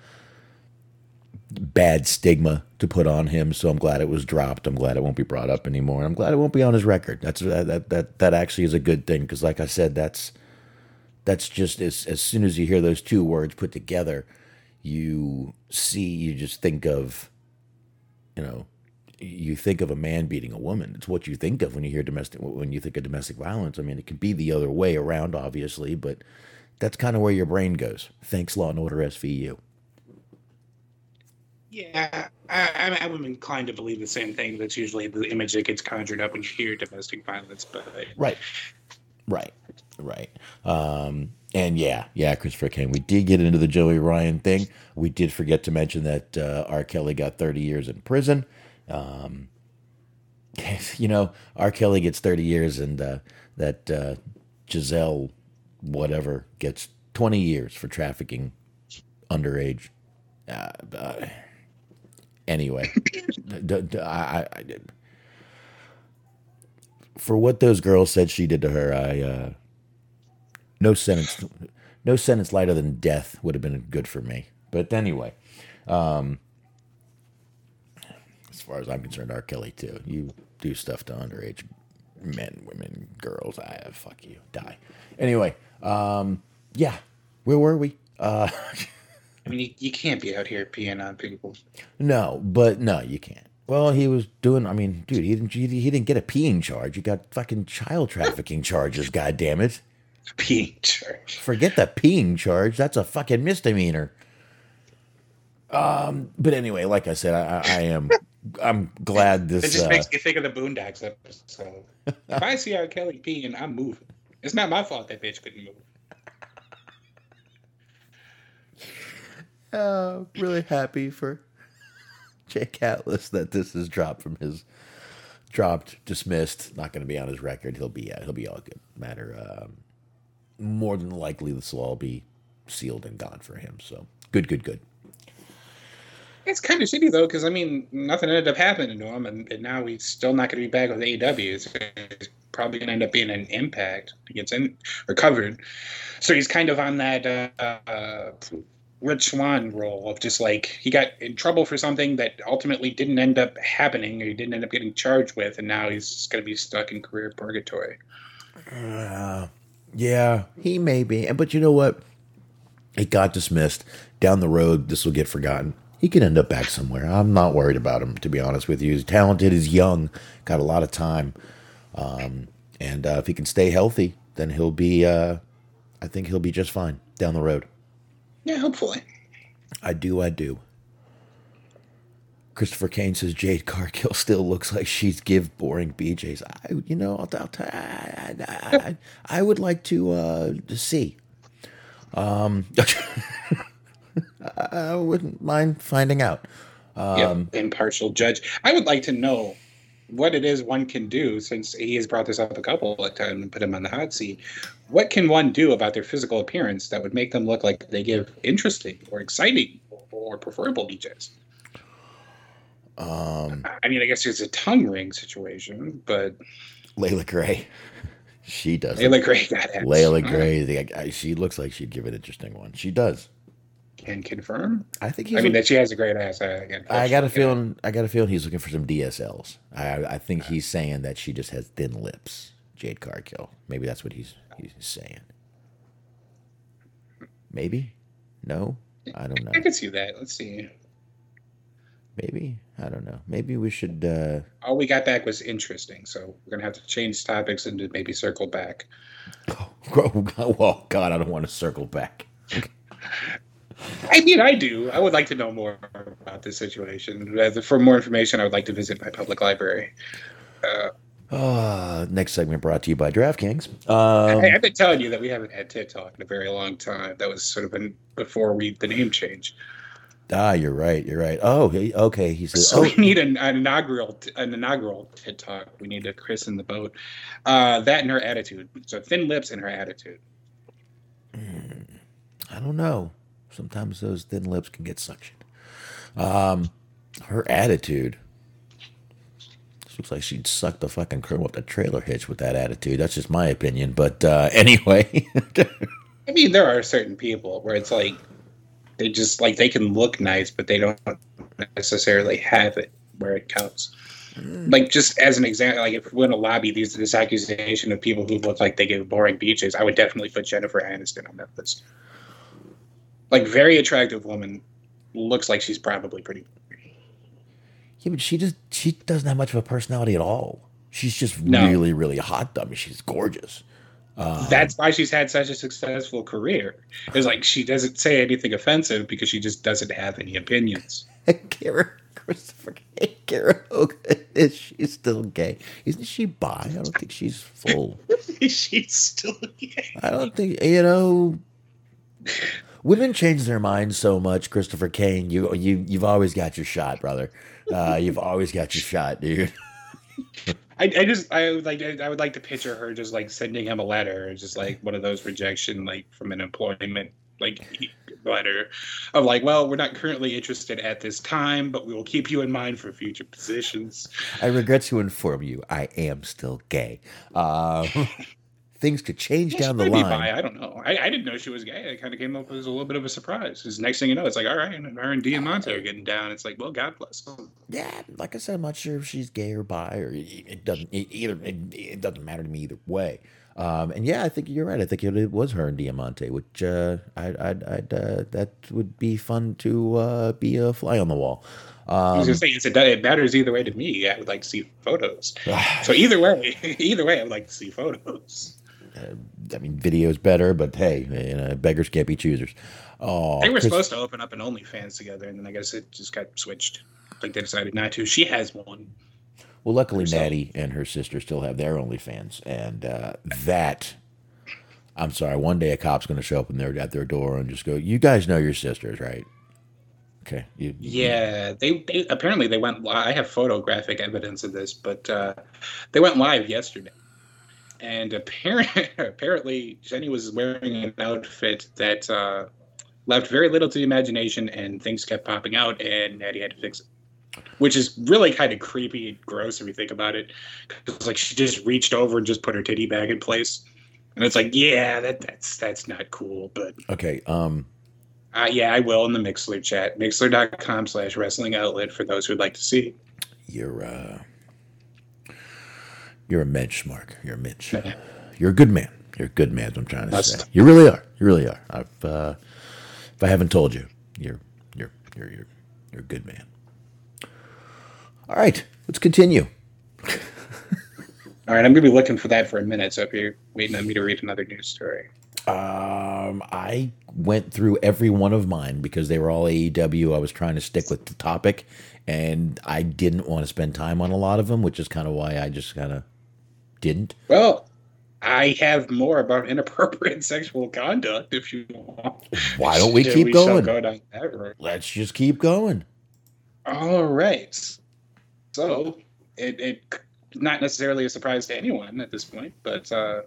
bad stigma to put on him. So I'm glad it was dropped. I'm glad it won't be brought up anymore. I'm glad it won't be on his record. That's that that that, actually is a good thing because, like I said, that's that's just as as soon as you hear those two words put together, you see you just think of, you know, you think of a man beating a woman. It's what you think of when you hear domestic when you think of domestic violence. I mean, it could be the other way around, obviously, but that's kind of where your brain goes. Thanks, Law and Order SVU. Yeah, I, I, am inclined to believe the same thing. That's usually the image that gets conjured up when you hear domestic violence. But Right. Right. Right. Um, and yeah, yeah, Christopher Kane. We did get into the Joey Ryan thing. We did forget to mention that uh, R. Kelly got 30 years in prison. Um, you know, R. Kelly gets 30 years, and uh, that uh, Giselle, whatever, gets 20 years for trafficking underage. Uh, uh, anyway, d- d- I, I, for what those girls said she did to her, I uh, no sentence, no sentence lighter than death would have been good for me. But anyway, um, as far as I'm concerned, R. Kelly too. You do stuff to underage men, women, girls. I fuck you, die. Anyway, um, yeah, where were we? Uh, mean, you, you can't be out here peeing on people. no, but no, you can't. Well, he was doing. I mean, dude, he didn't. He, didn't get a peeing charge. He got fucking child trafficking charges. God damn it! Peeing charge. Forget the peeing charge. That's a fucking misdemeanor. Um, but anyway, like I said, I, I I am. I'm glad this. It just Uh, makes me think of the Boondocks episode. if I see R. Kelly peeing, I'm moving. It's not my fault that bitch couldn't move. Uh, really happy for Jake Atlas that this is dropped from his dropped, dismissed. Not going to be on his record. He'll be uh, he'll be all good. Matter um, more than likely this will all be sealed and gone for him. So good, good, good. It's kind of shitty though, because I mean, nothing ended up happening to him, and, and now he's still not going to be back with AEW. It's, it's probably going to end up being an impact. Gets in recovered, so he's kind of on that uh, uh, Rich Swann role of just like he got in trouble for something that ultimately didn't end up happening, or he didn't end up getting charged with, and now he's going to be stuck in career purgatory. Uh, yeah, he may be. But you know what? It got dismissed. Down the road, this will get forgotten. He could end up back somewhere. I'm not worried about him, to be honest with you. He's talented, he's young, got a lot of time. Um, and uh, if he can stay healthy, then he'll be, uh, I think he'll be just fine down the road. Yeah, hopefully. I do, I do. Christopher Kane says Jade Cargill still looks like she's give boring BJ's. I, you know, I'll, I'll t- I, I, I, I would like to uh, to see. Um, I, wouldn't mind finding out. Um, yeah, impartial judge. I would like to know what it is one can do since he has brought this up a couple of times and put him on the hot seat. What can one do about their physical appearance that would make them look like they give interesting or exciting or preferable DJs? Um, I mean, I guess it's a tongue ring situation, but Layla Gray, she does. Layla Gray got it. Layla Gray, the, she looks like she'd give an interesting one. She does. Can confirm. I think he's. I mean, that she has a great ass. I, again, I got a feeling. I got a feeling he's looking for some DSLs. I, I think he's saying that she just has thin lips. Jade Cargill. Maybe that's what he's he's saying. Maybe. No. I don't know. I can see that. Let's see. Maybe. I don't know. Maybe we should. uh All we got back was interesting, so we're gonna have to change topics and maybe circle back. Well, God, I don't want to circle back. I mean, I do. I would like to know more about this situation. Uh, For more information, I would like to visit my public library. Uh, next segment brought to you by DraftKings. Um, Hey, I've been telling you that we haven't had TED Talk in a very long time. That was sort of an, before we the name change. ah, you're right. You're right. Oh, he- okay. He says, So "Oh, we need an, an inaugural an inaugural TED Talk. We need to christen the boat. Uh, that and her attitude. So thin lips and her attitude. I don't know. Sometimes those thin lips can get suction. Um, her attitude. This looks like she'd suck the fucking curl up the trailer hitch with that attitude. That's just my opinion. But uh, anyway, I mean, there are certain people where it's like they just like they can look nice, but they don't necessarily have it where it counts. Like just as an example, like if we're in a lobby, these this accusation of people who look like they give boring beaches, I would definitely put Jennifer Aniston on that list. Like very attractive woman, looks like she's probably pretty. yeah, but she just she doesn't have much of a personality at all. She's just No. really, really hot. though. I mean, she's gorgeous. Um, That's why she's had such a successful career. It's like she doesn't say anything offensive because she just doesn't have any opinions. Kara Christopher K. Kiera Hogan is she still gay? Isn't she bi? I don't think she's full. she's still gay. I don't think you know. Women change their minds so much, Christopher Kane. You you you've always got your shot, brother. Uh, you've always got your shot, dude. I, I just I would like I would like to picture her just like sending him a letter, just like one of those rejection like from an employment like letter of like, well, we're not currently interested at this time, but we will keep you in mind for future positions. I regret to inform you, I am still gay. Um, things could change Yeah, down the line. bi, I don't know. I, I didn't know she was gay. It kind of came up as a little bit of a surprise. Because next thing you know, it's like, all right, and her and Diamante are getting down. It's like, well, God bless them. Yeah, like I said, I'm not sure if she's gay or bi, or it doesn't e- either. It, it doesn't matter to me either way. Um, and yeah, I think you're right. I think it, it was her and Diamante, which uh, I'd, I'd, I'd uh, that would be fun to uh, be a fly on the wall. I was Um, gonna say it's a, it matters either way to me. I would like to see photos. So either way, either way, I would like to see photos. I mean, video is better, but hey, you know, beggars can't be choosers. Oh, They were Chris- supposed to open up an OnlyFans together, and then I guess it just got switched. Like they decided not to. She has one. Well, luckily, herself. Natty and her sister still have their OnlyFans, and uh, that. I'm sorry. One day a cop's going to show up in their, at their door and just go, "You guys know your sisters, right?" Okay. You, Yeah, they, they apparently they went. Li- I have photographic evidence of this, but uh, they went live yesterday, and apparently, apparently Jenny was wearing an outfit that uh, left very little to the imagination, and things kept popping out, and Natty had to fix it. Which is really kind of creepy and gross if you think about it. 'Cause It's like she just reached over and just put her titty bag in place, and it's like, yeah, that that's that's not cool, but Okay. Um. uh, yeah, I will in the Mixlr chat. Mixlr.com slash wrestling outlet for those who'd like to see. You're uh. You're a mensch, Mark. You're a mensch. You're a good man. You're a good man. I'm trying to say. You really are. You really are. I've. Uh, if I haven't told you, you're you're you're you're you're a good man. All right. Let's continue. All right, I'm going to be looking for that for a minute. So if you're waiting on me to read another news story, Um, I went through every one of mine because they were all AEW. I was trying to stick with the topic, and I didn't want to spend time on a lot of them, which is kind of why I just kind of didn't. well, I have more about inappropriate sexual conduct. If you want, Why don't we keep shall going? Go down that road. Let's just keep going. All right. So it, it not necessarily a surprise to anyone at this point, but uh,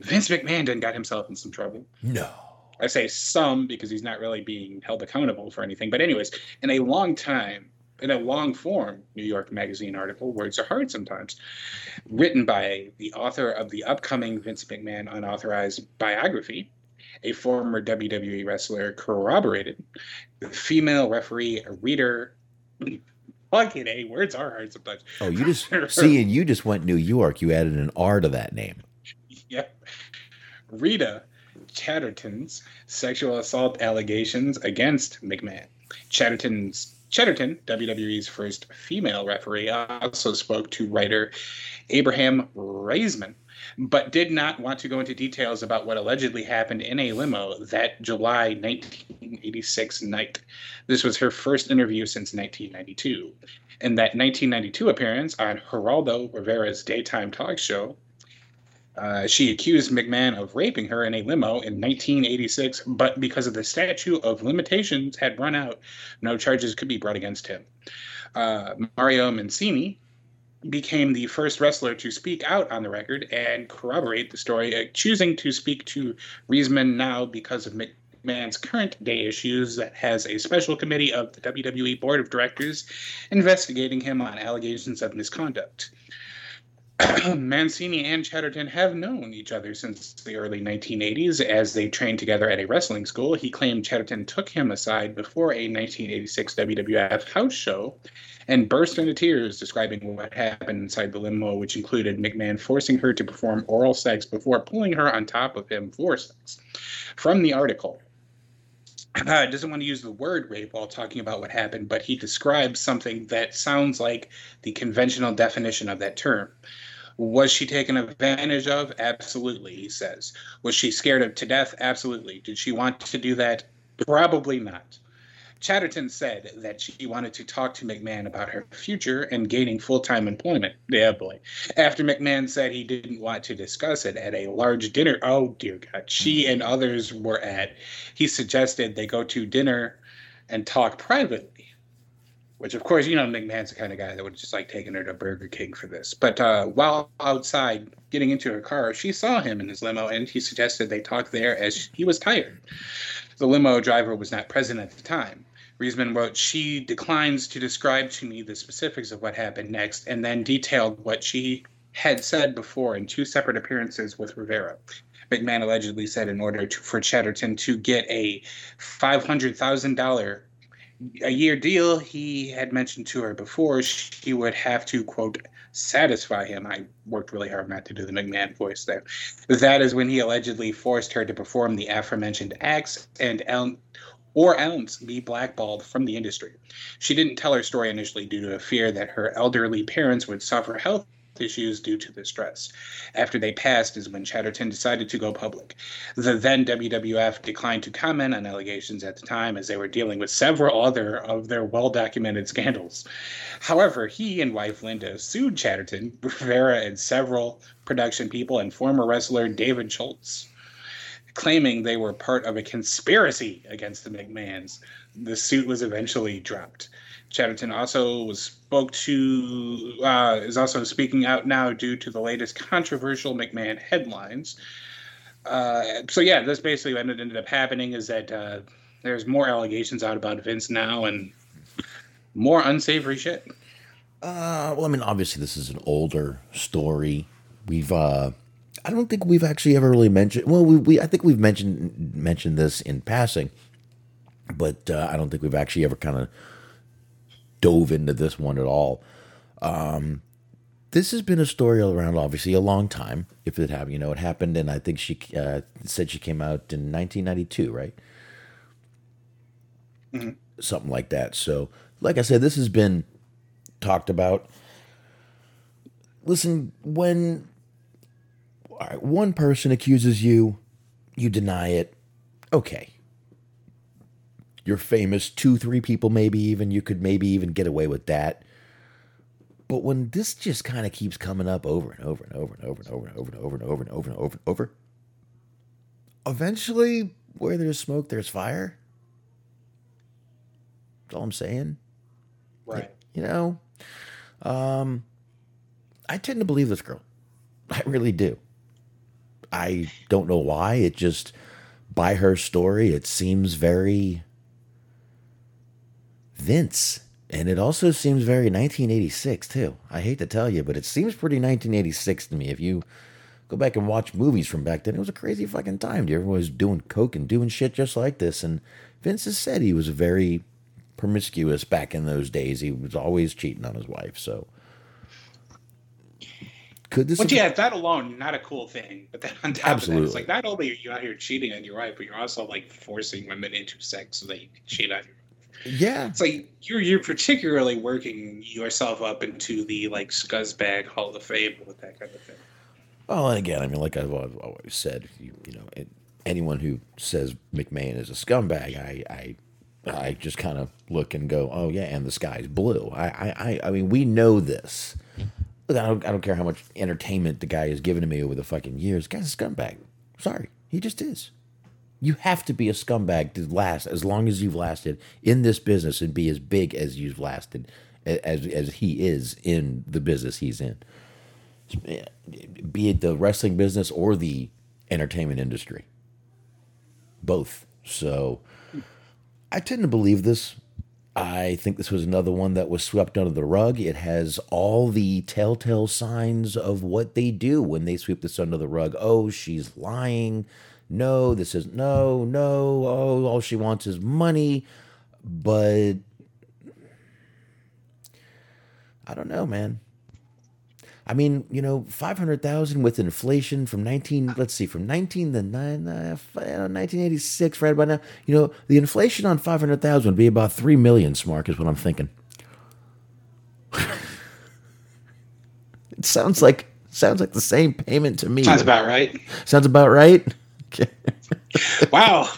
Vince McMahon done got himself in some trouble. No. I say some because he's not really being held accountable for anything. But anyways, in a long time, in a long form New York Magazine article, words are hard sometimes, written by the author of the upcoming Vince McMahon unauthorized biography, a former WWE wrestler corroborated, the female referee, a reader. Fucking A, eh? words are hard sometimes. Oh, you just see, and you just went New York. You added an R to that name. Yep. Rita Chatterton's sexual assault allegations against McMahon. Chatterton's Chatterton, WWE's first female referee, also spoke to writer Abraham Riesman, but did not want to go into details about what allegedly happened in a limo that July 1986 night. This was her first interview since 1992. In that 1992 appearance on Geraldo Rivera's daytime talk show, uh, she accused McMahon of raping her in a limo in 1986, but because of the statute of limitations had run out, no charges could be brought against him. Uh, Mario Mancini became the first wrestler to speak out on the record and corroborate the story, uh, choosing to speak to Riesman now because of McMahon's current day issues that has a special committee of the WWE Board of Directors investigating him on allegations of misconduct. Mancini and Chatterton have known each other since the early 1980s as they trained together at a wrestling school. He claimed Chatterton took him aside before a 1986 WWF house show and burst into tears describing what happened inside the limo, which included McMahon forcing her to perform oral sex before pulling her on top of him for sex. From the article, uh, doesn't want to use the word rape while talking about what happened, but he describes something that sounds like the conventional definition of that term. Was she taken advantage of? Absolutely, he says. Was she scared of to death? Absolutely. Did she want to do that? Probably not. Chatterton said that she wanted to talk to McMahon about her future and gaining full time employment. Yeah, boy. After McMahon said he didn't want to discuss it at a large dinner, oh dear God, she and others were at, he suggested they go to dinner and talk privately which of course you know McMahon's the kind of guy that would just like taking her to Burger King for this. But uh, while outside getting into her car, she saw him in his limo, and he suggested they talk there as he was tired. The limo driver was not present at the time. Riesman wrote, She declines to describe to me the specifics of what happened next, and then detailed what she had said before in two separate appearances with Rivera. McMahon allegedly said in order to, for Chatterton to get a $500,000 a year deal, he had mentioned to her before she would have to, quote, satisfy him. I worked really hard not to do the McMahon voice there. That is when he allegedly forced her to perform the aforementioned acts and el- or else be blackballed from the industry. She didn't tell her story initially due to a fear that her elderly parents would suffer health issues due to the stress. After they passed is when Chatterton decided to go public. The then WWF declined to comment on allegations at the time as they were dealing with several other of their well documented scandals. However, he and wife Linda sued Chatterton, Rivera, and several production people and former wrestler David Schultz. Claiming they were part of a conspiracy against the McMahons, the suit was eventually dropped. Chatterton also was spoke to uh, is also speaking out now due to the latest controversial McMahon headlines. Uh, so yeah, that's basically what ended up happening is that uh, there's more allegations out about Vince now and more unsavory shit. Uh, well, I mean, obviously this is an older story. We've uh, I don't think we've actually ever really mentioned. Well, we, we I think we've mentioned mentioned this in passing, but uh, I don't think we've actually ever kind of dove into this one at all. Um, this has been a story around obviously a long time. If it happened, you know, it happened, and I think she uh, said she came out in 1992, right? Mm-hmm. Something like that. So, like I said, this has been talked about. Listen, when one person accuses you, you deny it. Okay, you're famous, two, three people, maybe even, you could maybe even get away with that. But when this just kind of keeps coming up over and over and over and over and over and over and over and over and over and over and over, eventually, where there's smoke, there's fire. That's all I'm saying. Right. You know, um, I tend to believe this girl. I really do. I don't know why. It just by her story, it seems very Vince. And it also seems very 1986 too. I hate to tell you, but it seems pretty 1986 to me. If you go back and watch movies from back then, it was a crazy fucking time. Everyone was doing coke and doing shit just like this. And Vince has said he was very promiscuous back in those days. He was always cheating on his wife. So could this? But have- yeah, that alone, not a cool thing. But then on top of that, it's like not only are you out here cheating on your wife, but you're also like forcing women into sex so that you can cheat on your yeah, It's like you're you're particularly working yourself up into the like scuzzbag Hall of Fame with that kind of thing. Well, and again, I mean, like I've al- always said, you, you know, it, anyone who says McMahon is a scumbag, I, I, I just kind of look and go, oh yeah, and the sky's blue. I, I, I, I mean, we know this. Look, I don't, I don't care how much entertainment the guy has given to me over the fucking years. The guy's a scumbag. Sorry, he just is. You have to be a scumbag to last as long as you've lasted in this business and be as big as you've lasted, as as he is in the business he's in be it the wrestling business or the entertainment industry. Both. So I tend to believe this. I think this was another one that was swept under the rug. It has all the telltale signs of what they do when they sweep this under the rug. Oh, she's lying. No, this is no, no. Oh, all she wants is money. But I don't know, man. I mean, you know, five hundred thousand with inflation from nineteen. Let's see, from nineteen to nine, uh, nineteen eighty six. Right about now, you know, the inflation on five hundred thousand would be about three million. Smark is what I'm thinking. it sounds like sounds like the same payment to me. Sounds about right. Sounds about right. Okay. Wow.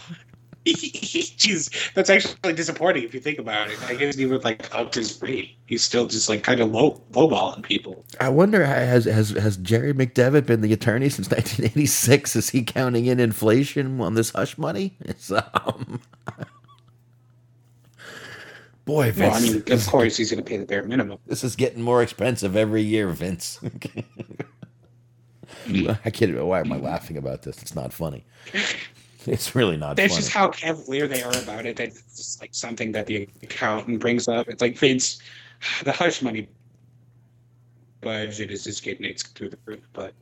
Jeez, that's actually disappointing if you think about it. I guess even like upped his rate. He's still just like kind of low lowballing people. I wonder has has has Jerry McDevitt been the attorney since 1986? Is he counting in inflation on this hush money? It's, um, boy, Vince, Well, I mean, of course he's going to pay the bare minimum. this is getting more expensive every year, Vince. I can't. Why am I laughing about this? It's not funny. It's really not That's funny. just how cavalier they are about it. That's just like something that the accountant brings up. It's like Vince, the hush money budget is just getting it's through the roof. But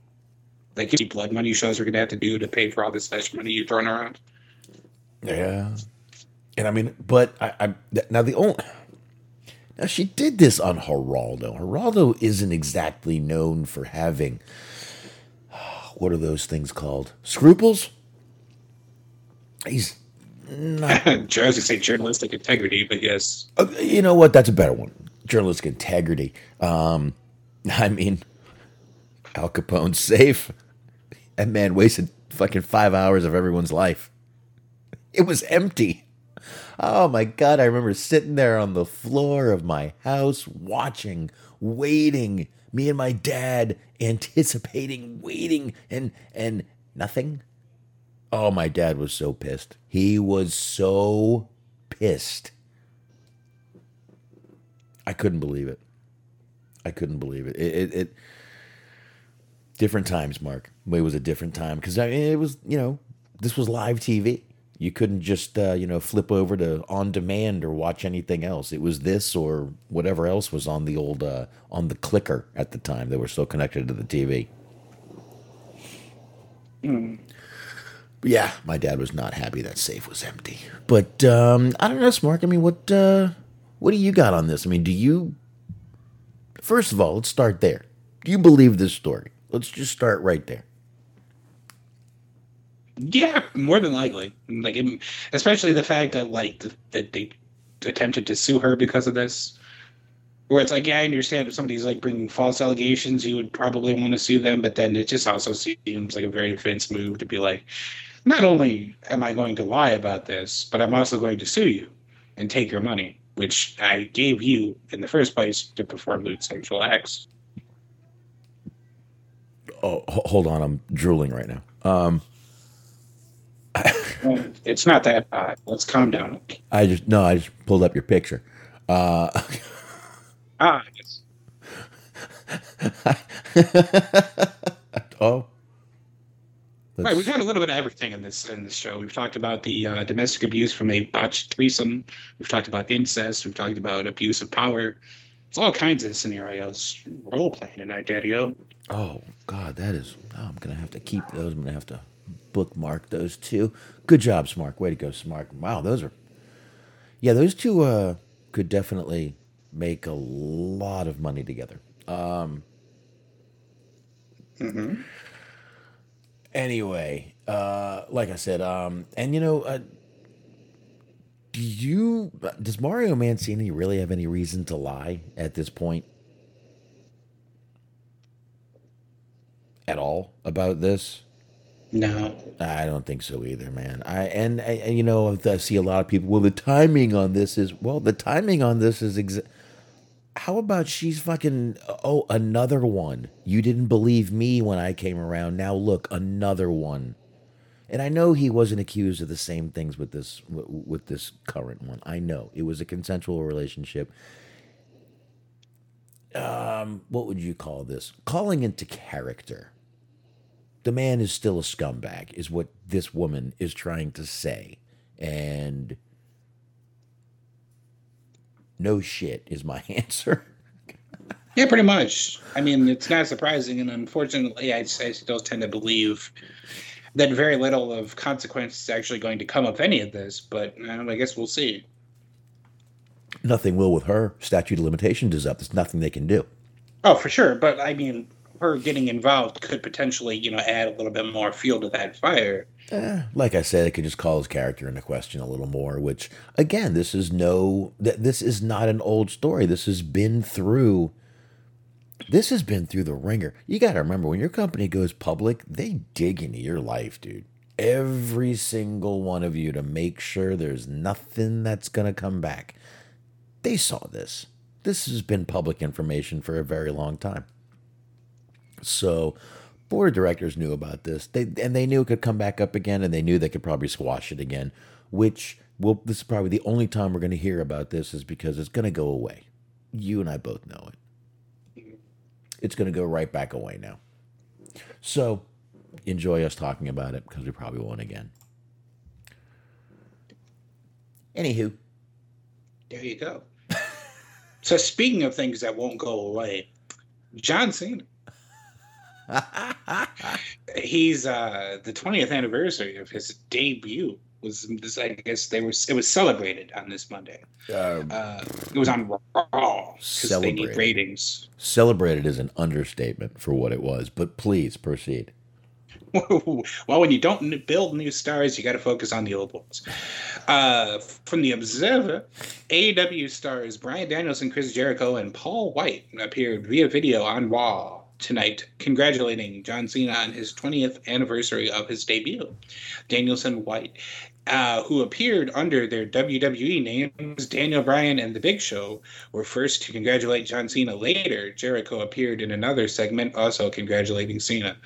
like, any blood money shows we're gonna have to do to pay for all this hush money you're throwing around. Yeah, and I mean, but I, I now the only now she did this on Geraldo. Geraldo isn't exactly known for having what are those things called? Scruples. He's not. Jersey say journalistic integrity, but yes, Uh, you know what? That's a better one. Journalistic integrity. Um, I mean, Al Capone's safe. That man wasted fucking five hours of everyone's life. It was empty. Oh my god! I remember sitting there on the floor of my house, watching, waiting. Me and my dad anticipating, waiting, and and nothing. Oh, my dad was so pissed. He was so pissed. I couldn't believe it. I couldn't believe it. It, it, it different times, Mark. It was a different time because I mean, it was you know this was live TV. You couldn't just uh, you know flip over to on demand or watch anything else. It was this or whatever else was on the old uh, on the clicker at the time. They were still connected to the TV. But yeah, my dad was not happy that safe was empty. But um, I don't know, Mark. I mean, what uh, what do you got on this? I mean, do you first of all, let's start there. Do you believe this story? Let's just start right there. Yeah, more than likely. Like, especially the fact that like that they attempted to sue her because of this. Where it's like, yeah, I understand if somebody's like bringing false allegations, you would probably want to sue them, but then it just also seems like a very Vince move to be like, not only am I going to lie about this, but I'm also going to sue you and take your money, which I gave you in the first place to perform lewd sexual acts. Oh, hold on, I'm drooling right now. Um, it's not that high. Let's calm down. I just no, I just pulled up your picture. Uh, Ah, yes. oh, Right, we've had a little bit of everything in this in this show. We've talked about the uh, domestic abuse from a botched threesome. We've talked about incest. We've talked about abuse of power. It's all kinds of scenarios. Role playing tonight, Daddy-O. Oh God, that is. Oh, I'm gonna have to keep those. I'm gonna have to bookmark those two. Good job, Smart. Way to go, Smart. Wow, those are. Yeah, those two uh, could definitely make a lot of money together. Um. Anyway, uh, like I said, um, and you know, uh, do you does Mario Mancini really have any reason to lie at this point? At all about this? No. I don't think so either, man. I and, and you know I see a lot of people. Well, the timing on this is well, the timing on this is exa- How about she's fucking oh another one? You didn't believe me when I came around. Now look, another one. And I know he wasn't accused of the same things with this with this current one. I know it was a consensual relationship. Um, what would you call this? Calling into character the man is still a scumbag, is what this woman is trying to say. And no shit is my answer. Yeah, pretty much. I mean, it's not surprising, and unfortunately, I, I still tend to believe that very little of consequence is actually going to come of any of this. But uh, I guess we'll see. Nothing will with her. Statute of limitations is up. There's nothing they can do. Oh, for sure. But I mean, her getting involved could potentially, you know, add a little bit more fuel to that fire. Eh, like I said, it could just call his character into question a little more. Which, again, this is no. th- This is not an old story. This has been through. This has been through the ringer. You got to remember when your company goes public, they dig into your life, dude. Every single one of you to make sure there's nothing that's gonna come back. They saw this. This has been public information for a very long time. So, board of directors knew about this. They and they knew it could come back up again, and they knew they could probably squash it again. Which will this is probably the only time we're going to hear about this is because it's going to go away. You and I both know it. It's going to go right back away now. So, enjoy us talking about it because we probably won't again. Anywho, There you go. so speaking of things that won't go away, John Cena. He's uh the 20th anniversary of his debut was this I guess they were it was celebrated on this Monday. um, Uh it was on Raw because they need ratings. celebrated is an understatement for what it was, but please proceed. well, when you don't build new stars, you got to focus on the old ones. Uh, from the Observer, AEW stars Bryan Danielson, Chris Jericho, and Paul White appeared via video on Raw tonight, congratulating John Cena on his 20th anniversary of his debut. Danielson, White, uh, who appeared under their WWE names, Daniel Bryan and The Big Show, were first to congratulate John Cena. Later, Jericho appeared in another segment, also congratulating Cena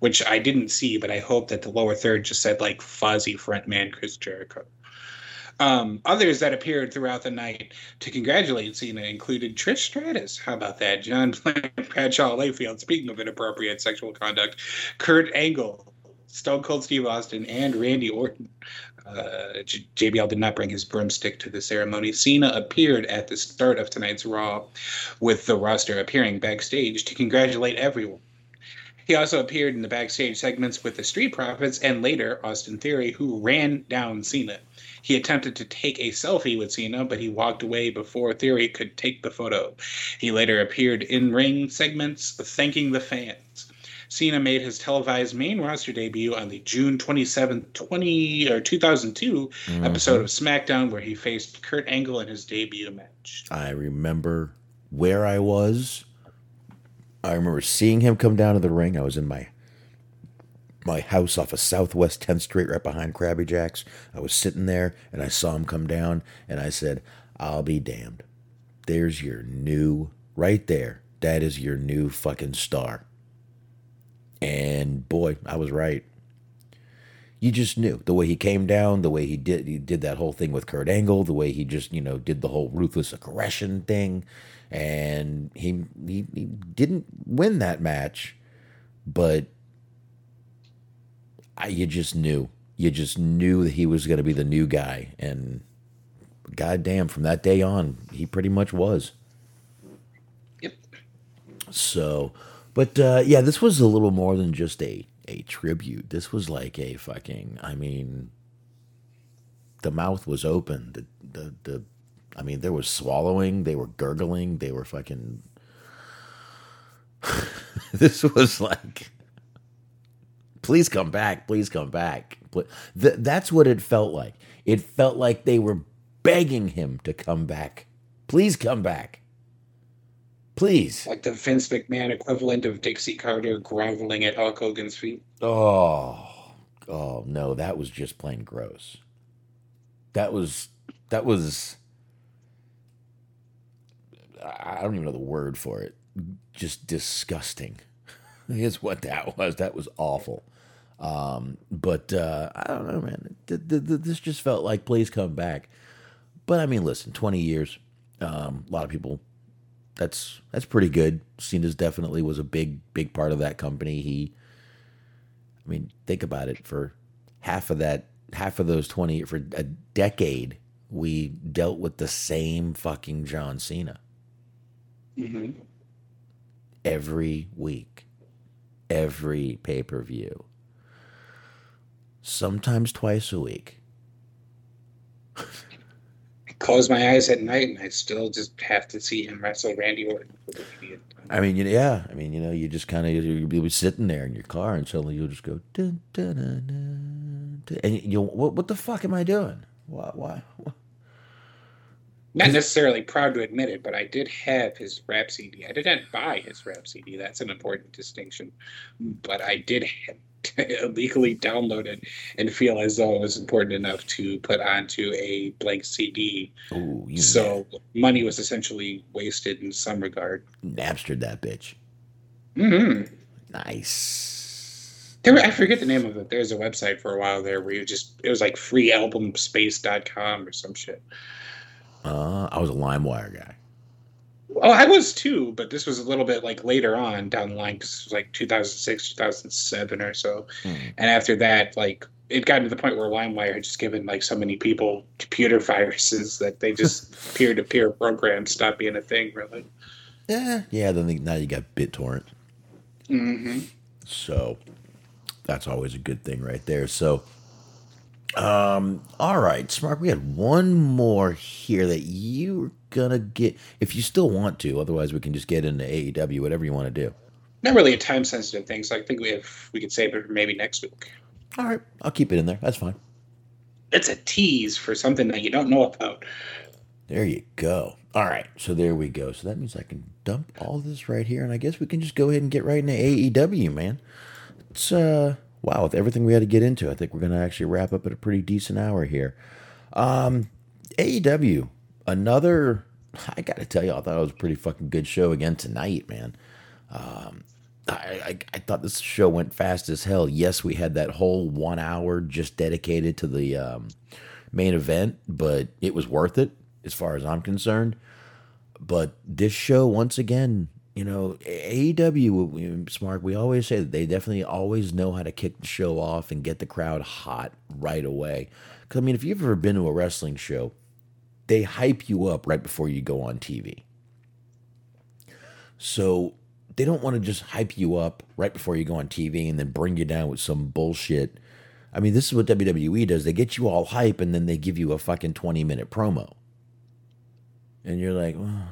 which I didn't see, but I hope that the lower third just said like Fozzy frontman Chris Jericho. Um, others that appeared throughout the night to congratulate Cena included Trish Stratus. How about that? John Bradshaw Layfield. Speaking of inappropriate sexual conduct, Kurt Angle, Stone Cold Steve Austin, and Randy Orton. Uh, JBL did not bring his broomstick to the ceremony. Cena appeared at the start of tonight's Raw, with the roster appearing backstage to congratulate everyone. He also appeared in the backstage segments with the Street Profits and later Austin Theory, who ran down Cena. He attempted to take a selfie with Cena, but he walked away before Theory could take the photo. He later appeared in ring segments thanking the fans. Cena made his televised main roster debut on the June 27, 20 or 2002 mm-hmm. episode of SmackDown, where he faced Kurt Angle in his debut match. I remember where I was. I remember seeing him come down to the ring. I was in my my house off of Southwest 10th Street, right behind Krabby Jack's. I was sitting there and I saw him come down, and I said, "I'll be damned. There's your new right there. That is your new fucking star." And boy, I was right. You just knew the way he came down, the way he did he did that whole thing with Kurt Angle, the way he just you know did the whole ruthless aggression thing, and he he, he didn't win that match, but I, you just knew. You just knew that he was going to be the new guy. And goddamn, from that day on, he pretty much was. Yep. So, but uh, yeah, this was a little more than just a a tribute. This was like a fucking. I mean, the mouth was open. The the the. I mean, there was swallowing. They were gurgling. They were fucking. this was like. Please come back. Please come back. Th- that's what it felt like. It felt like they were begging him to come back. Please come back. Please. Like the Vince McMahon equivalent of Dixie Carter groveling at Hulk Hogan's feet. Oh, oh no, that was just plain gross. That was that was I don't even know the word for it. Just disgusting. Is what that was. That was awful. Um, but uh, I don't know, man. Th- th- th- This just felt like please come back. But I mean, listen, twenty years. Um, a lot of people. That's that's pretty good. Cena's definitely was a big big part of that company. He I mean, think about it. For half of that, half of those 20, for a decade, we dealt with the same fucking John Cena hmm every week, every pay per view, sometimes twice a week. I close my eyes at night and I still just have to see him wrestle Randy Orton. for the 80th time. I mean, yeah. I mean, you know, you just kind of you'll be sitting there in your car, and suddenly you'll just go, dun, dun, dun, dun, dun, and you, what, what the fuck am I doing? Why, why? why? Not necessarily proud to admit it, but I did have his rap CD. I didn't buy his rap CD. That's an important distinction. But I did illegally download it and feel as though it was important enough to put onto a blank CD. Ooh, So money was essentially wasted in some regard. Napstered that bitch. Mm-hmm. Nice. There, I forget the name of it. There's a website for a while there where you just it was like freealbumspace.com or some shit. Uh, I was a LimeWire guy. Oh, I was too, but this was a little bit like later on down the line because it was like 2006, 2007 or so. Hmm. And after that, like it got to the point where LimeWire had just given like so many people computer viruses that they just peer to peer programs stopped being a thing, really. Yeah, yeah. Then the, now you got BitTorrent, hmm so that's always a good thing right there. So, um, all right, Smart. We had one more here that you're gonna get if you still want to. Otherwise, we can just get into AEW, whatever you want to do. Not really a time sensitive thing, so I think we have we could save it for maybe next week. All right, I'll keep it in there. That's fine. It's a tease for something that you don't know about. There you go. All right, so there we go. So that means I can dump all this right here, and I guess we can just go ahead and get right into AEW, man. It's uh wow, with everything we had to get into, I think we're gonna actually wrap up at a pretty decent hour here. Um, AEW, another. I gotta tell you, I thought it was a pretty fucking good show again tonight, man. Um, I, I I thought this show went fast as hell. Yes, we had that whole one hour just dedicated to the um, main event, but it was worth it as far as I'm concerned. But this show, once again, you know, AEW, Smart, we always say that they definitely always know how to kick the show off and get the crowd hot right away. Because, I mean, if you've ever been to a wrestling show, they hype you up right before you go on TV. So they don't want to just hype you up right before you go on TV and then bring you down with some bullshit. I mean, this is what WWE does. They get you all hype and then they give you a fucking 20 minute promo. And you're like, well,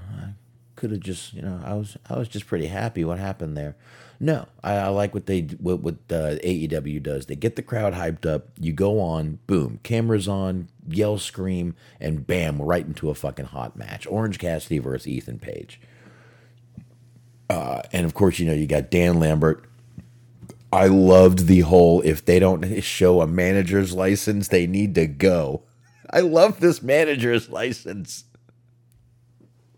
could have just, you know, I was I was just pretty happy. What happened there? No, I, I like what they what what uh, AEW does. They get the crowd hyped up. You go on, boom, cameras on, yell, scream, and bam, right into a fucking hot match. Orange Cassidy versus Ethan Page. Uh, and of course, you know, you got Dan Lambert. I loved the whole if they don't show a manager's license, they need to go. I love this manager's license.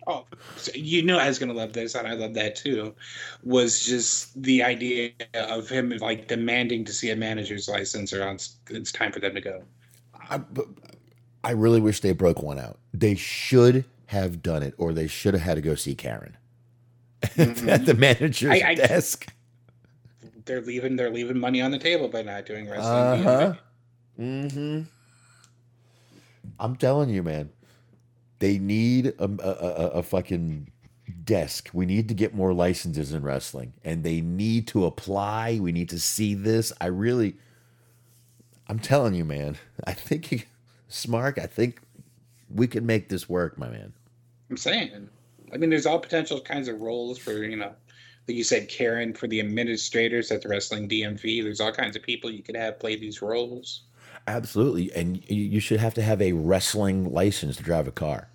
Oh, so you know I was gonna love this, and I love that too. Was just the idea of him like demanding to see a manager's license, or else it's time for them to go. I, I really wish they broke one out. They should have done it, or they should have had to go see Karen at the manager's I- I- desk. they're leaving they're leaving money on the table by not doing wrestling. Uh-huh. Mm-hmm. I'm telling you, man. They need a, a, a, fucking desk. We need to get more licenses in wrestling, and they need to apply. We need to see this. I really, I'm telling you, man. I think you, Smark. I think we can make this work, my man. I'm saying. I mean, there's all potential kinds of roles for you know, like you said, Karen for the administrators at the wrestling DMV. There's all kinds of people you could have play these roles. Absolutely, and you you should have to have a wrestling license to drive a car,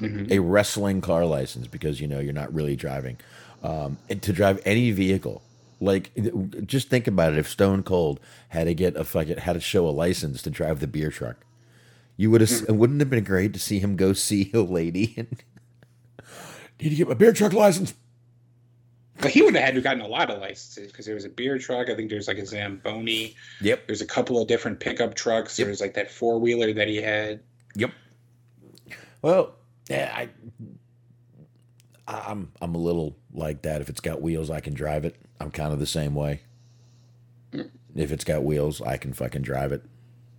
Mm-hmm. a wrestling car license, because you know you're not really driving, um, and to drive any vehicle. Like, just think about it. If Stone Cold had to get a fucking had to show a license to drive the beer truck, you would have. Mm-hmm. Wouldn't it have been great to see him go see a lady and need to get my beer truck license? But he would have had to have gotten a lot of licenses because there was a beer truck. I think there's like a Zamboni. Yep. There's a couple of different pickup trucks. Yep. There was like that four wheeler that he had. Yep. Well, yeah, I, I- I'm I'm a little like that. If it's got wheels, I can drive it. I'm kind of the same way. If it's got wheels, I can fucking drive it.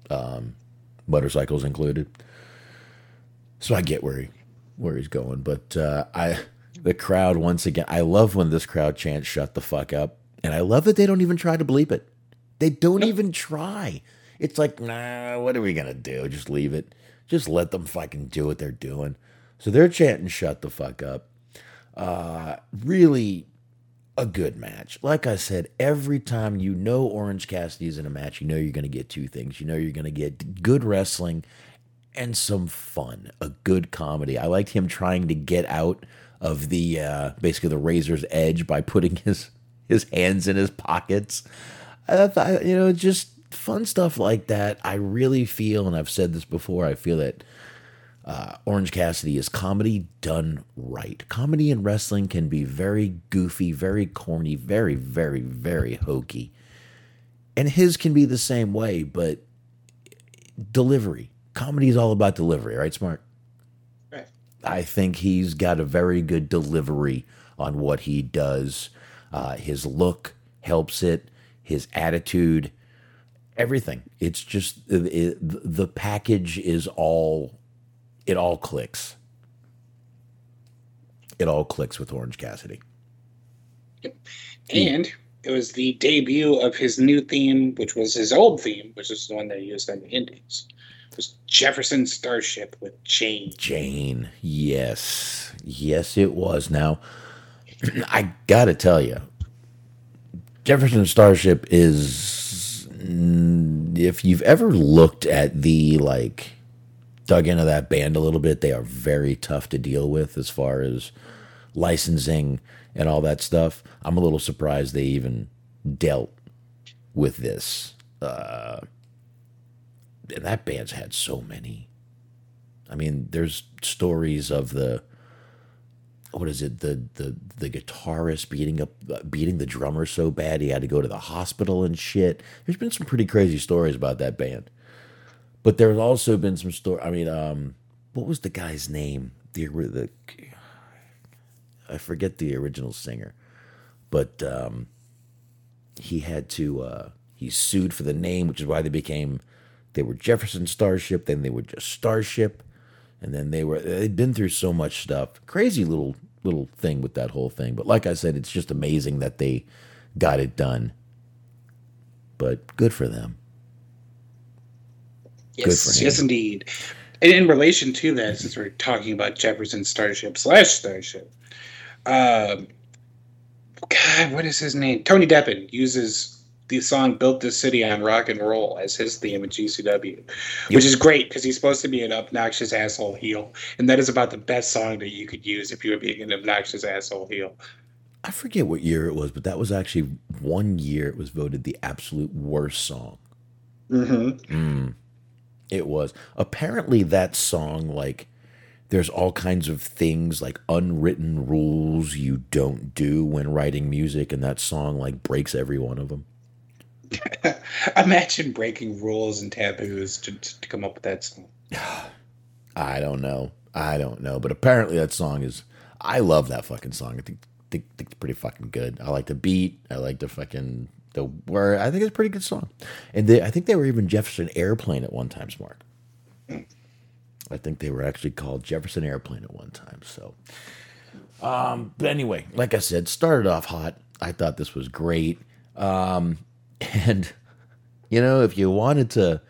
Um, motorcycles included. So I get where he where he's going, but uh, I the crowd once again. I love when this crowd chants "Shut the fuck up," and I love that they don't even try to bleep it. They don't even try. It's like, nah, what are we gonna do? Just leave it. Just let them fucking do what they're doing. So they're chanting "Shut the fuck up." Uh, really a good match. Like I said, every time you know Orange Cassidy's in a match, you know you're gonna get two things. You know you're gonna get good wrestling and some fun, a good comedy. I liked him trying to get out of the uh, basically the razor's edge by putting his his hands in his pockets. I thought, you know, just fun stuff like that. I really feel, and I've said this before, I feel that uh, Orange Cassidy is comedy done right. Comedy in wrestling can be very goofy, very corny, very, very, very hokey. And his can be the same way, but delivery. Comedy is all about delivery, right, Smart? I think he's got a very good delivery on what he does. Uh, his look helps it, his attitude, everything. It's just it, the package is all, it all clicks. It all clicks with Orange Cassidy. And it was the debut of his new theme, which was his old theme, which is the one they used on the Indies. It was Jefferson Starship with Jane. Jane, yes, yes, it was. Now, I gotta tell you, Jefferson Starship is. If you've ever looked at the like, dug into that band a little bit, they are very tough to deal with as far as licensing and all that stuff. I'm a little surprised they even dealt with this. Uh, that band's had so many. I mean, there's stories of the what is it the the the guitarist beating up beating the drummer so bad he had to go to the hospital and shit. There's been some pretty crazy stories about that band. But there's also been some story. I mean, um, what was the guy's name? The the I forget the original singer, but um, he had to uh, he sued for the name, which is why they became they were Jefferson Starship, then they were just Starship, and then they were they'd been through so much stuff. Crazy little little thing with that whole thing. But like I said, it's just amazing that they got it done. But good for them. Yes, yes, indeed. And in relation to that, since we're talking about Jefferson Starship slash Starship, um, God, what is his name? Tony Deppen uses the song "Built This City on Rock and Roll" as his theme in GCW, which is great because he's supposed to be an obnoxious asshole heel, and that is about the best song that you could use if you were being an obnoxious asshole heel. I forget what year it was, but that was actually one year it was voted the absolute worst song. Mm-hmm. It was. Apparently that song like there's all kinds of things like unwritten rules you don't do when writing music and that song like breaks every one of them. Imagine breaking rules and taboos to, to come up with that song. I don't know. I don't know, but apparently that song is I love that fucking song. I think think, think it's pretty fucking good. I like the beat. I like the fucking the word. I think it's a pretty good song. And they, I think they were even Jefferson Airplane at one time, Smart. I think they were actually called Jefferson Airplane at one time. So, um, but anyway, like I said, started off hot. I thought this was great. Um, and you know, if you wanted to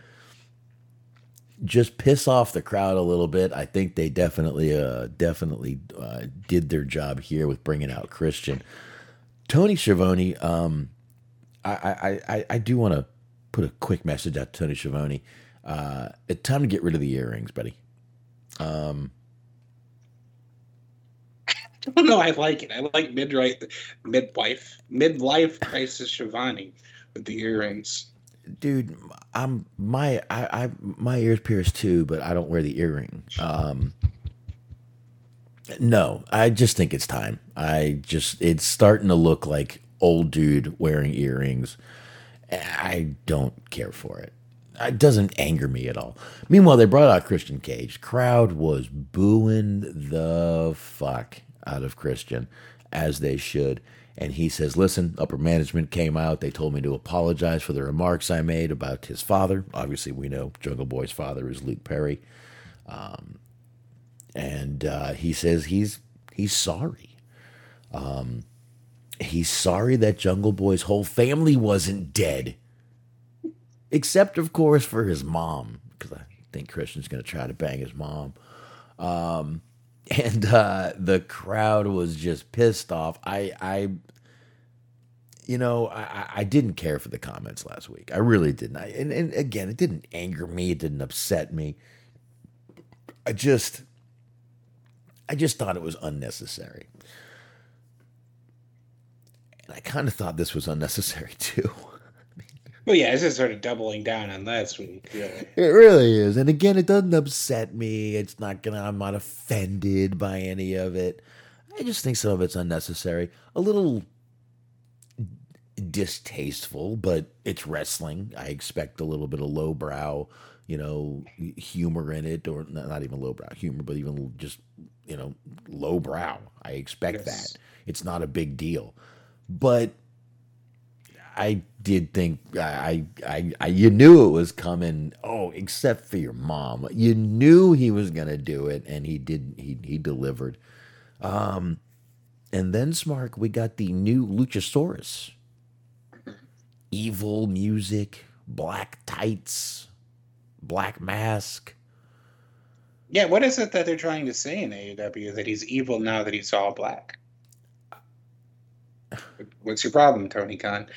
just piss off the crowd a little bit, I think they definitely, uh, definitely uh, did their job here with bringing out Christian. Tony Schiavone, um, I, I, I, I do want to put a quick message out to Tony Schiavone. Uh, it's time to get rid of the earrings, buddy. Um, no, I like it. I like midright, midwife, midlife crisis Schiavone with the earrings. dude, I'm my I, I my ears pierced too, but I don't wear the earring. Um, no, I just think it's time. I just it's starting to look like old dude wearing earrings. I don't care for it. It doesn't anger me at all. Meanwhile, they brought out Christian Cage. Crowd was booing the fuck out of Christian, as they should. And he says, Listen, upper management came out. They told me to apologize for the remarks I made about his father. Obviously, we know Jungle Boy's father is Luke Perry. Um, and uh, he says he's he's sorry. Um, he's sorry that Jungle Boy's whole family wasn't dead, except of course for his mom, because I think Christian's going to try to bang his mom. Um, and uh, the crowd was just pissed off. I, I, you know, I, I didn't care for the comments last week. I really didn't. I, and, and again, it didn't anger me. It didn't upset me. I just, I just thought it was unnecessary. And I kind of thought this was unnecessary too. Well, yeah, it's just sort of doubling down on last week. Yeah. It really is. And again, it doesn't upset me. It's not gonna I'm not offended by any of it. I just think some of it's unnecessary. A little distasteful, but it's wrestling. I expect a little bit of lowbrow, you know, humor in it, or not not even lowbrow humor, but even just, you know, lowbrow. I expect Yes. that. It's not a big deal. But I did think I, I, I, you knew it was coming. Oh, except for your mom, you knew he was gonna do it, and he did. He he delivered. Um, and then Smark, we got the new Luchasaurus. Evil music, black tights, black mask. Yeah, what is it that they're trying to say in AEW? That he's evil now that he's all black? What's your problem, Tony Khan?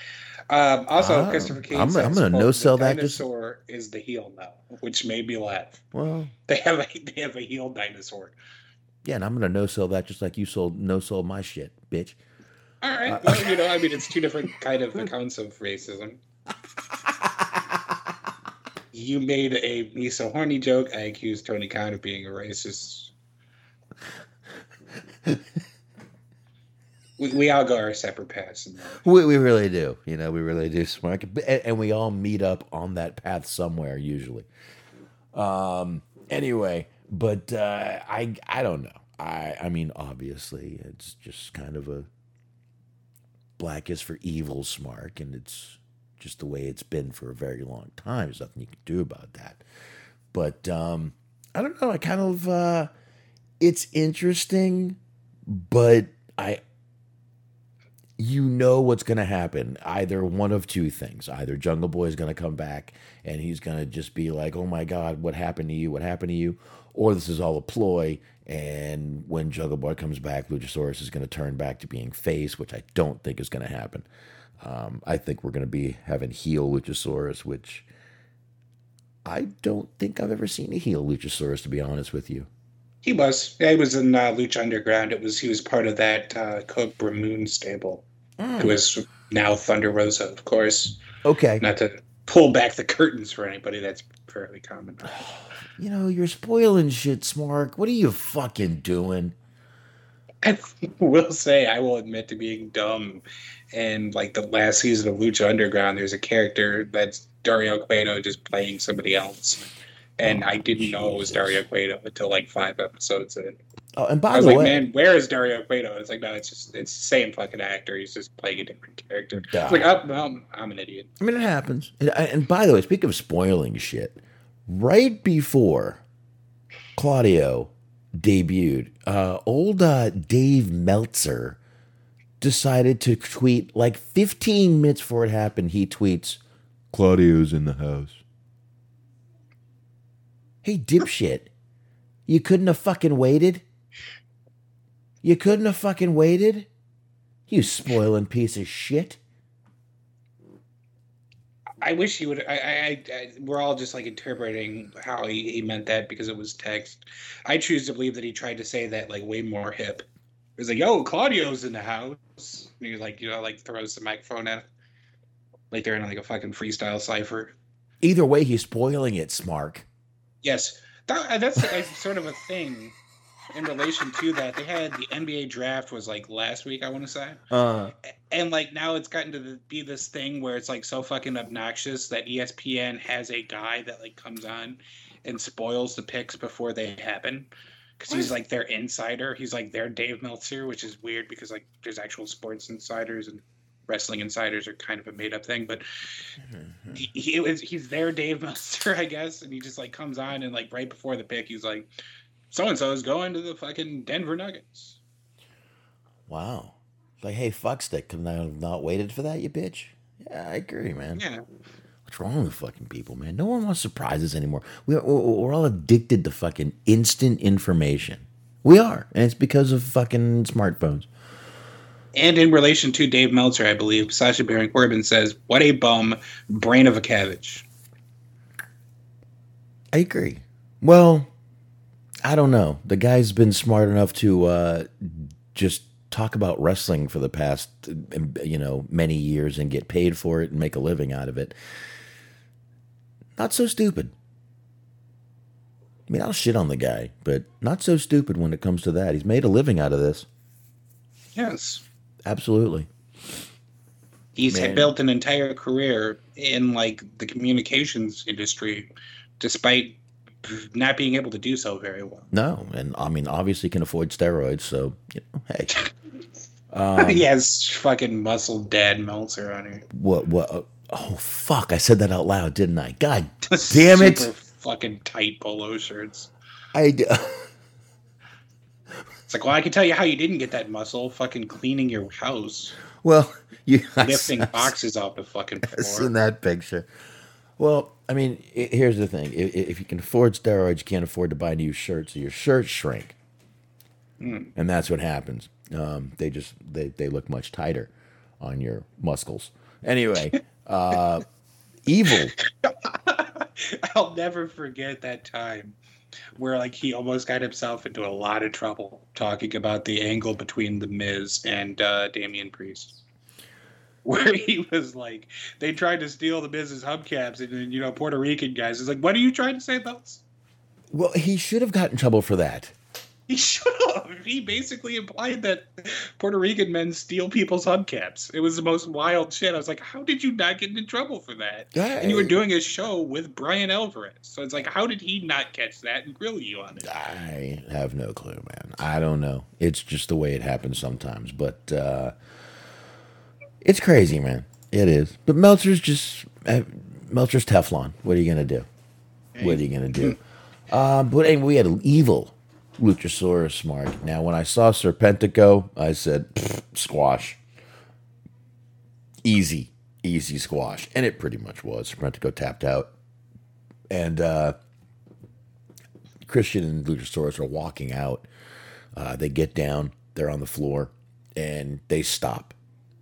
Um, also, Ah, Christopher Cage I'm- says, I'm gonna no-sell the that just- Dinosaur is the heel now, which made me laugh. Well, They have a they have a heel dinosaur. yeah, and I'm gonna no sell that just like you sold no sold my shit, bitch. All right, Uh, well, you know, I mean, it's two different kind of accounts of racism. You made a me so horny joke. I accused Tony Khan of being a racist. We, we all go our separate paths. We, we really do. You know, we really do, Smark. And, and we all meet up on that path somewhere, usually. Um. Anyway, but uh, I I don't know. I I mean, obviously, it's just kind of a black is for evil, Smark, and it's just the way it's been for a very long time. There's nothing you can do about that. But um, I don't know. I kind of uh, it's interesting, but I you know what's going to happen. Either one of two things. Either Jungle Boy is going to come back and he's going to just be like, oh my God, what happened to you? What happened to you? Or this is all a ploy. And when Jungle Boy comes back, Luchasaurus is going to turn back to being face, which I don't think is going to happen. Um, I think we're going to be having heel Luchasaurus, which I don't think I've ever seen a heel Luchasaurus, to be honest with you. He was. Yeah, he was in uh, Lucha Underground. It was he was part of that uh, Kobra Moon stable. It was now Thunder Rosa, of course. Okay. Not to pull back the curtains for anybody. That's fairly common. You know, you're spoiling shit, Smark. What are you fucking doing? I will say, I will admit to being dumb. And like the last season of Lucha Underground, there's a character that's Dario Cueto just playing somebody else. And I didn't know it was Jesus. Dario Cueto until like five episodes in. Oh, and I by was the like, way, man, where is Dario Cueto? It's like, no, it's just it's the same fucking actor. He's just playing a different character. Duh. It's like, oh, well, I'm an idiot. I mean, it happens. And, and by the way, speaking of spoiling shit, right before Claudio debuted, uh, old uh, Dave Meltzer decided to tweet like 15 minutes before it happened. He tweets, "Claudio's in the house." Hey, dipshit! You couldn't have fucking waited. You couldn't have fucking waited. You spoiling piece of shit. I wish he would. I, I, I, we're all just like interpreting how he, he meant that because it was text. I choose to believe that he tried to say that like way more hip. He was like, "Yo, Claudio's in the house." And he like, you know, like throws the microphone at, him. like they're in like a fucking freestyle cipher. Either way, he's spoiling it, Smark. Yes, that, that's like, sort of a thing in relation to that. They had the NBA draft was like last week, I want to say, Uh, and like now it's gotten to be this thing where it's like so fucking obnoxious that ESPN has a guy that like comes on and spoils the picks before they happen. Because he's like their insider. He's like their Dave Meltzer, which is weird because like there's actual sports insiders and wrestling insiders are kind of a made up thing. But mm-hmm. he, he was he's there, Dave Meltzer, I guess, and he just like comes on and like right before the pick, he's like, so and so is going to the fucking Denver Nuggets. wow. Like, hey, fuckstick, couldn't I have not waited for that, you bitch? Yeah, I agree, man. Yeah. What's wrong with fucking people, man? No one wants surprises anymore. We're, we're, we're all addicted to fucking instant information. We are. And it's because of fucking smartphones. And in relation to Dave Meltzer, I believe, Sasha Baron Corbin says, What a bum, brain of a cabbage. I agree. Well, I don't know. The guy's been smart enough to uh, just talk about wrestling for the past, uh, you know, many years and get paid for it and make a living out of it. Not so stupid. I mean, I'll shit on the guy, but not so stupid when it comes to that. He's made a living out of this. Yes. Absolutely. He's Man. built an entire career in like the communications industry, despite not being able to do so very well. No, and I mean, obviously can afford steroids, so you know, hey. Um, he has fucking muscle dad Meltzer on here. What? What? uh, Oh fuck! I said that out loud, didn't I? God damn it! Fucking tight polo shirts. I. like, well, I can tell you how you didn't get that muscle. Fucking cleaning your house, Well, you I lifting s- boxes off the fucking I seen floor. that picture. Well, I mean, i- here's the thing: if, if you can afford steroids, you can't afford to buy new shirts, so your shirts shrink, and that's what happens. Um, they just they they look much tighter on your muscles. Anyway, uh, evil. I'll never forget that time where like he almost got himself into a lot of trouble talking about the angle between the Miz and uh, Damian Priest. Where he was like, they tried to steal the Miz's hubcaps, and then you know Puerto Rican guys is like, what are you trying to say, those? Well, he should have got in trouble for that. He should have. He basically implied that Puerto Rican men steal people's hubcaps. It was the most wild shit. I was like, how did you not get into trouble for that? And you were doing a show with Bryan Alvarez. So it's like, how did he not catch that and grill you on it? I have no clue, man. I don't know. It's just the way it happens sometimes. But uh, it's crazy, man. It is. But Meltzer's just uh, Meltzer's Teflon. What are you gonna do? What are you gonna do? Uh, but anyway, we had an evil Luchasaurus mark. Now, when I saw Serpentico, I said squash. Easy, easy squash, and it pretty much was. Serpentico tapped out, and. uh Christian and Luchasaurus are walking out. Uh, they get down, they're on the floor, and they stop.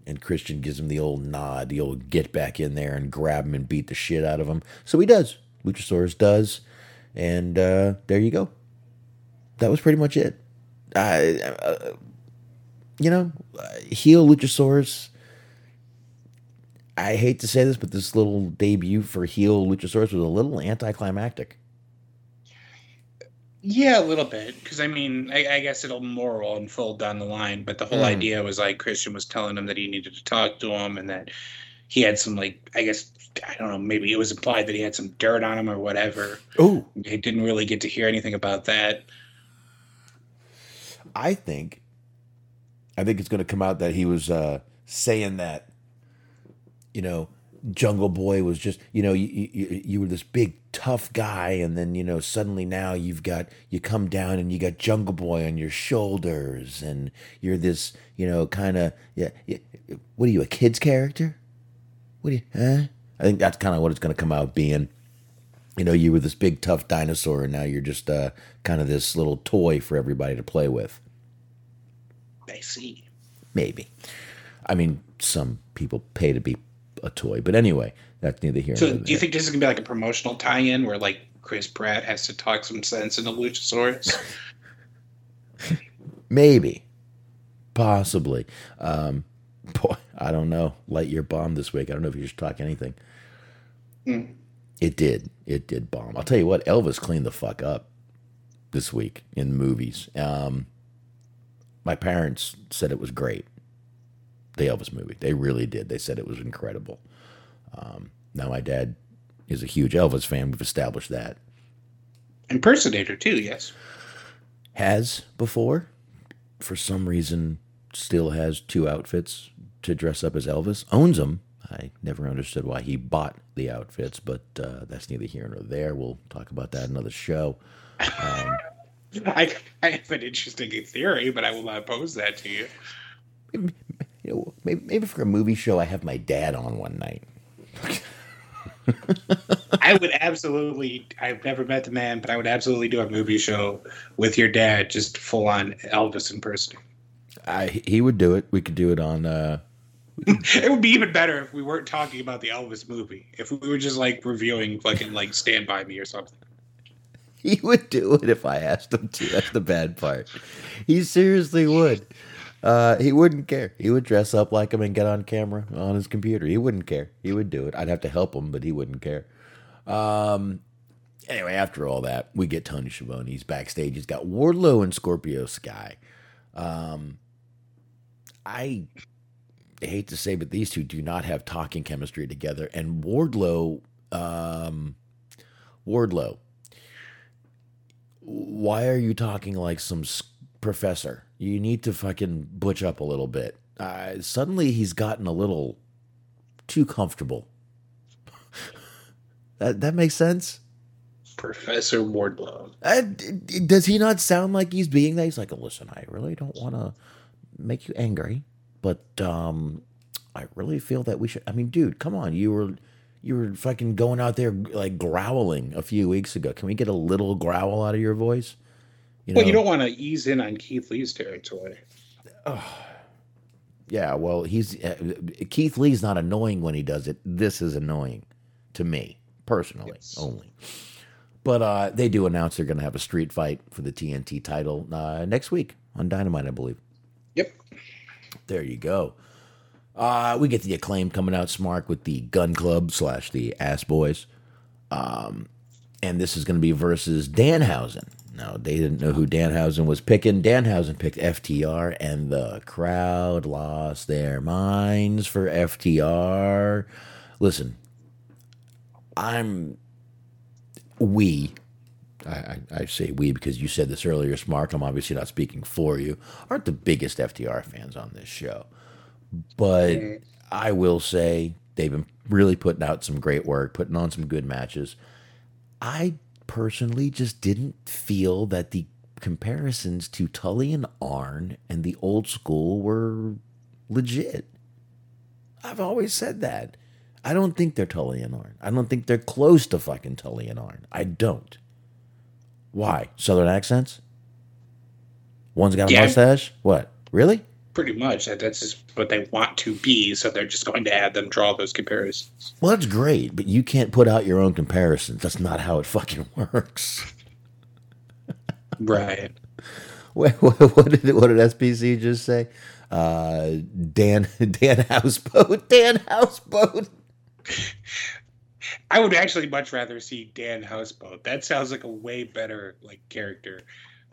And Christian gives him the old nod, the old get back in there and grab him and beat the shit out of him. So he does. Luchasaurus does. And uh, there you go. That was pretty much it. I, uh, you know, heel Luchasaurus. I hate to say this, but this little debut for heel Luchasaurus was a little anticlimactic. Yeah, a little bit. Because, I mean, I, I guess it'll more will unfold down the line. But the whole Mm. idea was like Christian was telling him that he needed to talk to him and that he had some, like, I guess, I don't know, maybe it was implied that he had some dirt on him or whatever. Oh, He didn't really get to hear anything about that. I think, I think it's going to come out that he was uh, saying that, you know, Jungle Boy was just, you know, you, you you were this big tough guy, and then you know suddenly now you've got you come down and you got Jungle Boy on your shoulders, and you're this, you know, kind of yeah, yeah. What are you, a kid's character? What do you, huh? I think that's kind of what it's going to come out being. You know, you were this big tough dinosaur, and now you're just uh, kind of this little toy for everybody to play with. I see. Maybe. I mean, some people pay to be a toy, but anyway, that's neither here nor there. So, do you there. think this is gonna be like a promotional tie-in where like Chris Pratt has to talk some sense into Luchasaurus? Maybe, possibly. Um, boy, I don't know. Lightyear bombed this week. I don't know if you should talk anything. Hmm. It did. It did bomb. I'll tell you what. Elvis cleaned the fuck up this week in movies. Um, my parents said it was great. The Elvis movie. They really did. They said it was incredible. Um, now my dad is a huge Elvis fan. We've established that. Impersonator too, yes. has before. For some reason, still has two outfits to dress up as Elvis. Owns them. I never understood why he bought the outfits, but uh, that's neither here nor there. We'll talk about that another show. I, I have an interesting theory, but I will not pose that to you. You know, maybe, maybe for a movie show, I have my dad on one night. I would absolutely. I've never met the man, but I would absolutely do a movie show with your dad, just full on Elvis impersonating. I, he would do it. We could do it on. Uh, It would be even better if we weren't talking about the Elvis movie. If we were just like reviewing fucking like Stand By Me or something. he would do it if I asked him to. That's the bad part. He seriously would. Uh, he wouldn't care. He would dress up like him and get on camera on his computer. He wouldn't care. He would do it. I'd have to help him, but he wouldn't care. Um, anyway, after all that, we get Tony Schiavone. He's backstage. He's got Wardlow and Scorpio Sky. Um, I hate to say, but these two do not have talking chemistry together. And Wardlow, um, Wardlow, why are you talking like some professor? You need to fucking butch up a little bit. Uh, suddenly he's gotten a little too comfortable. that that makes sense. Professor Wardlow. Uh, does he not sound like he's being that? He's like, listen, I really don't want to make you angry, but um, I really feel that we should. I mean, dude, come on, you were you were fucking going out there like growling a few weeks ago. Can we get a little growl out of your voice? You Well, you don't want to ease in on Keith Lee's territory. Oh, Yeah, well, he's uh, Keith Lee's not annoying when he does it. This is annoying to me personally Yes. only. But uh, they do announce they're going to have a street fight for the TNT title uh, next week on Dynamite, I believe. Yep. There you go. Uh, we get the acclaim coming out smart with the Gunn Club slash the Ass Boys. Um, and this is going to be versus Danhausen. Now, they didn't know who Danhausen was picking. Danhausen picked FTR, and the crowd lost their minds for FTR. Listen, I'm. We, I, I, I say we because you said this earlier, Smart. I'm obviously not speaking for you, aren't the biggest FTR fans on this show. But I will say they've been really putting out some great work, putting on some good matches. I personally just didn't feel that the comparisons to Tully and Arn and the old school were legit. I've always said that. I don't think they're Tully and Arn. I don't think they're close to fucking Tully and Arn. I don't. Why? Southern accents? One's got a Yeah. mustache? What? Really? Pretty much. That, that's just what they want to be, so they're just going to add them, draw those comparisons. Well, that's great, but you can't put out your own comparisons. That's not how it fucking works. Right. What, what, what did what did SPC just say? Uh, Dan Dan Houseboat Dan Houseboat. I would actually much rather see Dan Houseboat. That sounds like a way better like character.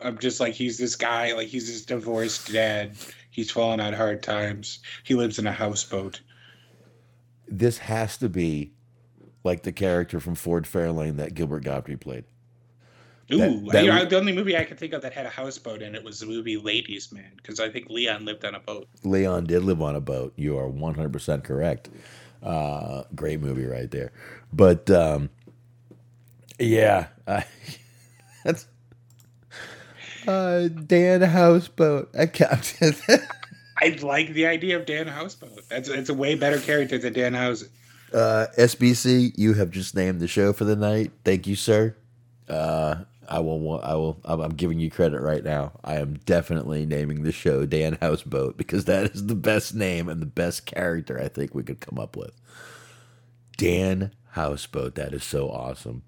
I'm just like he's this guy, like he's this divorced dad. He's fallen on hard times. He lives in a houseboat. This has to be like the character from Ford Fairlane that Gilbert Gottfried played. Ooh, That- that you know, the only movie I could think of that had a houseboat in it was the movie Ladies Man, because I think Leon lived on a boat. Leon did live on a boat. You are 100% correct. Uh, great movie right there. But um, yeah, I, that's uh, Dan Houseboat. I can't. I like the idea of Dan Houseboat. That's it's a way better character than Dan House. uh, SBC, you have just named the show for the night. Thank you, sir. Uh, I will. wa- I will. I'm, I'm giving you credit right now. I am definitely naming the show Dan Houseboat because that is the best name and the best character I think we could come up with. Dan Houseboat. That is so awesome.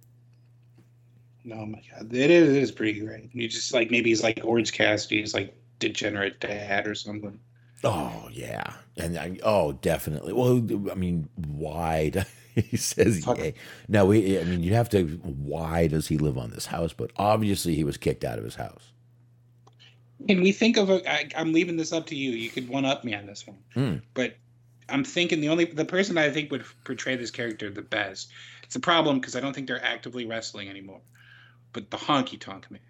Oh my god, it is, it is pretty great. You just like maybe he's like Orange Cassidy's like degenerate dad or something. Oh yeah, and I, oh definitely. Well, I mean, why? do- he says, Fuck. "Yeah." Now we. I mean, you have to. Why does he live on this house? But Obviously, he was kicked out of his house. Can we think of a? I, I'm leaving this up to you. You could one up me on this one, Hmm. but I'm thinking the only the person I think would portray this character the best. It's a problem because I don't think they're actively wrestling anymore. But the honky tonk man,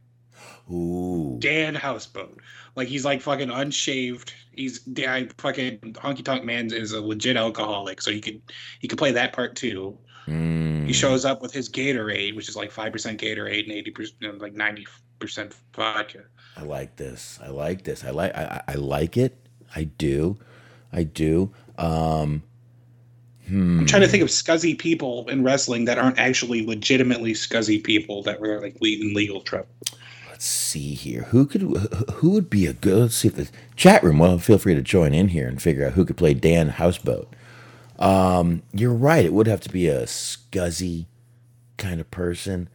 Ooh. Dan Houseboat, like he's like fucking unshaved. He's I fucking honky tonk man is a legit alcoholic, so he could he could play that part too. Mm. He shows up with his Gatorade, which is like five percent Gatorade and eighty percent, like ninety percent vodka. I like this. I like this. I like. I, I I like it. I do. I do. Um. Hmm. I'm trying to think of scuzzy people in wrestling that aren't actually legitimately scuzzy people that were like in legal trouble. Let's see here. Who could? Who would be a good? Let's see if the chat room. Well, feel free to join in here and figure out who could play Dan Houseboat. Um, you're right. It would have to be a scuzzy kind of person.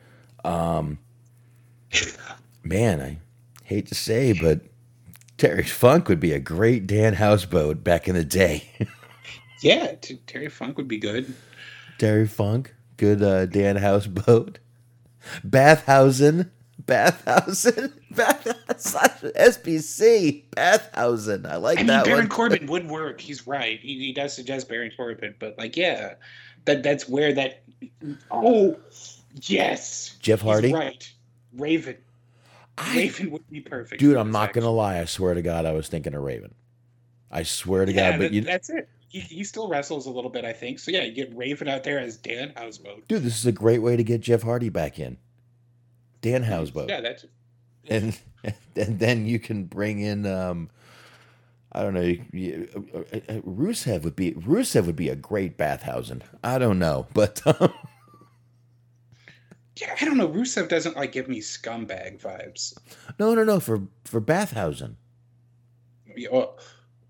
Um, man, I hate to say, but Terry Funk would be a great Dan Houseboat back in the day. Yeah, T- Terry Funk would be good. Terry Funk, good uh, Dan Houseboat. Bathhausen, Bathhausen, Bathhausen, SBC, Bathhausen. I like I mean, that Baron one. Corbin would work. He's right. He, he does suggest Baron Corbin, but like, yeah, that that's where that. Oh, yes, Jeff He's Hardy. right. Raven. I, Raven would be perfect. dude, I'm not gonna lie. I swear to God, I was thinking of Raven. I swear to Yeah, God, but that- you, that's it. He, he still wrestles a little bit, I think. So yeah, you get Raven out there as Dan Houseboat. dude, this is a great way to get Jeff Hardy back in. Dan Houseboat. Yeah, that's and and then you can bring in um I don't know. You, you, uh, uh, uh, Rusev would be Rusev would be a great Bathhausen. I don't know, but um, Yeah, I don't know. Rusev doesn't like give me scumbag vibes. no, no, no for for Bathhausen. Yeah, Oh,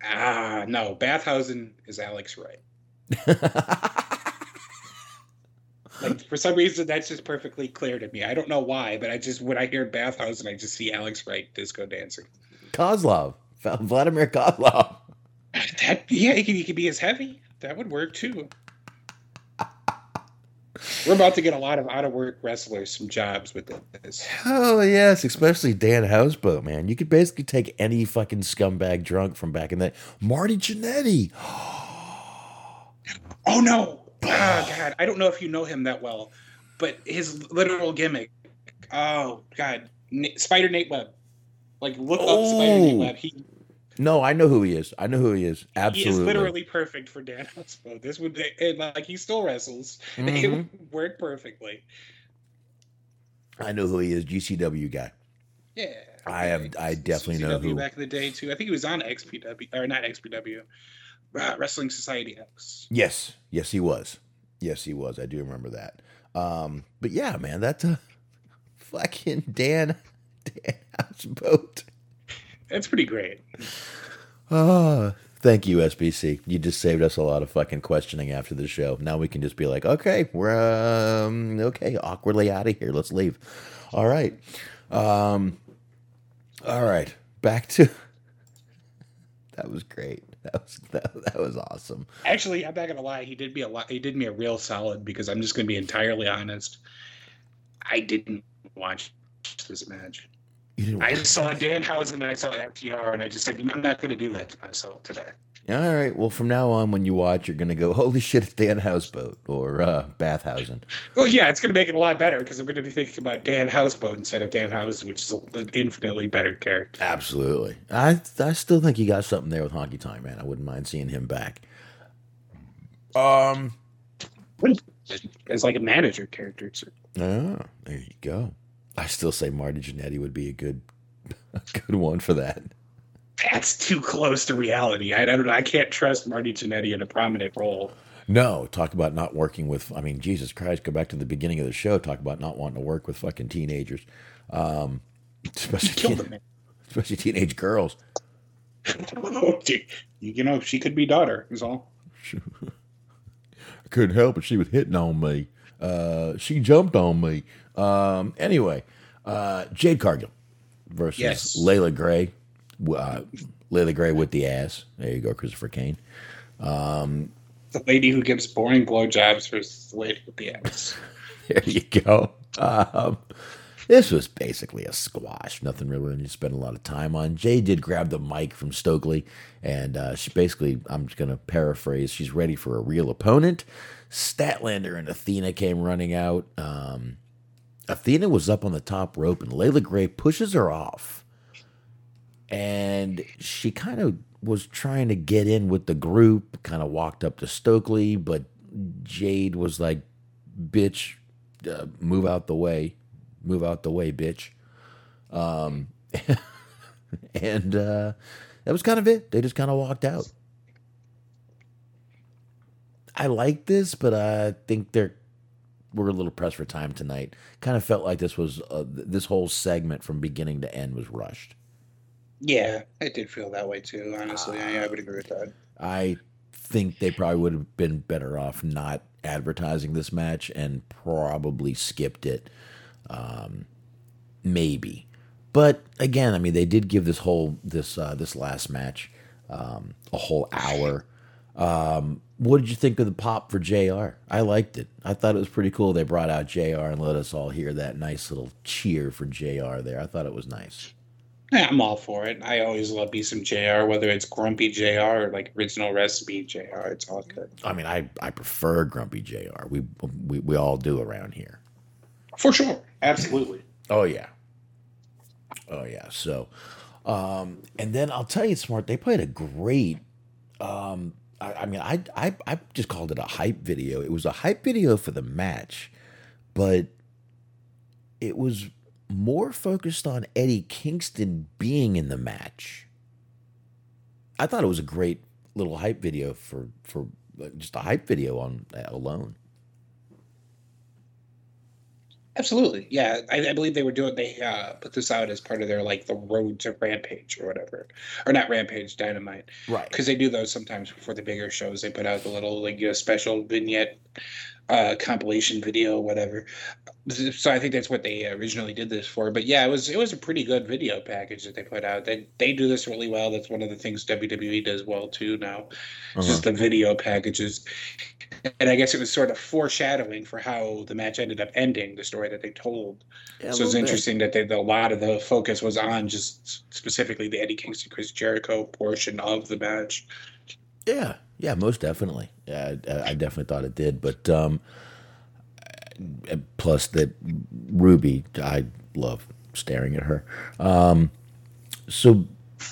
ah, no. Bathhausen is Alex Wright. Like for some reason, that's just perfectly clear to me. I don't know why, but I just when I hear Bathhausen, I just see Alex Wright disco dancing. Kozlov, Vladimir Kozlov. That yeah, he could, he could be as heavy. That would work too. We're about to get a lot of out of work wrestlers some jobs with this. Oh yes, especially Dan Houseboat, man. You could basically take any fucking scumbag drunk from back in that. Marty Jannetty. Oh no! Oh god, I don't know if you know him that well, but his literal gimmick. Oh god, Na- Spider Nate Webb. Like look up Spider Nate Oh. Webb. He No, I know who he is. I know who he is. Absolutely, he is literally perfect for Dan Houseboat. This would be, and like he still wrestles. It Mhm. would work perfectly. I know who he is. GCW guy. Yeah. I have. I definitely know who- Back in the day too. I think he was on XPW or not XPW, uh, Wrestling Society X. Yes, yes, he was. Yes, he was. I do remember that. Um, but yeah, man, that's a fucking Dan Dan Houseboat. That's pretty great. Oh, thank you, SBC. You just saved us a lot of fucking questioning after the show. Now we can just be like, okay, we're um, okay, awkwardly out of here. Let's leave. All right. Um, all right. Back to that was great. That was that, that was awesome. Actually, I'm not gonna lie. He did me a lot. He did me a real solid because I'm just gonna be entirely honest. I didn't watch this match. I saw Danhausen and I saw FTR, and I just said, I'm not gonna do that to myself today. All right. Well, from now on, when you watch, you're gonna go, "Holy shit, it's Dan Houseboat" or uh, Bathhausen. Well, yeah, it's going to make it a lot better because I'm going to be thinking about Dan Houseboat instead of Dan House, which is an infinitely better character. Absolutely. I I still think you got something there with Honky Time, Man. I wouldn't mind seeing him back. Um. As like a manager character. too. Oh, there you go. I still say Marty Jannetty would be a good, a good one for that. That's too close to reality. I don't. I can't trust Marty Jannetty in a prominent role. No, talk about not working with. I mean, Jesus Christ, go back to the beginning of the show. Talk about not wanting to work with fucking teenagers, um, especially teen- him. especially teenage girls. you know, she could be daughter. Is all. I couldn't help it. She was hitting on me. Uh, she jumped on me. Um, anyway, uh, Jade Cargill versus Yes. Leila Grey. Uh, Leila Grey with the ass. There you go, Christopher Kane. The lady who gives boring blowjobs versus the lady with the ass. There you go. Um, this was basically a squash. Nothing really to spend a lot of time on. Jay did grab the mic from Stokely, and uh, she basically, I'm just going to paraphrase, she's ready for a real opponent. Statlander and Athena came running out. Um, Athena was up on the top rope, and Leila Grey pushes her off. And she kind of was trying to get in with the group, kind of walked up to Stokely, but Jade was like, bitch, uh, move out the way, move out the way, bitch. Um, and uh, that was kind of it. They just kind of walked out. I like this, but I think they're we're a little pressed for time tonight. Kind of felt like this was uh, this whole segment from beginning to end was rushed. Yeah, it did feel that way too. Honestly, I, I would agree with that. I think they probably would have been better off not advertising this match and probably skipped it. Um, maybe, but again, I mean, they did give this whole this uh, this last match um, a whole hour. Um, what did you think of the pop for JR? I liked it. I thought it was pretty cool. They brought out JR. and let us all hear that nice little cheer for JR. There. I thought it was nice. Yeah, I'm all for it. I always love me some JR, whether it's Grumpy JR or like original recipe JR. It's all good. I mean, I I prefer Grumpy JR. We we we all do around here. For sure. Absolutely. Oh yeah. Oh yeah. So, um, and then I'll tell you, smart. They played a great. Um, I, I mean, I, I I just called it a hype video. It was a hype video for the match, but it was more focused on Eddie Kingston being in the match. I thought it was a great little hype video for for uh, just a hype video on uh, alone. Absolutely. Yeah. I, I believe they were doing, they uh, put this out as part of their like the road to Rampage or whatever. Or not Rampage, Dynamite. Right. Because they do those sometimes before the bigger shows. They put out the little like you know, special vignette uh, compilation video, whatever. So I think that's what they originally did this for. But yeah, it was it was a pretty good video package that they put out. They they do this really well. That's one of the things WWE does well too now. It's just the video packages. And I guess it was sort of foreshadowing for how the match ended up ending, the story that they told. Yeah, so it's little bit. interesting that they, a lot of the focus was on just specifically the Eddie Kingston Chris Jericho portion of the match. Yeah, yeah, most definitely. Yeah, I, I definitely thought it did. But um, uh, plus that Ruby, I love staring at her. Um, so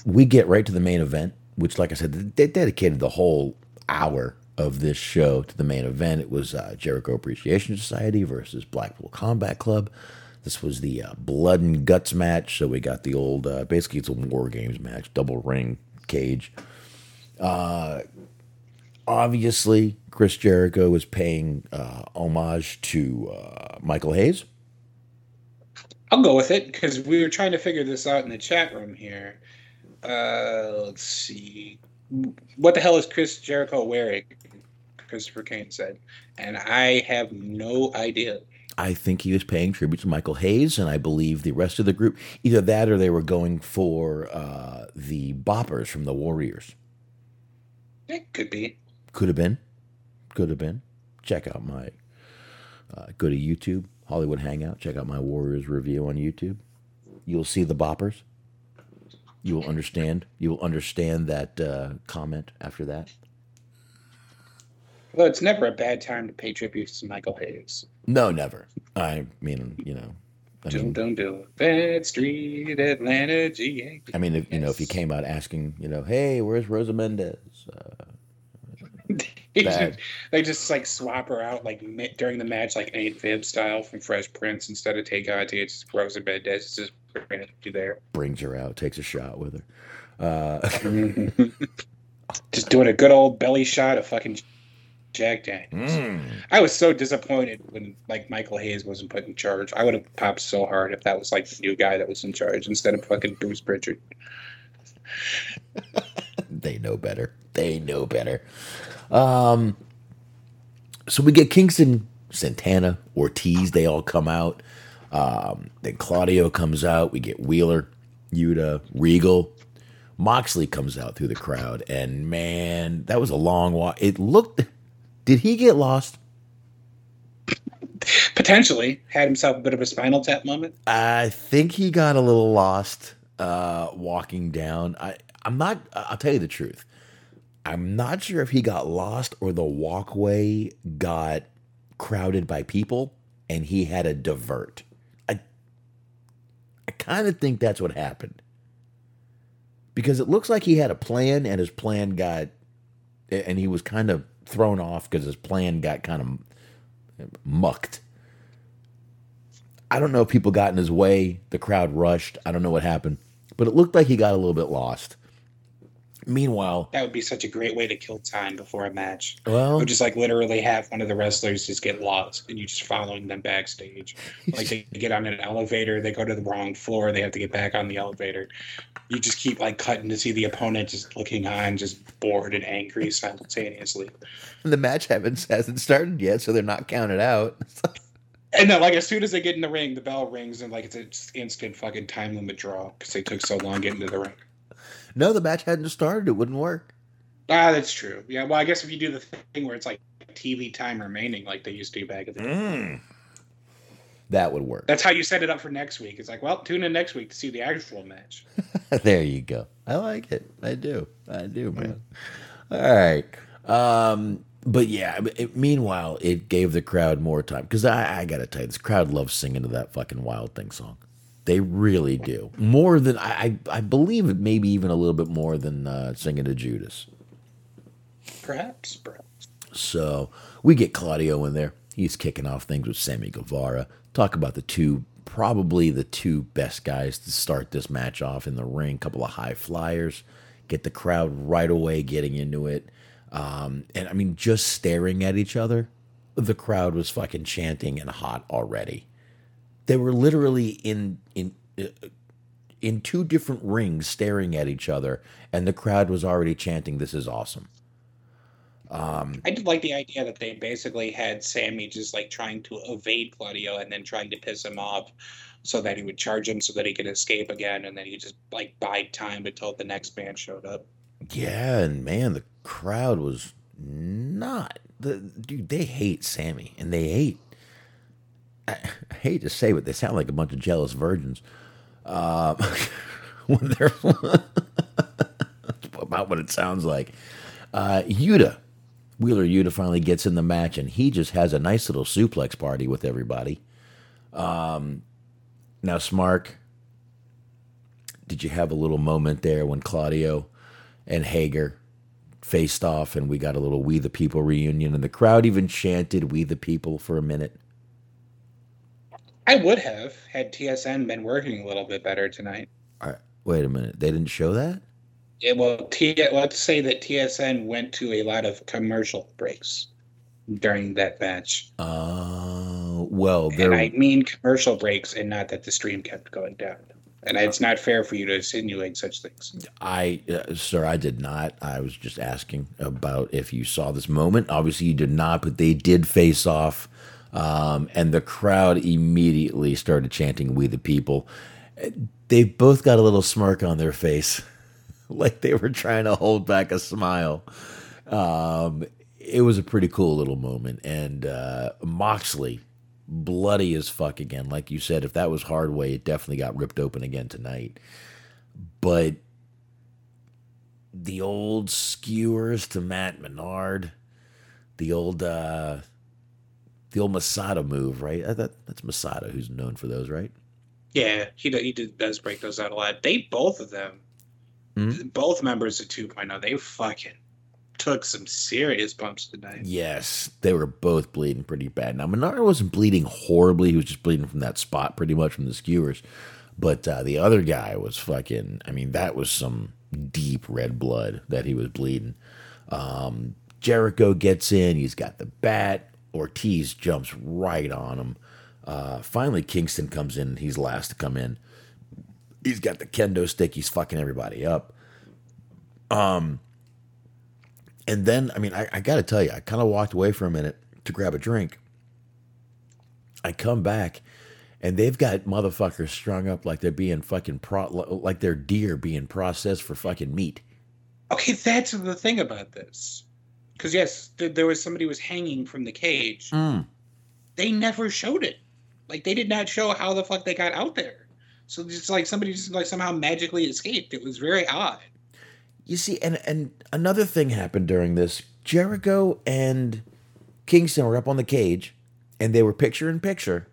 we get right to the main event, which, like I said, they dedicated the whole hour of this show to the main event. It was uh, Jericho Appreciation Society versus Blackpool Combat Club. This was the uh, blood and guts match. So we got the old, uh, basically, it's a War Games match, double ring cage obviously Chris Jericho was paying uh, homage to uh, Michael Hayes. I'll go with it because we were trying to figure this out in the chat room here. Uh, let's see. What the hell is Chris Jericho wearing? Christopher Kane said. And I have no idea. I think he was paying tribute to Michael Hayes, and I believe the rest of the group either that or they were going for uh, the boppers from the Warriors. It could be. Could have been, could have been. Check out my uh, go to YouTube Hollywood Hangout. Check out my Warriors review on YouTube. You'll see the boppers. You will understand. You will understand that uh, comment after that. Well, it's never a bad time to pay tribute to Michael Hayes. No, never. I mean, you know, I Don't, mean, don't do it. Bad Street, Atlanta, GA. I mean, if, you know, if he came out asking, you know, hey, where's Rosa Mendez? Uh. just- they just like swap her out like mi- during the match, like Aunt Viv style from Fresh Prince. Instead of take Auntie, it's just Rosa Mendez. It's just randomly there. brings her out, takes a shot with her. Uh, just doing a good old belly shot of fucking Jack Daniels. mm. I was so disappointed when like Michael Hayes wasn't put in charge. I would have popped so hard if that was like the new guy that was in charge instead of fucking Bruce Pritchard. they know better. They know better. Um, so we get Kingston, Santana, Ortiz. They all come out. Um, then Claudio comes out. We get Wheeler, Yuta, Regal. Moxley comes out through the crowd, and man, that was a long walk. It looked. Did he get lost? Potentially had himself a bit of a spinal tap moment. I think he got a little lost uh, walking down. I I'm not. I'll tell you the truth. I'm not sure if he got lost or the walkway got crowded by people and he had to divert. I I kind of think that's what happened. Because it looks like he had a plan and his plan got and he was kind of thrown off because his plan got kind of mucked. I don't know if people got in his way. The crowd rushed. I don't know what happened, but it looked like he got a little bit lost. Meanwhile, That would be such a great way to kill time before a match. well, Or just like literally have one of the wrestlers just get lost and you're just following them backstage. Like they get on an elevator, they go to the wrong floor, they have to get back on the elevator. You just keep like cutting to see the opponent just looking on, just bored and angry simultaneously. the match hasn't hasn't started yet, so they're not counted out. And then, like, as soon as they get in the ring, the bell rings, and like it's an instant fucking time limit draw because they took so long getting to the ring. No, the match hadn't started. It wouldn't work. Ah, that's true. Yeah, well, I guess if you do the thing where it's like TV time remaining, like they used to do back in the day, That would work. that's how you set it up for next week. It's like, well, tune in next week to see the actual match. there you go. I like it. I do. I do, man. All right. Um, but yeah, it, meanwhile, it gave the crowd more time because I, I got to tell you, this crowd loves singing to that fucking Wild Thing song. They really do. More than I, I, believe maybe even a little bit more than uh, singing to Judas. Perhaps, perhaps. So we get Claudio in there. He's kicking off things with Sammy Guevara. Talk about the two, probably the two best guys to start this match off in the ring. Couple of high flyers. Get the crowd right away getting into it. Um, and I mean, just staring at each other, the crowd was fucking chanting and hot already. They were literally in in uh, in two different rings staring at each other, and the crowd was already chanting, "This is awesome." Um, I did like the idea that they basically had Sammy just like trying to evade Claudio and then trying to piss him off so that he would charge him so that he could escape again and then he just like bide time until the next man showed up. Yeah, and man, the crowd was not the dude. They hate Sammy, and they hate. I, hate to say, but they sound like a bunch of jealous virgins. Um, when they're about what it sounds like. Uh, Yuta, Wheeler Yuta finally gets in the match, and he just has a nice little suplex party with everybody. Um, now, Smark, did you have a little moment there when Claudio? and Hager faced off, and we got a little "We the People" reunion, and the crowd even chanted "We the People" for a minute. I would have had TSN been working a little bit better tonight. All right, wait a minute, they didn't show that. Yeah, well, T- let's say that TSN went to a lot of commercial breaks during that match. Uh, well, And there. I mean commercial breaks and not that the stream kept going down. And it's not fair for you to insinuate such things. I, uh, sir, I did not. I was just asking about if you saw this moment. Obviously, you did not, but they did face off, um, and the crowd immediately started chanting "We the People." They both got a little smirk on their face, like they were trying to hold back a smile. Um, it was a pretty cool little moment, and uh, Moxley, bloody as fuck again. Like you said, if that was hard way, it definitely got ripped open again tonight but the old skewers to Matt Menard, the old uh the old Masada move, right? Uh, That, that's Masada who's known for those, right? Yeah, he do- he does break those out a lot. They both of them, Mhm. both members of 2.0, they fucking took some serious bumps tonight. Yes, they were both bleeding pretty bad. Now Menard wasn't bleeding horribly; he was just bleeding from that spot, pretty much from the skewers. But uh, the other guy was fucking. I mean, that was some deep red blood that he was bleeding. Um, Jericho gets in. He's got the bat. Ortiz jumps right on him. Uh, finally, Kingston comes in. He's last to come in. He's got the kendo stick. He's fucking everybody up. Um, and then, I mean, I, I got to tell you, I kind of walked away for a minute to grab a drink. I come back, and they've got motherfuckers strung up like they're being fucking pro, like they're deer being processed for fucking meat. Okay, that's the thing about this. Because, yes, th- there was somebody was hanging from the cage. They never showed it. Like, they did not show how the fuck they got out there. So, just like somebody just like somehow magically escaped. It was very odd. You see, and and another thing happened during this. Jericho and Kingston were up on the cage, and they were picture in picture,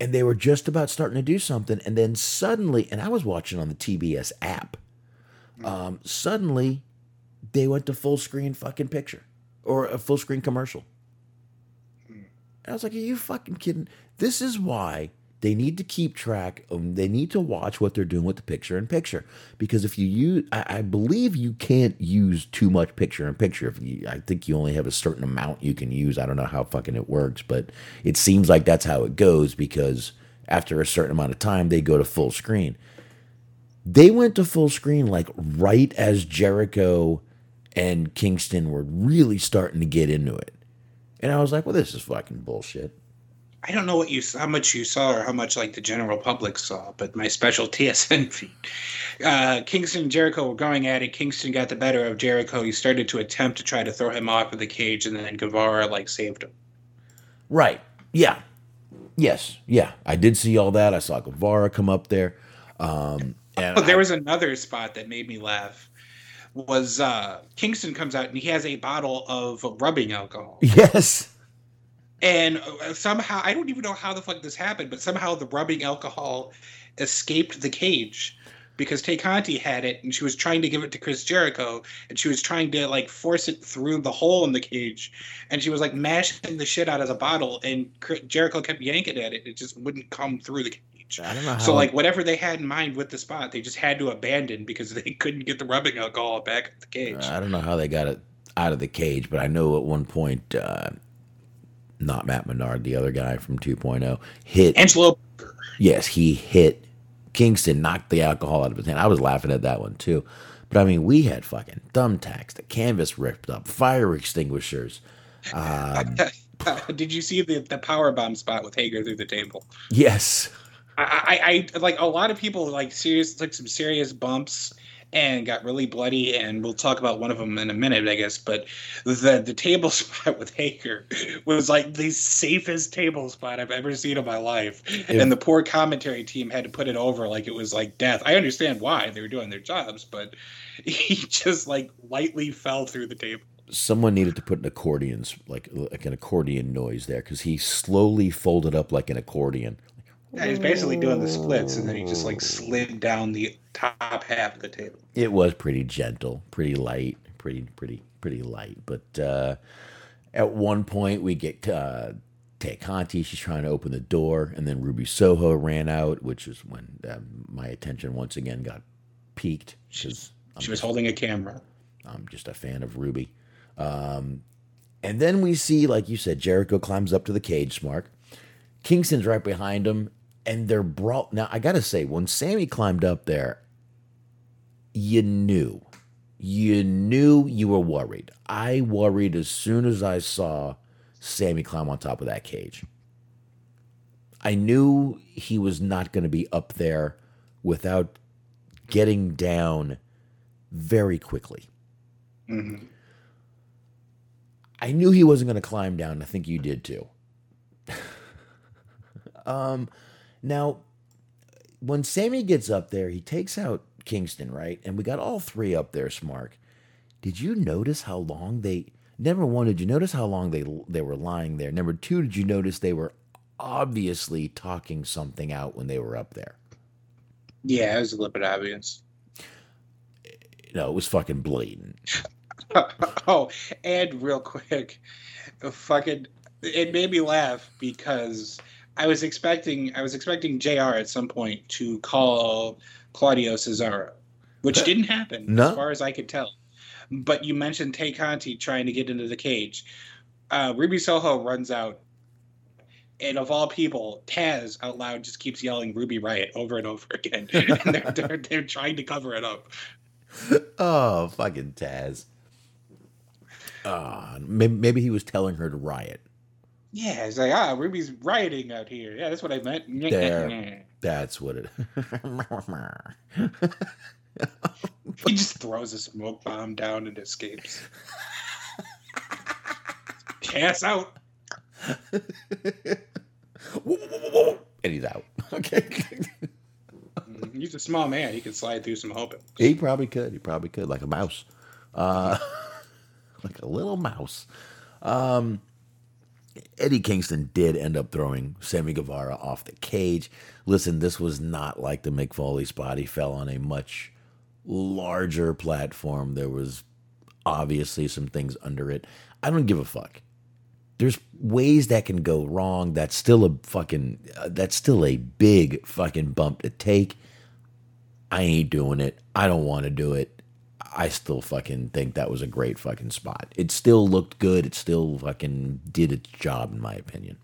and they were just about starting to do something, and then suddenly, and I was watching on the TBS app. Um, suddenly, they went to full screen fucking picture or a full screen commercial. And I was like, "Are you fucking kidding?" This is why they need to keep track. Of, they need to watch what they're doing with the picture in picture because if you use, I, I believe you can't use too much picture in picture. If you, I think you only have a certain amount you can use. I don't know how fucking it works, but it seems like that's how it goes because after a certain amount of time, they go to full screen. They went to full screen like right as Jericho and Kingston were really starting to get into it. And I was like, well, this is fucking bullshit. I don't know what you how much you saw or how much like the general public saw, but my special TSN feed, uh, Kingston and Jericho were going at it. Kingston got the better of Jericho. He started to attempt to try to throw him off of the cage, and then Guevara like saved him. Right. Yeah. Yes. Yeah. I did see all that. I saw Guevara come up there. Um, and Oh, there I- was another spot that made me laugh. Was uh, Kingston comes out and he has a bottle of rubbing alcohol, yes. and uh, somehow I don't even know how the fuck this happened, but somehow the rubbing alcohol escaped the cage because Tay Conti had it and she was trying to give it to Chris Jericho and she was trying to like force it through the hole in the cage and she was like mashing the shit out of the bottle and Chris- Jericho kept yanking at it. It just wouldn't come through the cage. I don't know how. So like whatever they had in mind with the spot, they just had to abandon because they couldn't get the rubbing alcohol back at the cage. I don't know how they got it out of the cage, but I know at one point, uh, not Matt Menard, the other guy from 2.0, hit. Angelo yes, he hit Kingston, knocked the alcohol out of his hand. I was laughing at that one too. But I mean, we had fucking thumbtacks, the canvas ripped up, fire extinguishers. Um, Did you see the the power bomb spot with Hager through the table? yes. I, I, I like a lot of people like serious took some serious bumps and got really bloody, and we'll talk about one of them in a minute, I guess. But the the table spot with Hager was like the safest table spot I've ever seen in my life, and the poor commentary team had to put it over like it was like death. I understand why they were doing their jobs, but he just like lightly fell through the table. Someone needed to put an accordion's like like an accordion noise there because he slowly folded up like an accordion. Yeah, he's basically doing the splits, and then he just like slid down the top half of the table. It was pretty gentle, pretty light, pretty pretty pretty light. But uh, at one point we get uh, Tay Conti. She's trying to open the door, and then Ruby Soho ran out, which is when um, my attention once again got piqued because She was holding a camera. I'm just a fan of Ruby. Um, and then we see, like you said, Jericho climbs up to the cage, Mark. Kingston's right behind him, and they're brought. Now, I got to say, when Sammy climbed up there, you knew. You knew you were worried. I worried as soon as I saw Sammy climb on top of that cage. I knew he was not going to be up there without getting down very quickly. Mhm. I knew he wasn't going to climb down. I think you did too. um, now, when Sammy gets up there, he takes out Kingston, right? And we got all three up there, Smark. Did you notice how long they? Number one, did you notice how long they they were lying there? Number two, did you notice they were obviously talking something out when they were up there? Yeah, it was a little bit obvious. No, it was fucking blatant. oh, and real quick, fucking, it made me laugh because I was expecting I was expecting JR. at some point to call Claudio Cesaro, which didn't happen No. as far as I could tell. But you mentioned Tay Conti trying to get into the cage. Uh, Ruby Soho runs out, and of all people, Taz out loud just keeps yelling "Ruby Riot" over and over again. and they're, they're, they're trying to cover it up. Oh, fucking Taz. Ah, maybe, maybe he was telling her to riot. Yeah, it's like ah, Ruby's rioting out here. Yeah, that's what I meant. There. That's what it. He just throws a smoke bomb down and escapes. Pass out. and he's out. Okay. He's a small man. He can slide through some open. he probably could. He probably could, like a mouse, uh, like a little mouse. Um, Eddie Kingston did end up throwing Sammy Guevara off the cage. Listen, this was not like the Mick Foley spot. He fell on a much larger platform. There was obviously some things under it. I don't give a fuck. There's ways that can go wrong. That's still a fucking. Uh, that's still a big fucking bump to take. I ain't doing it. I don't want to do it. I still fucking think that was a great fucking spot. It still looked good. It still fucking did its job, in my opinion.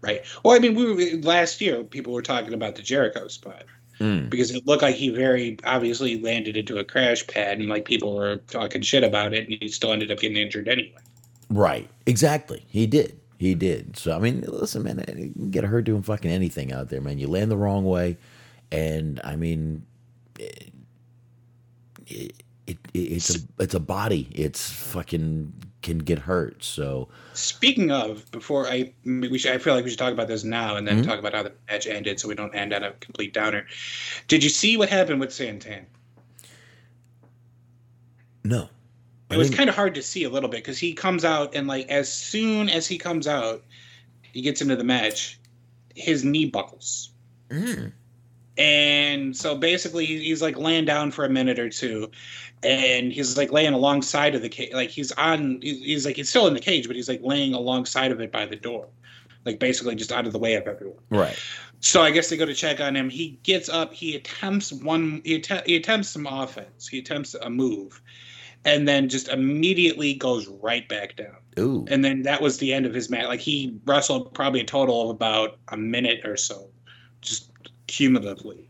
Right. Well, I mean, we were, last year people were talking about the Jericho spot hmm. because it looked like he very obviously landed into a crash pad, and like people were talking shit about it, and he still ended up getting injured anyway. Right. Exactly. He did. He did. So I mean, listen, man, eh, you can get hurt doing fucking anything out there, man. You land the wrong way, and I mean, it, it, it it's a it's a body. It's fucking can get hurt. So Speaking of, before I we should, I feel like we should talk about this now and then mm-hmm. talk about how the match ended, so we don't end on a complete downer. Did you see what happened with Santan? no, It was kind of hard to see a little bit because he comes out and like as soon as he comes out, he gets into the match, his knee buckles. Mm. And so basically, he's like laying down for a minute or two, and he's like laying alongside of the cage. Like he's on, he's like he's still in the cage, but he's like laying alongside of it by the door, like basically just out of the way of everyone. right. So I guess they go to check on him. He gets up. He attempts one. He, att- he attempts some offense. He attempts a move, and then just immediately goes right back down. Ooh, And then that was the end of his match. Like he wrestled probably a total of about a minute or so, just cumulatively.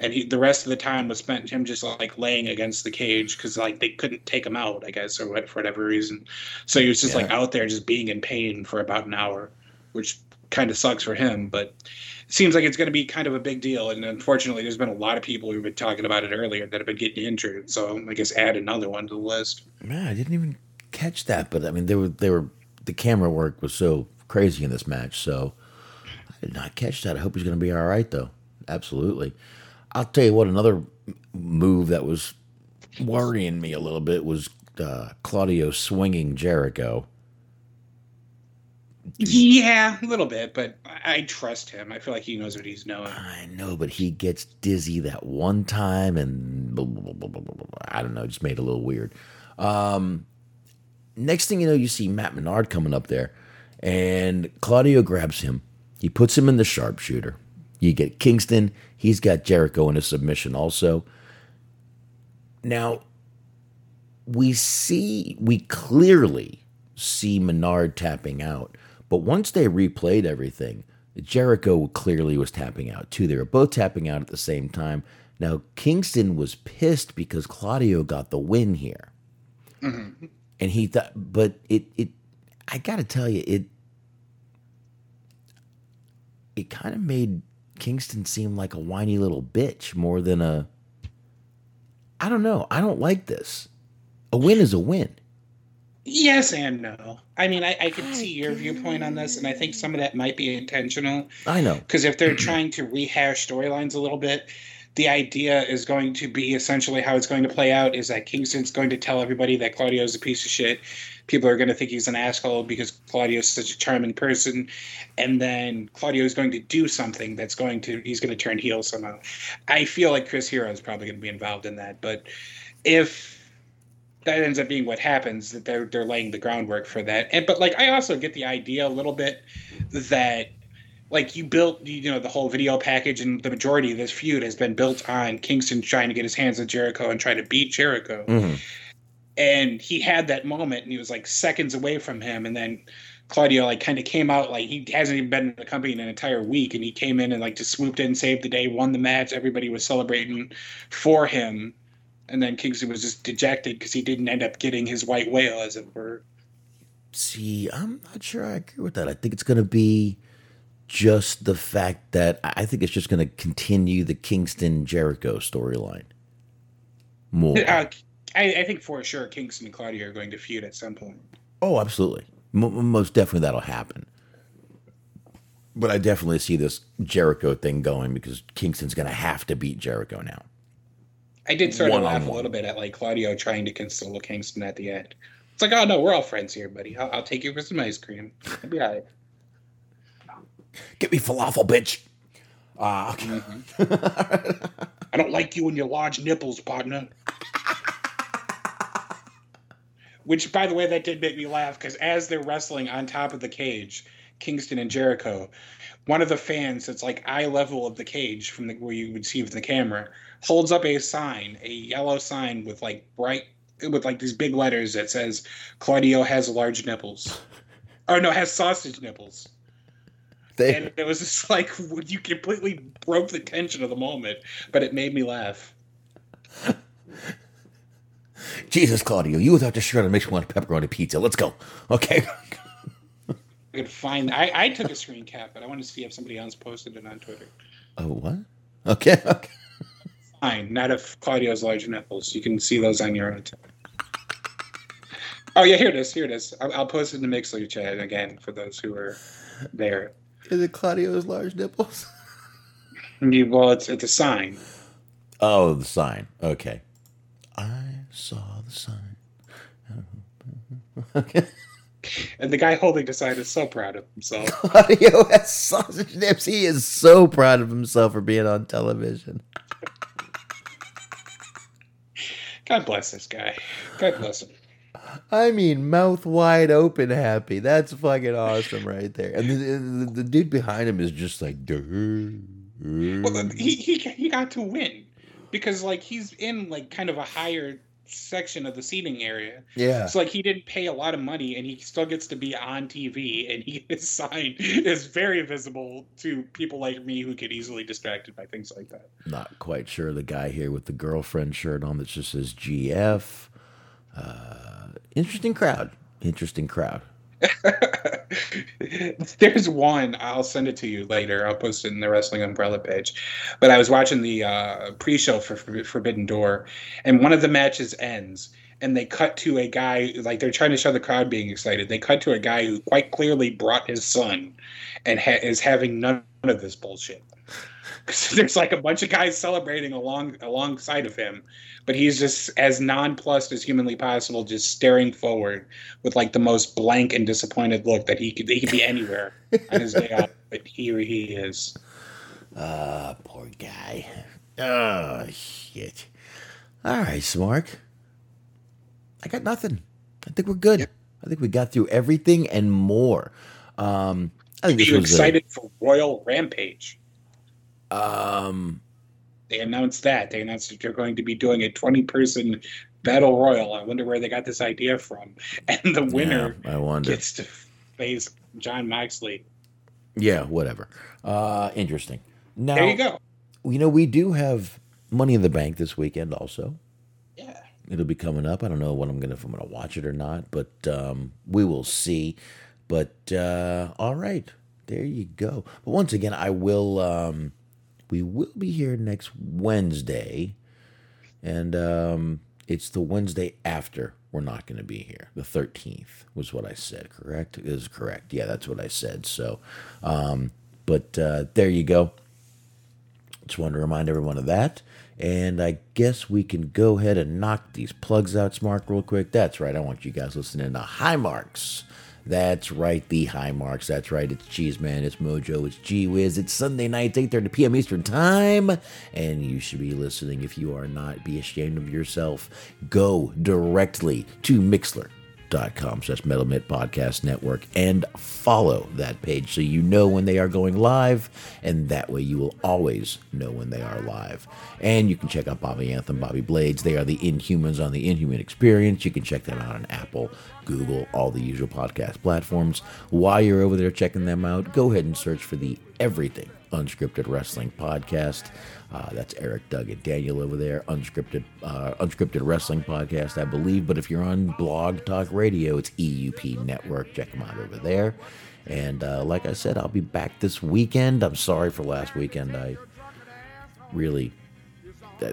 And he, the rest of the time was spent him just like laying against the cage because like they couldn't take him out, I guess, or what, for whatever reason. So he was just like out there just being in pain for about an hour, which kind of sucks for him. But it seems like it's going to be kind of a big deal. And unfortunately, there's been a lot of people who've been talking about it earlier that have been getting injured. So I guess add another one to the list. man, I didn't even catch that. But I mean, they were they were the camera work was so crazy in this match. So I did not catch that. I hope he's going to be all right though. Absolutely. I'll tell you what. Another move that was worrying me a little bit was uh, Claudio swinging Jericho. Yeah, a little bit, but I, trust him. I feel like he knows what he's doing. I know, but he gets dizzy that one time, and blah, blah, blah, blah, blah, blah, blah. I don't know, just made it a little weird. Um, next thing you know, you see Matt Menard coming up there, and Claudio grabs him. He puts him in the sharpshooter. You get Kingston. He's got Jericho in a submission also. Now, we see, we clearly see Menard tapping out, but once they replayed everything, Jericho clearly was tapping out too. They were both tapping out at the same time. Now, Kingston was pissed because Claudio got the win here. Mm-hmm. And he thought, but it, it, I gotta tell you, it, it kind of made Kingston seemed like a whiny little bitch more than a, I don't know. I don't like this. A win is a win. Yes and no. I mean, I, I can see your viewpoint on this, and I think some of that might be intentional. I know. Because if they're trying to rehash storylines a little bit, the idea is going to be essentially how it's going to play out is that Kingston's going to tell everybody that Claudio's a piece of shit. People are going to think he's an asshole because Claudio's such a charming person, and then Claudio is going to do something that's going to he's going to turn heel somehow. I feel like Chris Hero is probably going to be involved in that, but if that ends up being what happens that they're they're laying the groundwork for that and but like i also get the idea a little bit that like you built you know the whole video package and the majority of this feud has been built on kingston trying to get his hands on jericho and try to beat jericho Mhm. and he had that moment and he was like seconds away from him and then claudio like kind of came out like he hasn't even been in the company in an entire week and he came in and like just swooped in saved the day won the match everybody was celebrating for him and then kingston was just dejected because he didn't end up getting his white whale as it were See, I'm not sure I agree with that. I think it's going to be just the fact that I think it's just going to continue the Kingston Jericho storyline more. uh, I, I think for sure kingston and claudio are going to feud at some point Oh, absolutely. M- most definitely that'll happen. But I definitely see this Jericho thing going because Kingston's going to have to beat Jericho now. I did sort of laugh a little bit at like Claudio trying to console Kingston at the end. It's like, oh no, we're all friends here, buddy. I'll, I'll take you for some ice cream. I'll be all right. Get me falafel, bitch. Ah, okay. I don't like you and your large nipples, partner. Which, by the way, that did make me laugh because as they're wrestling on top of the cage, Kingston and Jericho, one of the fans that's like eye level of the cage from the, where you would see with the camera holds up a sign, a yellow sign with like bright, with like these big letters that says Claudio has large nipples. Or no, has sausage nipples. They- And it was just like you completely broke the tension of the moment, but it made me laugh. Jesus, Claudio, you without the shirt on makes me want a pepperoni pizza. Let's go. Okay. I could find. I, I took a screen cap, but I wanted to see if somebody else posted it on Twitter. Oh, what? Okay. okay. Fine, not if Claudio's large nipples. You can see those on your own. Oh yeah, here it is. Here it is. I'll, I'll post it in the Mixlr chat again for those who are there. Is it Claudio's large nipples? Well, it's it's a sign. Oh, the sign. Okay. I saw the sign. Okay. And the guy holding the sign is so proud of himself. Claudio has sausage nips. He is so proud of himself for being on television. God bless this guy. God bless him. I mean, mouth wide open happy. That's fucking awesome right there. And the, the, the dude behind him is just like, Well, he, he he got to win because like he's in like kind of a higher section of the seating area. yeah. So like he didn't pay a lot of money and he still gets to be on TV and he his sign is very visible to people like me who get easily distracted by things like that. Not quite sure. The guy here with the girlfriend shirt on that just says GF. Uh, interesting crowd. Interesting crowd. There's one. I'll send it to you later. I'll post it in the Wrestling Umbrella page. But I was watching the uh, pre-show for For- Forbidden Door, and one of the matches ends, and they cut to a guy like they're trying to show the crowd being excited. They cut to a guy who quite clearly brought his son, and ha- is having none of this bullshit. 'Cause there's like a bunch of guys celebrating along alongside of him, but he's just as nonplussed as humanly possible, just staring forward with like the most blank and disappointed look that he could he could be anywhere on his day off, but here he is. Ah, poor guy. Oh, shit. All right, Smark. I got nothing. I think we're good. I think we got through everything and more. Um, I think Are this you was a- excited for Royal Rampage? Um, They announced that. They announced that they're going to be doing a 20 person battle royal. I wonder where they got this idea from. And the winner yeah, I wonder. gets to face Jon Moxley. Yeah, whatever. Uh, interesting. Now, There you go. You know, we do have Money in the Bank this weekend. Also, Yeah. it'll be coming up. I don't know what I'm gonna if I'm gonna watch it or not, but um, we will see. But uh, all right, there you go. But once again, I will. Um, we will be here next Wednesday, and um, it's the Wednesday after. We're not going to be here. The 13th was what I said. Correct? Is correct. Yeah, that's what I said. So, um, but uh, there you go. Just wanted to remind everyone of that. And I guess we can go ahead and knock these plugs out, Smark, real quick. That's right. I want you guys listening to High Marks. That's right, the High Marks. That's right. It's Cheese Man, it's Mojo, it's G Wiz. It's Sunday nights, 8:30 p.m. Eastern Time, and you should be listening. If you are not, be ashamed of yourself. Go directly to Mixlr dot com slash metal podcast network and follow that page so you know when they are going live and that way you will always know when they are live. And you can check out bobby anthem bobby blades. They are the inhumans on the inhuman experience. You can check them out on apple google all the usual podcast platforms. While you're over there checking them out go ahead and search for the everything unscripted wrestling podcast uh, that's Eric, Doug, and Daniel over there. Unscripted, uh, unscripted wrestling podcast, I believe. But if you're on Blog Talk Radio, it's EUP Network. Check them out over there. And uh, like I said, I'll be back this weekend. I'm sorry for last weekend. I really, I,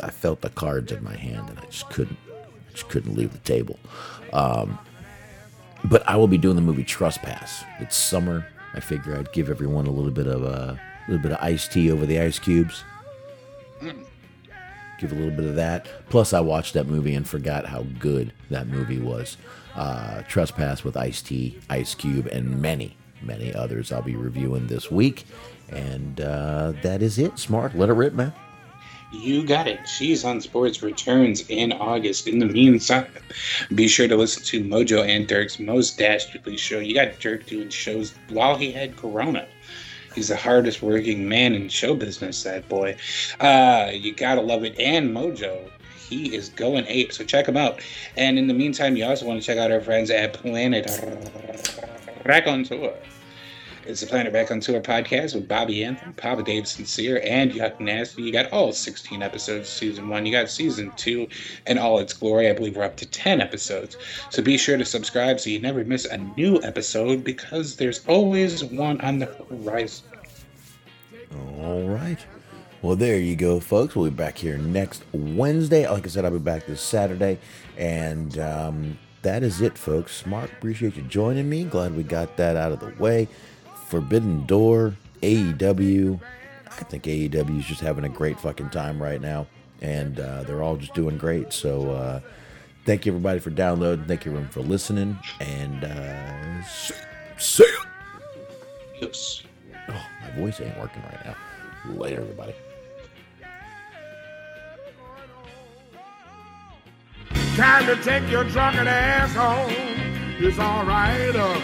I felt the cards in my hand, and I just couldn't, I just couldn't leave the table. Um, but I will be doing the movie Trespass. It's summer. I figure I'd give everyone a little bit of a little bit of iced tea over the ice cubes give a little bit of that. Plus, I watched that movie and forgot how good that movie was. Uh, Trespass with Ice T, Ice Cube, and many, many others I'll be reviewing this week. And uh, that is it. Smark. Let it rip, man. You got it. She's on Sports returns in August. In the meantime, be sure to listen to Mojo and Dirk's Most Dastardly show. You got Dirk doing shows while he had Corona. He's the hardest working man in show business, that boy. Uh, you gotta love it. And Mojo, he is going ape. So check him out. And in the meantime, you also want to check out our friends at Planet Rack on Tour. It's the Planet Back on Tour podcast with Bobby Anthem, Papa Dave Sincere, and Yuck Nasty. You got all 16 episodes of season one. You got season two and all its glory. I believe we're up to 10 episodes. So be sure to subscribe so you never miss a new episode because there's always one on the horizon. All right. Well, there you go, folks. We'll be back here next Wednesday. Like I said, I'll be back this Saturday. And um, that is it, folks. Smark, appreciate you joining me. Glad we got that out of the way. Forbidden Door, AEW. I think AEW is just having a great fucking time right now, and uh, they're all just doing great. So, uh, thank you everybody for downloading. Thank you everyone for listening, and uh, see, see ya. Yes. Oh, my voice ain't working right now. Later, everybody. Time to take your drunken ass home. It's alright. Uh,